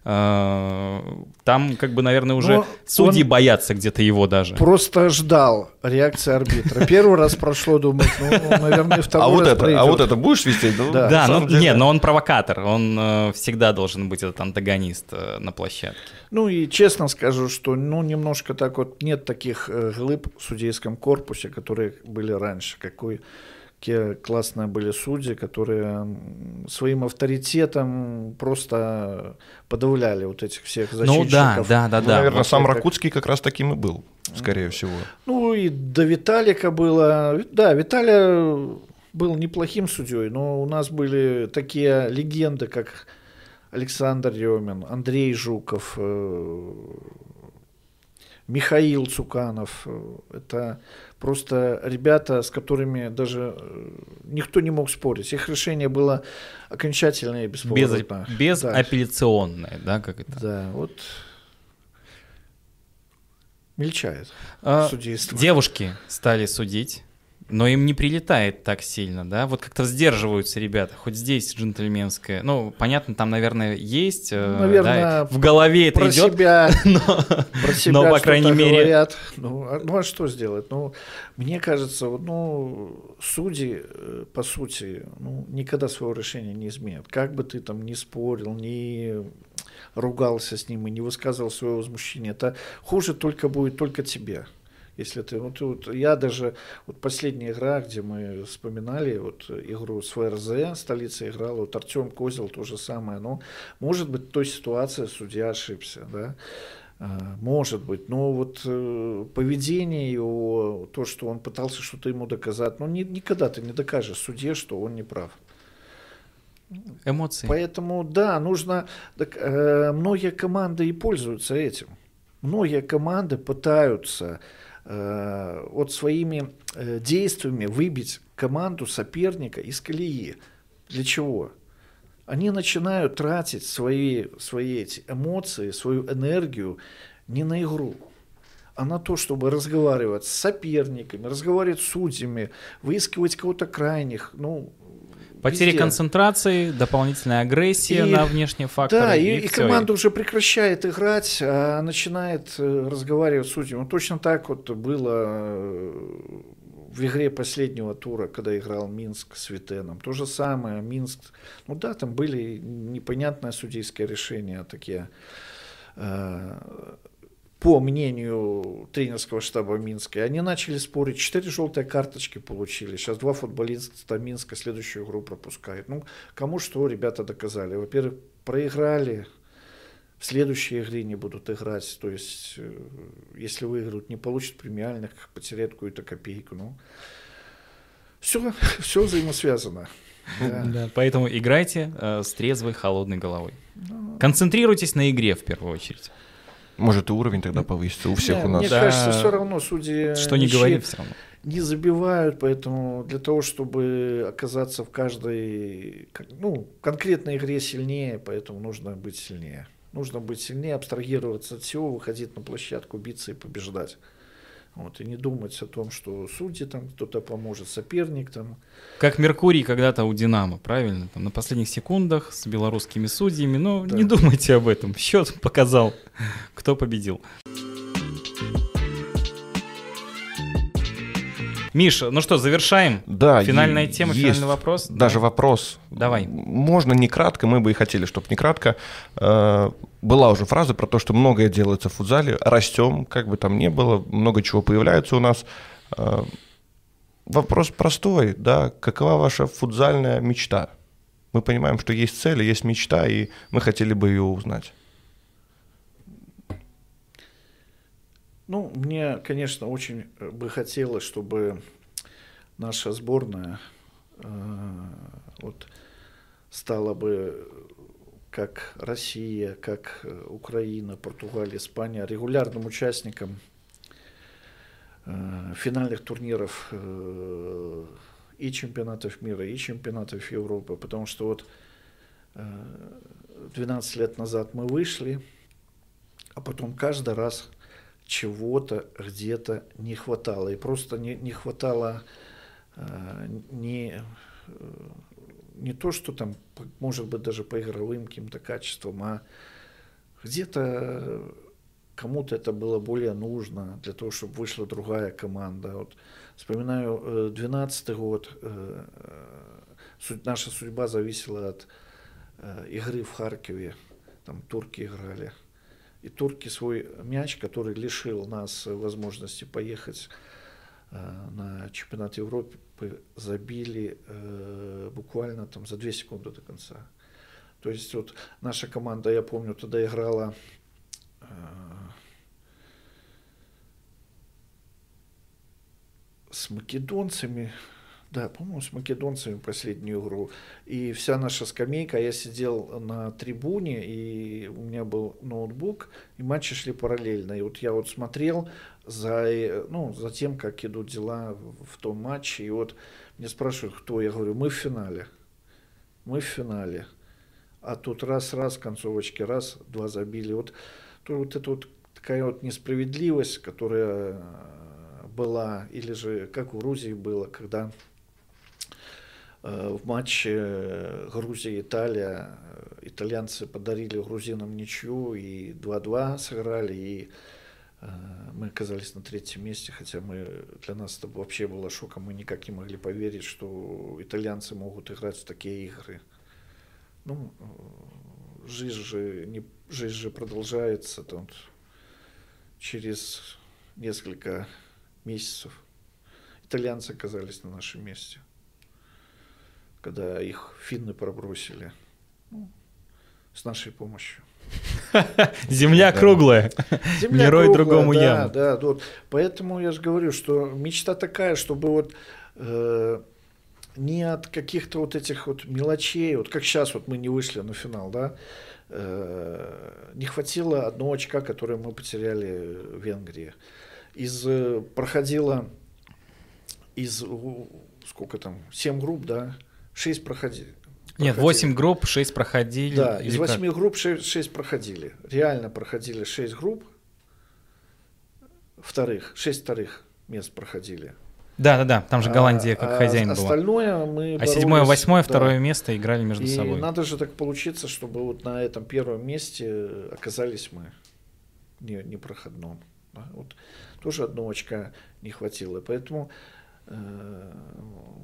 Э, Там, как бы, наверное, уже Но судьи он- боятся где-то его даже. Просто ждал реакции арбитра. Первый раз прошло, думаю, ну, наверное, и второй А вот раз это, а пройдет. вот это будешь вести? Ну, Да. Да, ну деле- не, но он провокатор, он э, всегда должен быть этот антагонист э, на площадке. Ну и честно скажу, что ну немножко так вот нет таких э, глыб в судейском корпусе, которые были раньше. Какой какие классные были судьи, которые своим авторитетом просто подавляли вот этих всех Ну защитников. да, да, да, Ну, да. наверное, вот сам это- Ракутский как раз таким и был, скорее всего. Ну и до Виталика было. Да, Виталия был неплохим судьей, но у нас были такие легенды, как Александр Демин, Андрей Жуков, э, Михаил Цуканов. Э, Это просто ребята, с которыми даже э, никто не мог спорить. Их решение было окончательное и Без, бесповоротное. Да. безапелляционное, да, как это. Да, вот мельчает А, судейство. Девушки стали судить, но им не прилетает так сильно, да? Вот как-то сдерживаются ребята, хоть здесь джентльменское. Ну, понятно, там, наверное, есть. э, Наверное, да, в голове это про идет. себя, но- про себя но, по крайней мере- говорят. Ну а, ну, а что сделать? Ну, мне кажется, ну, судьи, э, по сути, ну, никогда своего решения не изменят. Как бы ты там ни спорил, ни ругался с ним и не высказывал свое возмущение, это хуже только будет только тебе. Если ты, вот, вот я даже, вот последняя игра, где мы вспоминали вот игру с ФРЗ, столица играла, вот Артем Козел то же самое, но может быть в той ситуации судья ошибся, да, А, может быть, но вот э, поведение его, то, что он пытался что-то ему доказать, ну ни- никогда ты не докажешь судье, что он не прав. Эмоции. Поэтому, да, нужно... так, э, многие команды и пользуются этим. Многие команды пытаются э, вот своими э, действиями выбить команду соперника из колеи. Для чего? Они начинают тратить свои, свои эти эмоции, свою энергию не на игру, а на то, чтобы разговаривать с соперниками, разговаривать с судьями, выискивать кого-то крайних. Ну, Потери везде. концентрации, дополнительная агрессия И- на внешние факторы. Да, и, и всё, команда уже прекращает играть, а начинает э, разговаривать с судьями. Ну, точно так вот было э, в игре последнего тура, когда играл Минск с Витеном. То же самое, Минск. Ну да, там были непонятные судейские решения такие. По мнению тренерского штаба Минска, они начали спорить. Четыре желтые карточки получили. Сейчас два футболиста Минска следующую игру пропускают. Ну, кому что ребята доказали. Во-первых, проиграли, в следующей игре не будут играть. То есть, э, если выиграют, не получат премиальных, потеряют какую-то копейку. Ну, все, все взаимосвязано. Да. Да, поэтому играйте э, с трезвой, холодной головой. Концентрируйтесь на игре в первую очередь. Может, и уровень тогда повысится у всех Не, у нас. Мне Да. кажется, все равно судьи Что не говори, все равно. не забивают, поэтому для того, чтобы оказаться в каждой ну, конкретной игре сильнее, поэтому нужно быть сильнее. Нужно быть сильнее, абстрагироваться от всего, выходить на площадку, биться и побеждать. Вот, и не думать о том, что судьи там кто-то поможет, соперник там. Как Меркурий когда-то у Динамо, правильно? Там на последних секундах с белорусскими судьями. Но Да. не думайте об этом. Счет показал, кто победил. Миша, ну что, завершаем? Да, Финальная тема, есть финальный вопрос? Даже Давай. вопрос. Давай. Можно не кратко, мы бы и хотели, чтобы не кратко. Э, Была уже фраза про то, что многое делается в футзале, растем, как бы там ни было, много чего появляется у нас. Э, Вопрос простой, да, какова ваша футзальная мечта? Мы понимаем, что есть цель, есть мечта, и мы хотели бы ее узнать. Ну, мне, конечно, очень э, бы хотелось, чтобы наша сборная э, вот, стала бы, как Россия, как э, Украина, Португалия, Испания, регулярным участником э, финальных турниров э, и чемпионатов мира, и чемпионатов Европы, потому что вот э, 12 лет назад мы вышли, а потом каждый раз чего-то где-то не хватало. И просто не, не хватало э, не, э, не то, что там, может быть, даже по игровым каким-то качествам, а где-то кому-то это было более нужно для того, чтобы вышла другая команда. Вот вспоминаю 12 год, э, э, суть- наша судьба зависела от э, игры в Харькове, там турки играли. И турки свой мяч, который лишил нас возможности поехать э, на чемпионат Европы, забили э, буквально там за 2 секунды до конца. То есть вот наша команда, я помню, тогда играла э, с македонцами, да, по-моему, с македонцами последнюю игру. И вся наша скамейка, я сидел на трибуне, и у меня был ноутбук, и матчи шли параллельно. И вот я вот смотрел за, э, ну, за тем, как идут дела в том матче. И вот мне спрашивают, кто. Я говорю, мы в финале. Мы в финале. А тут раз-раз, концовочки, раз, два забили. Вот, то вот это вот такая вот несправедливость, которая э, была, или же как в Грузии было, когда в матче э, Грузия-Италия э, итальянцы подарили грузинам ничью и 2-2 сыграли, и э, мы оказались на третьем месте, хотя мы, для нас это вообще было шоком, мы никак не могли поверить, что итальянцы могут играть в такие игры. Ну, э, жизнь же, не, жизнь же продолжается, там, через несколько месяцев. Итальянцы оказались на нашем месте, когда их финны пробросили ну, с нашей помощью. Земля круглая. Земля Герой круглая, другому да, яму. Да, вот. Поэтому я же говорю, что мечта такая, чтобы вот э, не от каких-то вот этих вот мелочей, вот как сейчас вот мы не вышли на финал, да, э, не хватило одного очка, которое мы потеряли в Венгрии. Из э, проходило из сколько там, 7 групп, да, 6 проходили. Нет, проходили. 8 групп, 6 проходили. Да, из как? 8 групп 6, проходили. Реально проходили 6 групп. Вторых, 6 вторых мест проходили. Да, да, да. Там же Голландия как А- а хозяин была. Остальное мы А седьмое, восьмое, да. второе место играли между И собой. надо же так получиться, чтобы вот на этом первом месте оказались мы не, непроходном. да. Вот тоже одного очка не хватило. Поэтому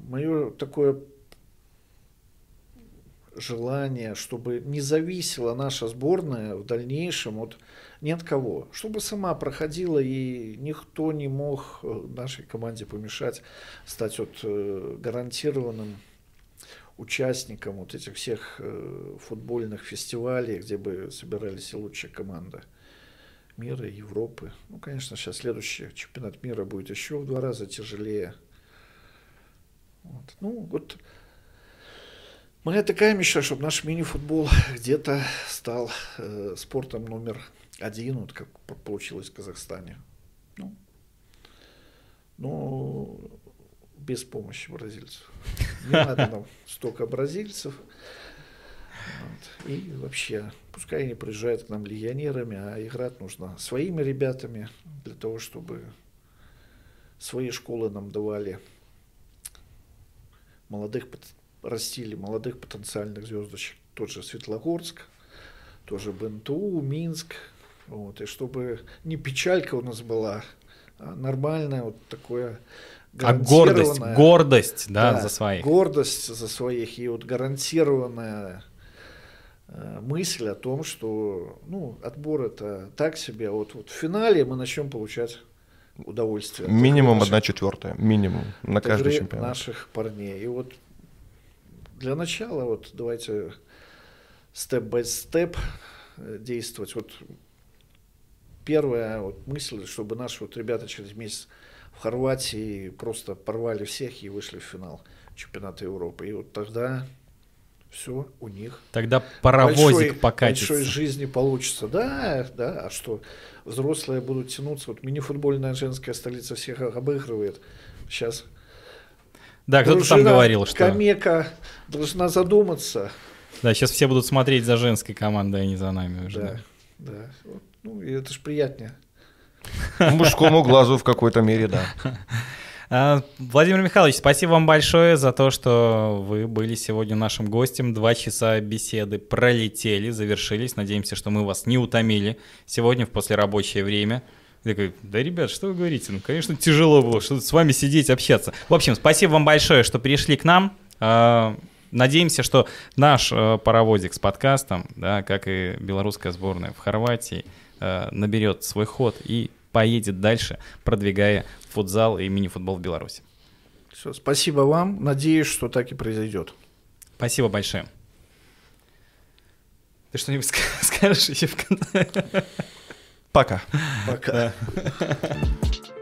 мое такое желание, чтобы не зависела наша сборная в дальнейшем от ни от кого, чтобы сама проходила и никто не мог э, нашей команде помешать стать вот э, гарантированным участником вот этих всех э, футбольных фестивалей, где бы собирались и лучшие команды мира Европы. Ну, конечно, сейчас следующий чемпионат мира будет еще в два раза тяжелее. Вот. Ну, вот Моя такая мечта, чтобы наш мини-футбол где-то стал э, спортом номер один, вот как получилось в Казахстане. Ну, но без помощи бразильцев. Не надо нам столько бразильцев. Вот. И вообще, пускай они приезжают к нам легионерами, а играть нужно своими ребятами для того, чтобы свои школы нам давали молодых, растили молодых потенциальных звездочек. Тот же Светлогорск, тоже БНТУ, Минск. Вот, и чтобы не печалька у нас была, а нормальная вот такое а гордость, гордость, да, да, за своих. Гордость за своих и вот гарантированная э, мысль о том, что ну, отбор это так себе, а вот, вот в финале мы начнем получать удовольствие. Минимум одна четвертая, минимум на каждый чемпионат. наших парней. И вот для начала вот давайте степ-бай-степ действовать. Вот первая вот мысль, чтобы наши вот ребята через месяц в Хорватии просто порвали всех и вышли в финал чемпионата Европы. И вот тогда все у них. Тогда паровозик большой, покатится. Большой жизни получится. Да, да, а что? Взрослые будут тянуться. Вот мини-футбольная женская столица всех обыгрывает. Сейчас да, кто-то там говорил, что... Камека должна задуматься. Да, сейчас все будут смотреть за женской командой, а не за нами уже. Да, да. Ну, и это же приятнее. Мужскому глазу в какой-то мере, да. А, Владимир Михайлович, спасибо вам большое за то, что вы были сегодня нашим гостем. Два часа беседы пролетели, завершились. Надеемся, что мы вас не утомили сегодня в послерабочее время. Я такой, да, ребят, что вы говорите? Ну, конечно, тяжело было, что с вами сидеть, общаться. В общем, спасибо вам большое, что пришли к нам. А, надеемся, что наш э, паровозик с подкастом, да, как и белорусская сборная в Хорватии, э, наберет свой ход и поедет дальше, продвигая футзал и мини-футбол в Беларуси. Все, спасибо вам. Надеюсь, что так и произойдет. Спасибо большое. Ты что-нибудь скажешь еще в конце? Пока. Пока. Да.